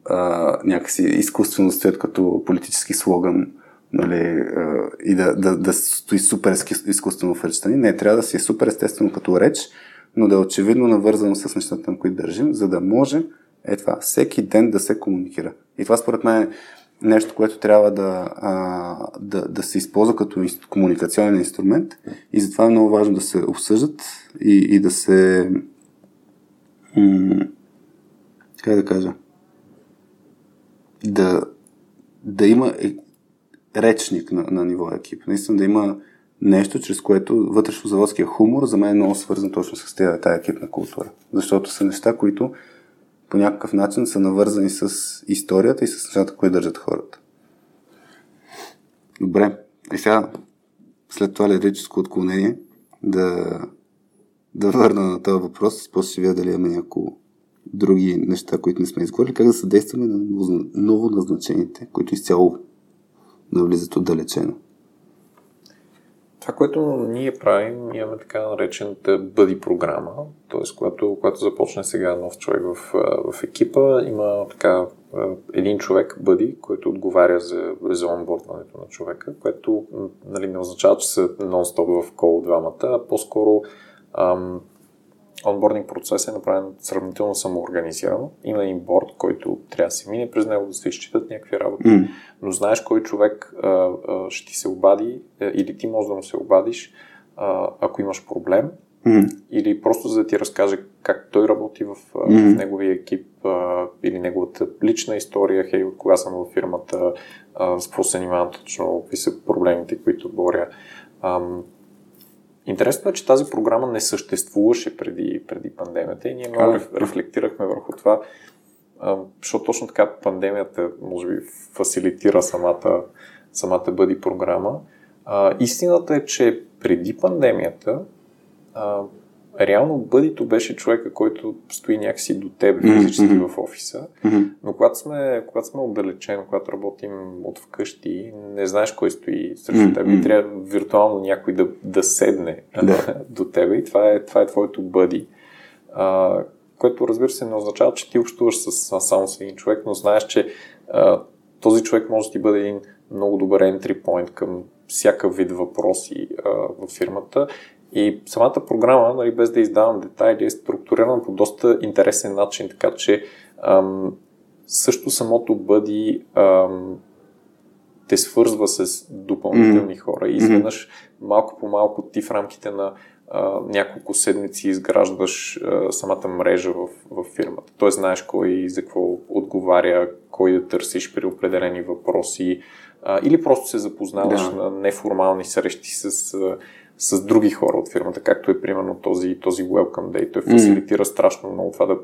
а, някакси изкуствено стоят като политически слоган нали, а, и да, да, да стои супер изкуствено в речта ни. Не, трябва да си е супер естествено като реч, но да е очевидно навързано с нещата, на които държим, за да може е това, всеки ден да се комуникира. И това според мен е нещо, което трябва да, а, да, да се използва като комуникационен инструмент и затова е много важно да се обсъждат и, и да се как да кажа да, да има е, речник на, на ниво екип. Наистина да има нещо, чрез което вътрешно-заводския хумор за мен е много свързан точно с тази, тази екипна култура. Защото са неща, които по някакъв начин са навързани с историята и с нещата, които държат хората. Добре. И сега, след това лирическо отклонение, да, да върна на този въпрос, после ще видя дали имаме някои други неща, които не сме изговорили, как да съдействаме на ново назначените, които изцяло навлизат отдалечено. Това, което ние правим, имаме така наречената бъди програма, т.е. Когато, когато започне сега нов човек в, в екипа, има така един човек бъди, който отговаря за, за онбордването на човека, което нали, не означава, че са нон-стоп в кол двамата, а по-скоро ам, онбординг процес е направен сравнително самоорганизирано. Има един борд, който трябва да се мине през него, да се изчитат някакви работи. Mm. Но знаеш кой човек а, а, ще ти се обади а, или ти можеш да му се обадиш, а, ако имаш проблем. Mm. Или просто за да ти разкаже как той работи в, mm. в неговия екип а, или неговата лична история, хей, от кога съм в фирмата, а, с какво се занимавам точно, какви са проблемите, които боря. Интересно е, че тази програма не съществуваше преди, преди пандемията и ние много а, рефлектирахме върху това, защото точно така пандемията, може би, фасилитира самата, самата бъди програма. А, истината е, че преди пандемията а, реално бъдито беше човека, който стои някакси до теб физически mm-hmm. в офиса, mm-hmm. но когато сме, когато сме отдалечен, когато работим от вкъщи, не знаеш кой стои срещу mm-hmm. теб и трябва виртуално някой да, да седне yeah. до тебе и това е, това е твоето бъди. А, което разбира се не означава, че ти общуваш с, само с един човек, но знаеш, че а, този човек може да ти бъде един много добър entry point към всякакъв вид въпроси а, в фирмата и самата програма, нали, без да издавам детайли, е структурирана по доста интересен начин, така че ам, също самото бъди ам, те свързва с допълнителни mm-hmm. хора и изведнъж малко по малко ти в рамките на а, няколко седмици изграждаш а, самата мрежа в, в фирмата. Той знаеш кой за какво отговаря, кой да търсиш при определени въпроси а, или просто се запознаваш да. на неформални срещи с а, с други хора от фирмата, както е примерно този, този Welcome Day. Той фасилитира mm. страшно много това да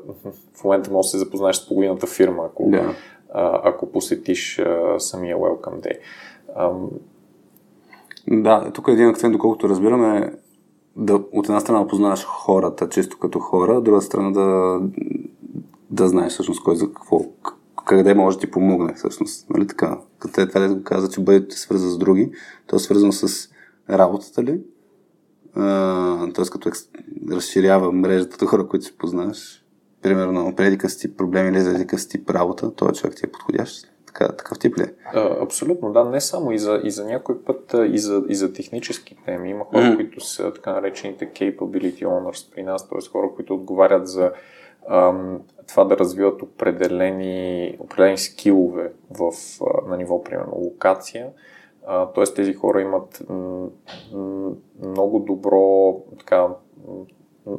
в момента може да се запознаеш с половината фирма, ако, yeah. а, ако посетиш а, самия Welcome Day. Ам... Да, тук е един акцент, доколкото разбираме, да, от една страна да познаваш хората често като хора, от друга страна да, да знаеш всъщност кой за какво, къде може да ти помогне всъщност. Нали така? Като е това да го каза, че бъдете свързан с други, то е свързано с работата ли, т.е. като екс... разширява мрежата от хора, които си познаваш. Примерно, преди къс тип проблеми или за къс тип работа, този човек ти е подходящ. Така, такъв тип ли? Е? абсолютно, да. Не само и за, и за някой път, и за, и за технически теми. Има хора, mm. които са така наречените capability owners при нас, т.е. хора, които отговарят за това да развиват определени, определени скилове в, на ниво, примерно, локация т.е. тези хора имат много добро така,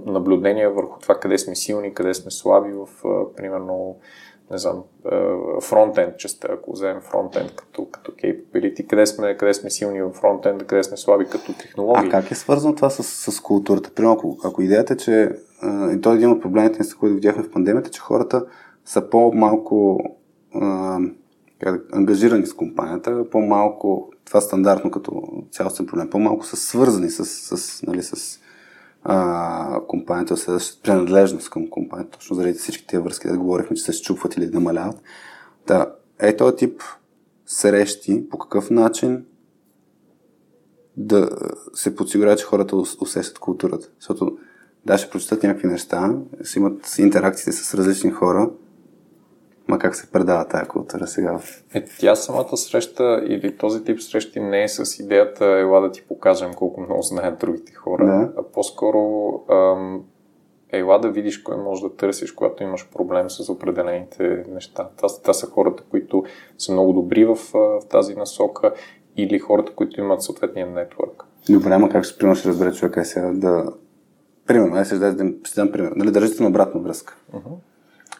наблюдение върху това къде сме силни, къде сме слаби в, примерно, не знам, фронтенд частта, ако вземем фронтенд като, като capability, къде сме, къде сме силни в фронтенд, къде сме слаби като технологии. А как е свързано това с, с културата? Примерно, ако, ако идеята е, че и то е един от проблемите, с които видяхме в пандемията, че хората са по-малко а, ангажирани с компанията, по-малко това стандартно като цялостен проблем. По-малко са свързани с, с, нали, с а, компанията, с принадлежност към компанията, точно заради всички тези връзки, да говорихме, че се щупват или намаляват. Да, е този тип срещи, по какъв начин да се подсигурява, че хората усещат културата. Защото да, ще прочитат някакви неща, ще имат интеракциите с различни хора, Ма как се предава тази култура сега? Е, тя самата среща или този тип срещи не е с идеята ела да ти покажем колко много знаят другите хора, да. а по-скоро ам, ела да видиш кой може да търсиш, когато имаш проблем с определените неща. Това, това са хората, които са много добри в, в тази насока или хората, които имат съответния нетворк. Добре, ама как ще, ще разбере човека сега да... Примерно, аз ще ще дам пример. Нали, държите на обратна връзка. Uh-huh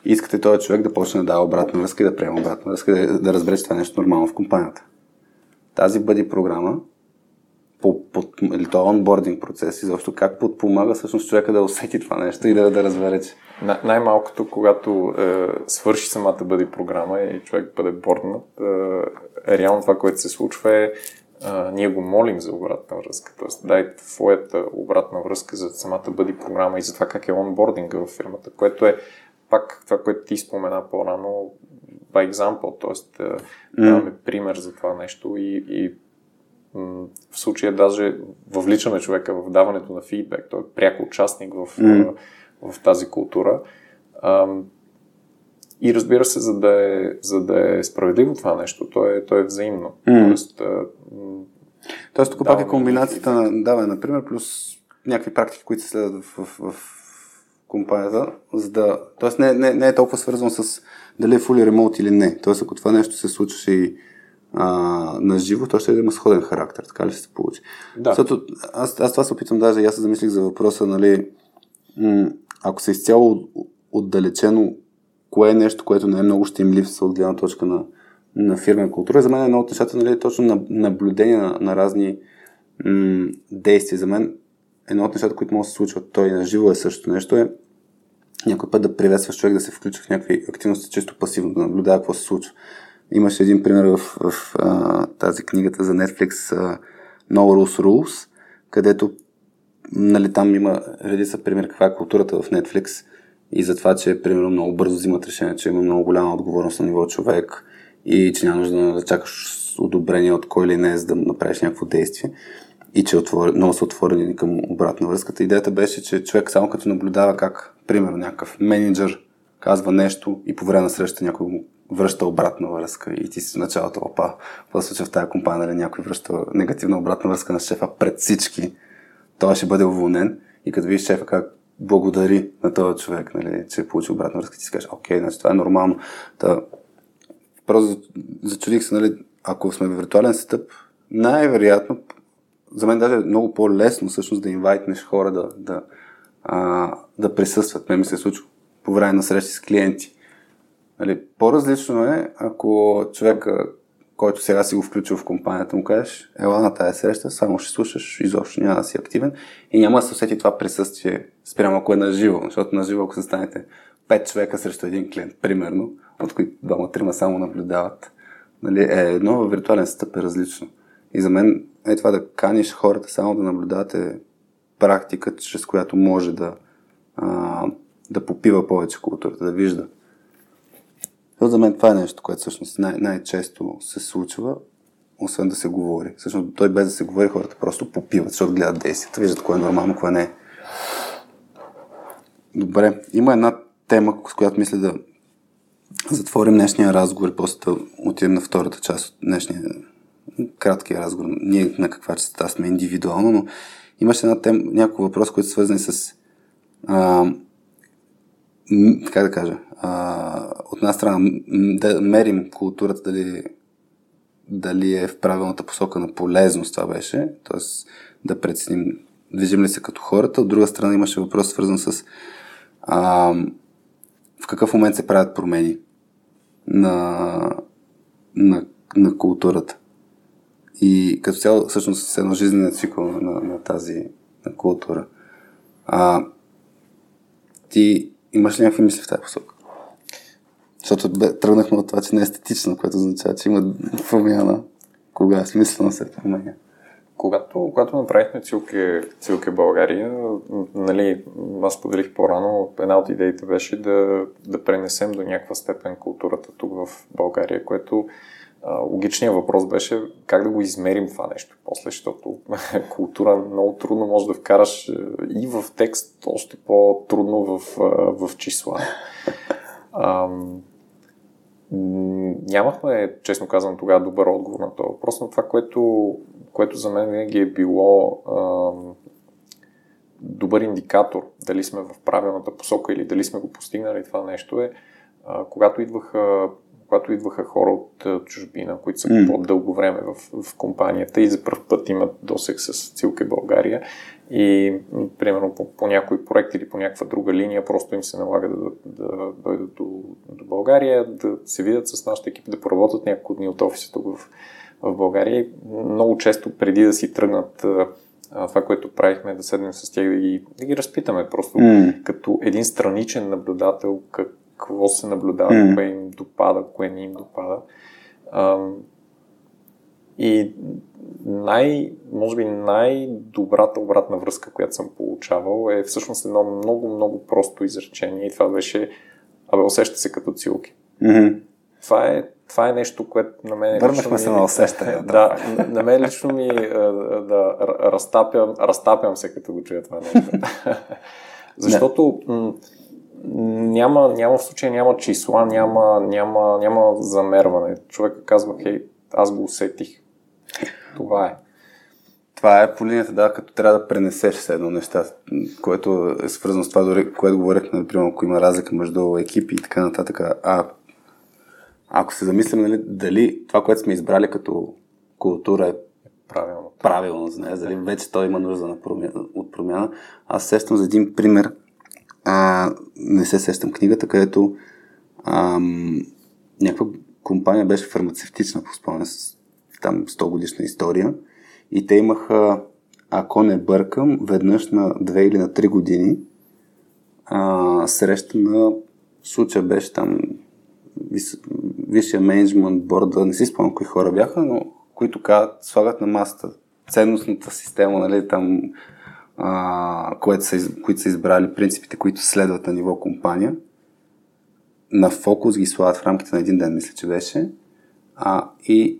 и искате този човек да почне да дава обратна връзка и да приема обратна връзка, да, да разбере, че това е нещо нормално в компанията. Тази бъди програма, по, по, или то онбординг процес, изобщо как подпомага всъщност човека да усети това нещо и да, да разбере, че... най-малкото, когато е, свърши самата бъди програма и човек бъде борднат, е, реално това, което се случва е а, ние го молим за обратна връзка. Тоест, дай твоята обратна връзка за самата бъди програма и за това как е онбординга в фирмата, което е пак това, което ти спомена по-рано, by example, т.е. даваме mm. пример за това нещо и, и в случая даже въвличаме човека в даването на фидбек. Той е пряко участник в, mm. в, в тази култура. И разбира се, за да е, за да е справедливо това нещо, то е, то е взаимно. Mm. Тоест, а, Тоест тук пак е комбинацията на даване, например, плюс някакви практики, които се следват в, в, в компанията, за да... Тоест не, не, не е толкова свързано с дали е fully remote или не. Тоест ако това нещо се случваше и а, на живо, то ще има сходен характер, така ли ще се получи. Да. Защото аз, аз това се опитвам даже и аз се замислих за въпроса, нали, м- ако се изцяло отдалечено, кое е нещо, което не е много ще им липсва от гледна точка на, на фирмен култура. За мен е едно от нещата, нали, точно на наблюдение на, на разни м- действия. За мен едно от нещата, които може да се случват, той на живо е също нещо, е някой път да приветстваш човек да се включва в някакви активности, често пасивно, да наблюдава какво се случва. Имаше един пример в, в а, тази книгата за Netflix а, No Rules Rules, където нали, там има редица пример каква е културата в Netflix и за това, че примерно много бързо взимат решение, че има много голяма отговорност на ниво човек и че няма нужда да чакаш одобрение от кой или не, за да направиш някакво действие и че отвор... много са отворени към обратна връзката. Идеята беше, че човек само като наблюдава как, примерно, някакъв менеджер казва нещо и по време на среща някой му връща обратна връзка и ти си в началото, опа, какво се в тази компания, нали някой връща негативна обратна връзка на шефа пред всички, той ще бъде уволнен и като видиш шефа как благодари на този човек, нали, че е получи обратна връзка, ти си кажеш, окей, значи това е нормално. Та, просто зачудих се, нали, ако сме в виртуален стъп, най-вероятно, за мен даже е много по-лесно всъщност да инвайтнеш хора да, да, а, да присъстват. Ме ми се случва по време на срещи с клиенти. Нали, по-различно е, ако човека, който сега си го включил в компанията, му кажеш, ела на тази среща, само ще слушаш, изобщо няма да си активен и няма да се усети това присъствие спрямо ако е на живо, защото на живо, ако се станете пет човека срещу един клиент, примерно, от които двама-трима само наблюдават, нали, е едно в виртуален стъп е различно. И за мен е това да каниш хората само да наблюдавате практика, чрез която може да, а, да попива повече културата, да вижда. То за мен това е нещо, което всъщност най- най-често се случва, освен да се говори. Всъщност той без да се говори, хората просто попиват, защото гледат действията, виждат кое е нормално, кое не е. Добре, има една тема, с която мисля да затворим днешния разговор и после да отидем на втората част от днешния краткия разговор. Ние на каква частта сме индивидуално, но имаше една тема, няколко въпроси, които са свързани с а, как да кажа, а, от една страна да мерим културата дали, дали е в правилната посока на полезност, това беше, т.е. да преценим движим ли се като хората. От друга страна имаше въпрос свързан с а, в какъв момент се правят промени на, на, на културата. И като цяло, всъщност, с едно жизнен цикъл на, на, тази на култура. А, ти имаш ли някакви мисли в тази посока? Защото бе, тръгнахме от това, че не е естетично, което означава, че има промяна. Кога е смислено се променя? Когато, когато направихме Цилке, Цилке България, нали, аз поделих по-рано, една от идеите беше да, да пренесем до някаква степен културата тук в България, което логичният въпрос беше как да го измерим това нещо после, защото култура много трудно може да вкараш и в текст, още по-трудно в, в числа. Нямахме, честно казвам, тогава добър отговор на това въпрос, но това, което, което за мен винаги е било ам, добър индикатор дали сме в правилната посока или дали сме го постигнали това нещо е, а, когато идваха когато идваха хора от чужбина, които са mm. по-дълго време в, в компанията и за първ път имат досек с Цилка България и примерно по, по някой проект или по някаква друга линия просто им се налага да, да, да дойдат до, до България, да се видят с нашата екип, да поработят няколко дни от офиса тук в, в България много често преди да си тръгнат това, което правихме, да седнем с тях да ги, да ги разпитаме просто mm. като един страничен наблюдател как, какво се наблюдава, mm. кое им допада, кое не им допада. А, и най, може би най-добрата обратна връзка, която съм получавал е всъщност едно много, много просто изречение и това беше Абе, усеща се като цилки. Mm-hmm. Това е, това е нещо, което на мен Върнахме се ми, на усещане. да, на мен лично ми да, разтапям, разтапям се като го чуя това нещо. Защото м- няма, няма в случай, няма числа, няма, няма, няма замерване. Човек казва, хей, аз го усетих. Това е. Това е по линията, да, като трябва да пренесеш се едно неща, което е свързано с това, дори, което говорихме, например, ако има разлика между екипи и така нататък. А ако се замислим, нали, дали това, което сме избрали като култура е правилно, правилно за нея, дали вече той има нужда на промяна, от промяна. Аз сещам за един пример, а, не се сещам книгата, където ам, някаква компания беше фармацевтична, по спомня, с там 100 годишна история. И те имаха, ако не бъркам, веднъж на 2 или на 3 години а, среща на случая беше там висшия менеджмент борда, не си спомням кои хора бяха, но които казват, слагат на масата ценностната система, нали, там а, което са, които са избрали принципите, които следват на ниво компания, на фокус ги слагат в рамките на един ден, мисля, че беше, а, и,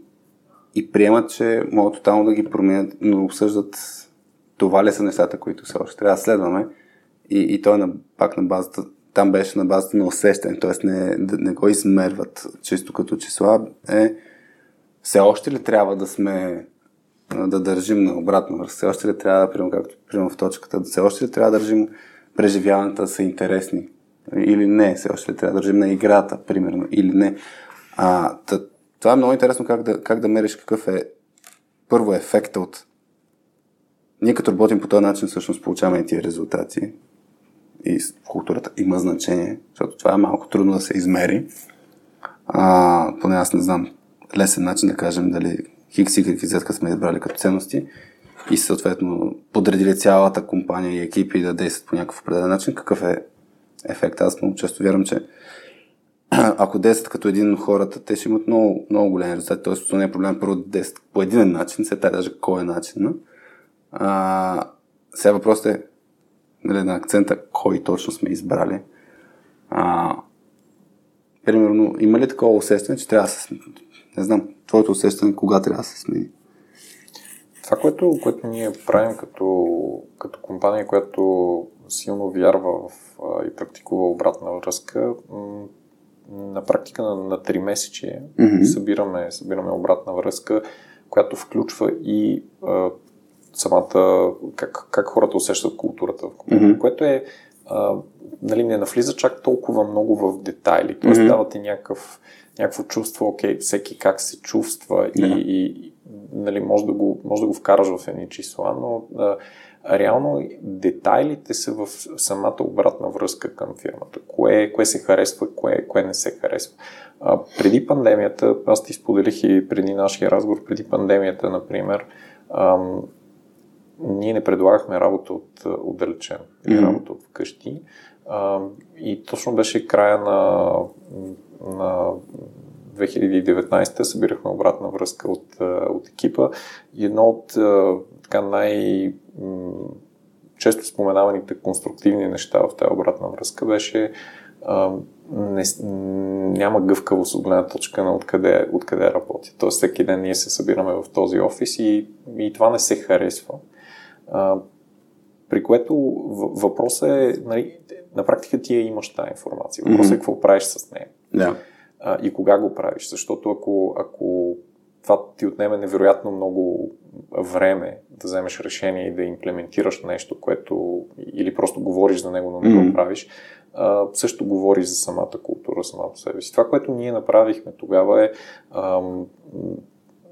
и приемат, че могат тотално да ги променят, но обсъждат това ли са нещата, които все още трябва да следваме. И, и той е на, пак на базата, там беше на базата на усещане, т.е. Не, не го измерват чисто като числа, е все още ли трябва да сме да държим на обратно все още ли трябва, примерно, както примерно в точката, все още ли трябва да държим преживяванията са интересни или не, все още ли трябва да държим на играта, примерно, или не. А, това е много интересно как да, как да мериш какъв е първо ефекта от ние като работим по този начин, всъщност получаваме и тия резултати. И културата има значение, защото това е малко трудно да се измери. А, поне аз не знам лесен начин да кажем дали Хикс, Y и Z сме избрали като ценности и съответно подредили цялата компания и екипи да действат по някакъв определен начин. Какъв е ефект? Аз много често вярвам, че ако действат като един хората, те ще имат много, много големи резултати. Тоест, не е проблем първо да действат по един начин, се даже кой е начин. А, сега въпросът е нали, на акцента кой точно сме избрали. А, примерно, има ли такова усещане, че трябва да се? Не знам, твоето усещане кога трябва да се смени? Това, което, което ние правим като, като компания, която силно вярва в и практикува обратна връзка, на практика на, на 3 месечи mm-hmm. събираме, събираме обратна връзка, която включва и а, самата, как, как хората усещат културата в компания, mm-hmm. което е, а, нали, не навлиза чак толкова много в детайли, т.е. Mm-hmm. дава ти някакъв, някакво чувство, окей, всеки как се чувства yeah. и, и нали, може, да го, може да го вкараш в едни числа, но а, реално детайлите са в самата обратна връзка към фирмата. Кое, кое се харесва, кое, кое не се харесва. А, преди пандемията, аз ти споделих и преди нашия разговор, преди пандемията, например, ам, ние не предлагахме работа от отдалечен или mm-hmm. работа от вкъщи. А, и точно беше края на, на 2019 събирахме обратна връзка от, от екипа и едно от така най- често споменаваните конструктивни неща в тази обратна връзка беше а, не, няма гъвкавост от гледна точка на откъде, откъде работи. Тоест всеки ден ние се събираме в този офис и, и това не се харесва. А, при което въпросът е, нали, на практика ти имаш тази информация. Въпросът е какво правиш с нея. Yeah. А, и кога го правиш. Защото ако, ако това ти отнеме невероятно много време да вземеш решение и да имплементираш нещо, което или просто говориш за него, но не го правиш, а, също говориш за самата култура сама по себе си. Това, което ние направихме тогава е ам,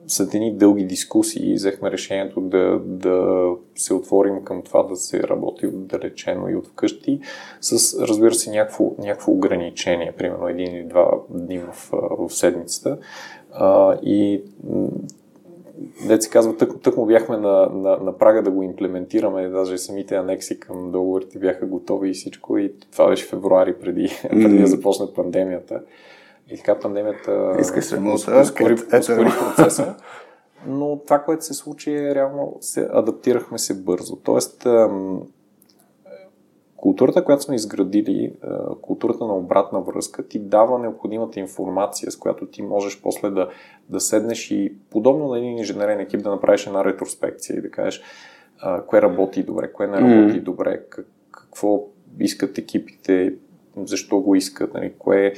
след едни дълги дискусии взехме решението да, да се отворим към това да се работи отдалечено и от вкъщи, с, разбира се, някакво, някакво ограничение, примерно един или два дни в, в седмицата. А, и Дет се казва, тък, тък му бяхме на, на, на прага да го имплементираме, даже самите анекси към договорите бяха готови и всичко и това беше февруари преди, преди да започне пандемията. И така пандемията Искаш се ускори, ускори процеса. Но това, което се случи е реално се адаптирахме се бързо. Тоест, културата, която сме изградили, културата на обратна връзка, ти дава необходимата информация, с която ти можеш после да, да седнеш и подобно на един инженерен екип да направиш една ретроспекция и да кажеш кое работи добре, кое не работи mm. добре, какво искат екипите, защо го искат, нали, кое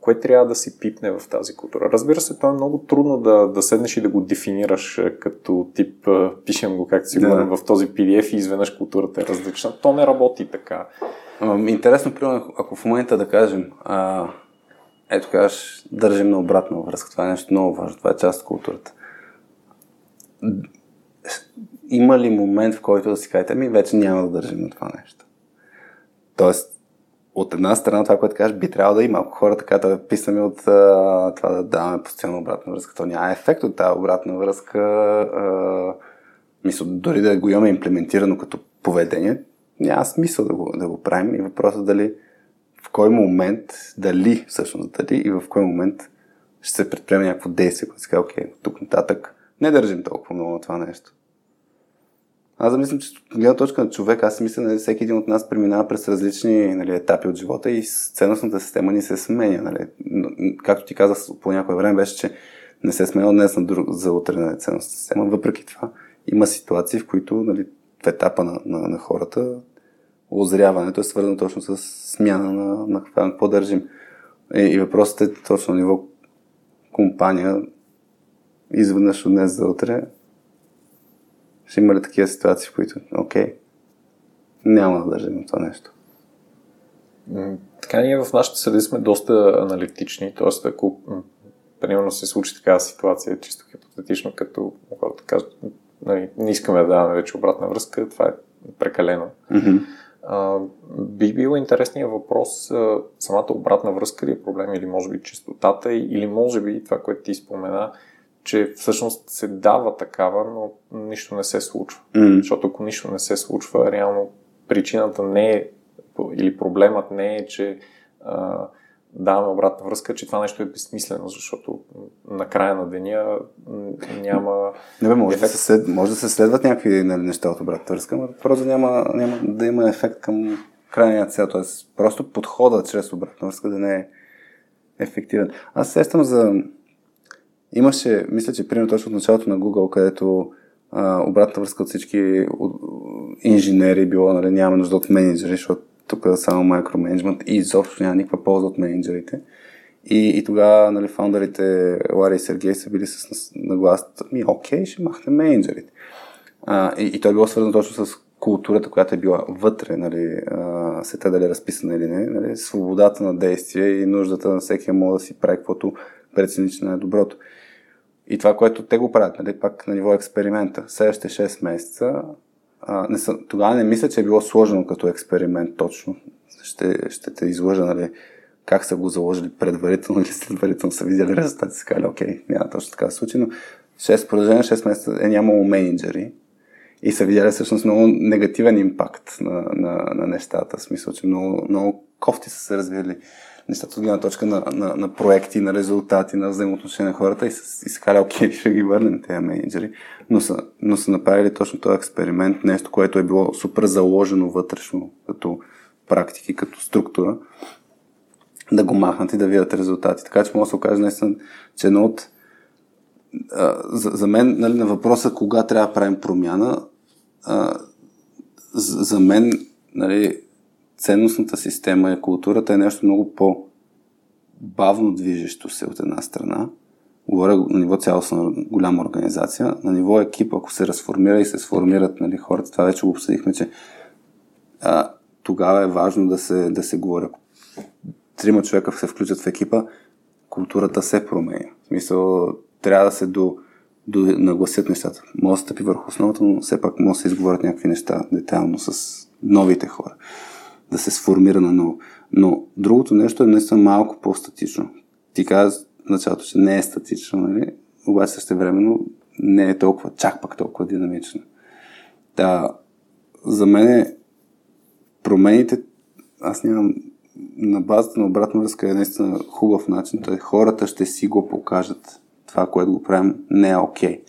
кое трябва да си пипне в тази култура. Разбира се, то е много трудно да, да седнеш и да го дефинираш като тип, пишем го както си да. в този PDF и изведнъж културата е различна. То не работи така. Интересно, примерно, ако в момента да кажем, а, ето кажеш, държим на обратна връзка, това е нещо много важно, това е част от културата. Има ли момент, в който да си кажете, ми вече няма да държим на това нещо? Тоест, от една страна това, което кажеш, би трябвало да има. Ако хората така да писаме от а, това да даваме постоянно обратна връзка, то няма ефект от тази обратна връзка. А, мисля, дори да го имаме имплементирано като поведение, няма смисъл да го, да го правим. И въпросът дали в кой момент, дали всъщност дали и в кой момент ще се предприеме някакво действие, което се казва, окей, тук нататък не държим толкова много на това нещо. Аз замислям, че от гледна точка на човек, аз мисля, нали, всеки един от нас преминава през различни нали, етапи от живота и ценностната система ни се сменя. Нали. Както ти казах по някое време беше, че не се е сменя днес на друг, за утре на ценностната система. Въпреки това, има ситуации, в които нали, в етапа на, на, на хората озряването е свързано точно с смяна на, на какво държим. И, и въпросът е точно на ниво компания, изведнъж от днес за утре, ще има ли такива ситуации, в които, окей, няма да държим това нещо. Така ние в нашата среда сме доста аналитични, т.е. ако примерно се случи такава ситуация, чисто хипотетично, като хората кажат, нали, не искаме да даваме вече обратна връзка, това е прекалено. Mm-hmm. А, би бил интересният въпрос а, самата обратна връзка ли е проблем или може би чистотата или може би това, което ти спомена, че всъщност се дава такава, но нищо не се случва. Mm. Защото ако нищо не се случва, реално причината не е или проблемът не е, че а, даваме обратна връзка, че това нещо е безсмислено, защото на края на деня няма. Не бе, може, ефект. да се, може да се следват някакви нали, неща от обратна връзка, но просто няма, няма да има ефект към крайния цел. Тоест, просто подхода чрез обратна връзка да не е ефективен. Аз сещам за. Имаше, мисля, че примерно точно от началото на Google, където а, обратна връзка от всички инженери било, нали, няма нужда от менеджери, защото тук е само микроменеджмент и изобщо няма никаква полза от менеджерите. И, и тогава нали, фаундърите Лари и Сергей са били с наглас, ми окей, ще махнем менеджерите. А, и, и той е било свързано точно с културата, която е била вътре, нали, а, сета дали е разписана или не, нали, свободата на действие и нуждата на всеки мога да си прави каквото прецени, че не е доброто. И това, което те го правят, нали, пак на ниво експеримента. Следващите 6 месеца а, не съм, тогава не мисля, че е било сложено като експеримент точно. Ще, ще те излъжа, нали, как са го заложили предварително или следварително са видяли резултати, са казали, окей, няма точно така случи, но 6, продължение 6 месеца е нямало менеджери и са видяли всъщност много негативен импакт на, на, на нещата. В смисъл, че много, много кофти са се развили нещата от гледна точка на, на, на проекти, на резултати, на взаимоотношения на хората и, са, и са казали, окей, ще ги върнем тези менеджери. Но са, но са направили точно този експеримент, нещо, което е било супер заложено вътрешно като практики, като структура, да го махнат и да видят резултати. Така че мога да се окаже наистина, че едно от за, за мен нали, на въпроса кога трябва да правим промяна, а, за, за мен нали, ценностната система и културата е нещо много по-бавно движещо се от една страна. Говоря на ниво цялостна голяма организация. На ниво екип, ако се разформира и се сформират нали, хората, това вече го обсъдихме, че а, тогава е важно да се, да се говори. Ако трима човека се включат в екипа, културата се променя. В смисъл, трябва да се до, до нагласят нещата. Може да стъпи върху основата, но все пак може да се изговорят някакви неща детайлно с новите хора да се сформира на ново. Но другото нещо е наистина малко по-статично. Ти каза в началото, че не е статично, нали? обаче също времено не е толкова, чак пак толкова динамично. Да, за мен е промените, аз нямам на базата на обратна връзка е наистина хубав начин, т.е. хората ще си го покажат това, което го правим, не е окей. Okay.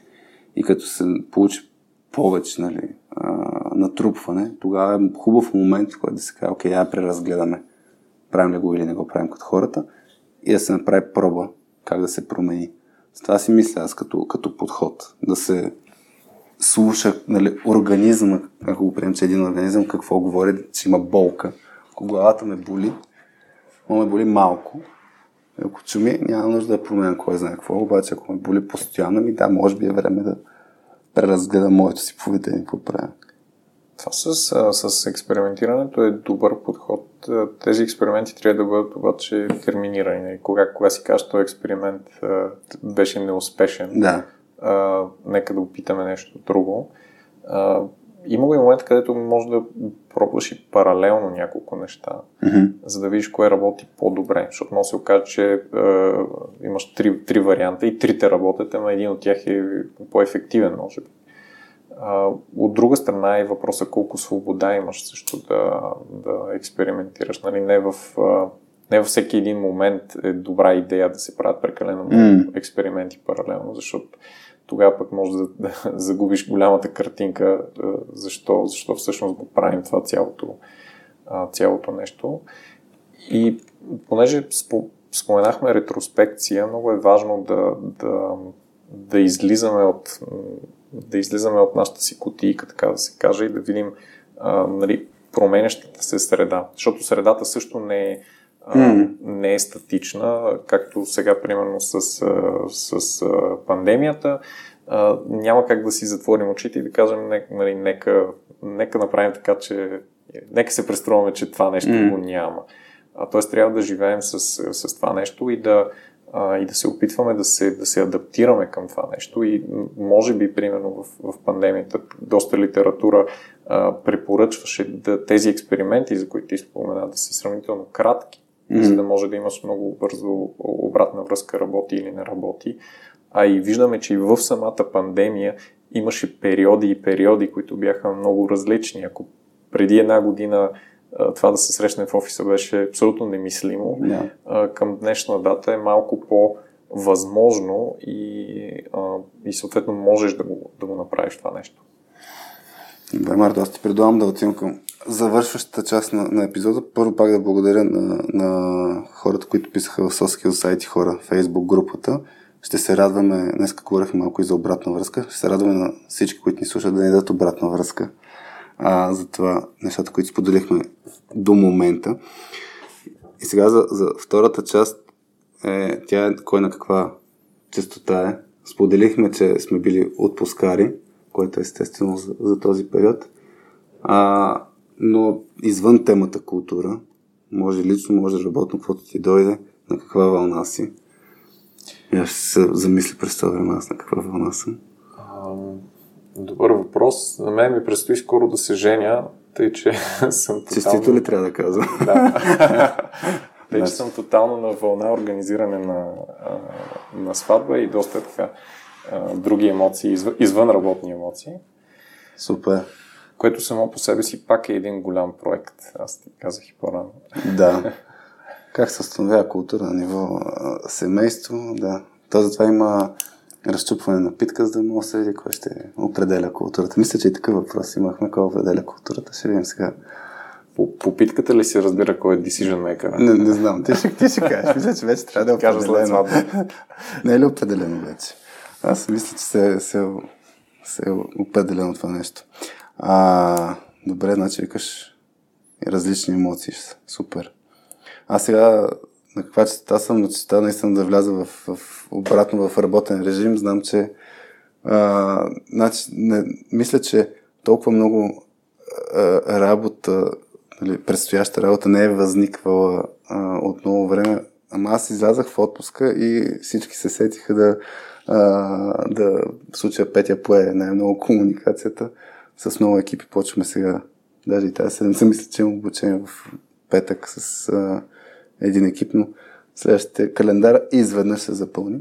И като се получи повече, нали, натрупване, тогава е хубав момент, в който да се каже, окей, я преразгледаме, правим ли го или не го правим като хората и да се направи проба как да се промени. С това си мисля аз като, като подход. Да се слуша нали, организма, ако го приемем, че един организъм какво говори, че има болка. Ако главата ме боли, но ме боли малко, ако чуми, няма нужда да променя кой знае какво, обаче ако ме боли постоянно, ми да, може би е време да преразгледам моето си поведение, какво правя. Това с, с експериментирането е добър подход. Тези експерименти трябва да бъдат обаче терминирани. Нали? Кога, кога си кажеш, този експеримент беше неуспешен, да. а, нека да опитаме нещо друго. А, има ли момент, където може да пробваш и паралелно няколко неща, mm-hmm. за да видиш кое работи по-добре? Защото може се окаже, че е, имаш три, три варианта и трите работят, ама един от тях е по-ефективен, може би. А, от друга страна е въпроса колко свобода имаш също да, да експериментираш. Нали? Не, в, не във всеки един момент е добра идея да се правят прекалено много mm. експерименти паралелно, защото тогава пък може да, да загубиш голямата картинка, защо, защо всъщност го правим това цялото, цялото нещо. И понеже споменахме ретроспекция, много е важно да, да, да излизаме от да излизаме от нашата си кутийка, така да се каже, и да видим нали, променящата се среда. Защото средата също не е, mm. не е статична, както сега, примерно, с, с, с пандемията. Няма как да си затворим очите и да кажем, нали, нека, нека направим така, че нека се преструваме, че това нещо mm. го няма. Т.е. трябва да живеем с, с това нещо и да, а, и да се опитваме да се, да се адаптираме към това нещо. И може би, примерно в, в пандемията, доста литература а, препоръчваше да, тези експерименти, за които ти спомена, да са сравнително кратки, mm-hmm. за да може да имаш много бързо обратна връзка, работи или не работи. А и виждаме, че и в самата пандемия имаше периоди и периоди, които бяха много различни. Ако преди една година това да се срещне в офиса беше абсолютно немислимо. Yeah. Към днешна дата е малко по-възможно и, и съответно можеш да го, да го направиш това нещо. Добре, Марто, аз ти предлагам да отидем към завършващата част на, на епизода. Първо пак да благодаря на, на хората, които писаха в Соскил сайти хора, Фейсбук групата. Ще се радваме, днес говорихме малко и за обратна връзка, ще се радваме на всички, които ни слушат да ни дадат обратна връзка а, за това нещата, които споделихме до момента. И сега за, за втората част, е, тя е кой на каква частота е. Споделихме, че сме били отпускари, което е естествено за, за този период. А, но извън темата култура, може лично, може работно, каквото ти дойде, на каква вълна си. Аз ще се замисля през това време аз на каква вълна съм. Добър въпрос. На мен ми предстои скоро да се женя, тъй че съм тотално... Честито ли трябва да казвам? Да. тъй, че съм тотално на вълна организиране на, на сватба и доста така други емоции, извън работни емоции. Супер. Което само по себе си пак е един голям проект. Аз ти казах и по-рано. Да. Как се установява култура на ниво семейство, да. То затова има разчупване на питка, за да да види кой ще определя културата. Мисля, че и такъв въпрос имахме, кой определя културата. Ще видим сега. По, по питката ли се разбира кой е decision maker? Не, не знам. Ти ще, ти ще кажеш. Мисля, че вече трябва да е определено. не е ли определено вече? Аз мисля, че се, се, се е определено това нещо. А, добре, значи викаш различни емоции. Супер. А сега на каква частота съм, но частота наистина да вляза в, в, обратно в работен режим. Знам, че а, значи, не, мисля, че толкова много а, работа, нали, предстояща работа не е възниквала а, от много време. Ама аз излязах в отпуска и всички се сетиха да, а, да в случая Петя пое най-много комуникацията. С много екипи почваме сега. Даже и тази седмица мисля, че имам обучение в петък с а, един екип, но следващия календар изведнъж се запълни.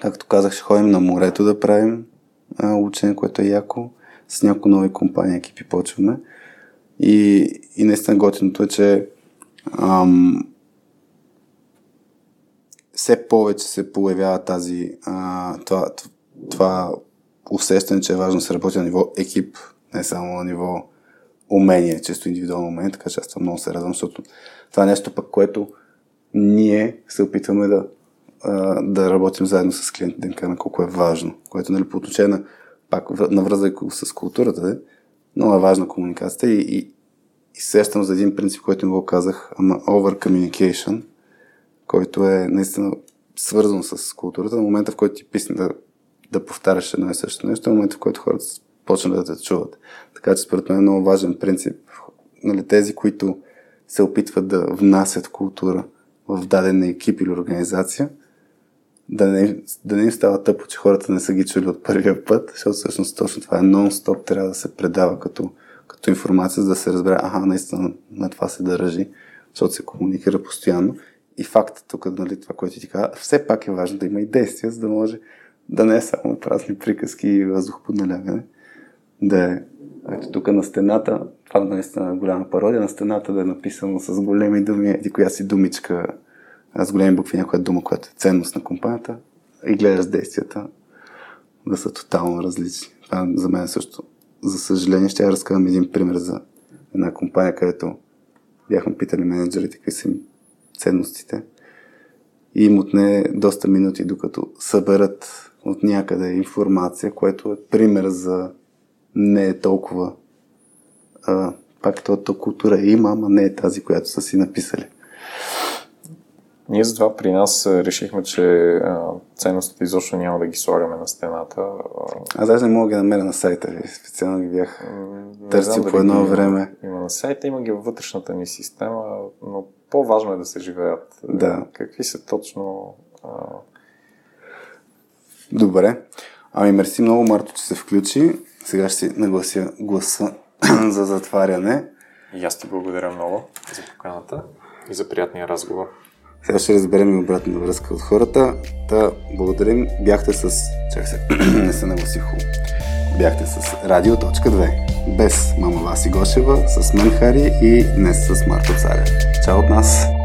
Както казах, ще ходим на морето да правим а, учене, което е яко. С някои нови компании, екипи почваме. И, и наистина готиното е, че ам, все повече се появява тази, а, това, това усещане, че е важно да се работи на ниво екип, не само на ниво умение, често индивидуално умение, така че аз това много се радвам, защото това е нещо пък, което ние се опитваме да, да работим заедно с клиентите, да на колко е важно, което нали, по отношение на, пак навръзвайки с културата, е, много е важна комуникацията и, и, и сещам за един принцип, който им го казах, ама over communication, който е наистина свързан с културата. На момента, в който ти писне да, да повтаряш едно и също нещо, е момента, в който хората почнат да те чуват. Така че според мен е много важен принцип. Нали, тези, които се опитват да внасят култура в даден екип или организация, да не, да не им става тъпо, че хората не са ги чули от първия път, защото всъщност точно това е нон-стоп, трябва да се предава като, като информация, за да се разбере, аха, наистина на това се държи, защото се комуникира постоянно. И факта тук, нали, това, което ти казва, все пак е важно да има и действия, за да може да не е само празни приказки и въздух под налягане, да е ето тук на стената, това наистина е голяма пародия, на стената да е написано с големи думи, еди коя си думичка, с големи букви някоя дума, която е ценност на компанията и гледаш действията. да са тотално различни. Това за мен също. За съжаление, ще я разкажам един пример за една компания, където бяхме питали менеджерите какви са ценностите. И им отне доста минути, докато съберат от някъде информация, което е пример за не е толкова а, пак това култура има, ама не е тази, която са си написали. Ние затова при нас решихме, че а, ценностите изобщо няма да ги слагаме на стената. Аз даже не мога да ги намеря на сайта ви. Специално ги бях търсил по едно време. Има на сайта, има ги във вътрешната ни система, но по-важно е да се живеят. Да. Какви са точно... А... Добре. Ами мерси много, Марто, че се включи. Сега ще си наглася гласа за затваряне. И аз ти благодаря много за поканата и за приятния разговор. Сега ще разберем и обратна връзка от хората. Та, благодарим. Бяхте с... Чакай се, не се нагласих Бяхте с Радио.2. Без мама Васи Гошева, с мен Хари и днес с Марто Царя. Чао от нас!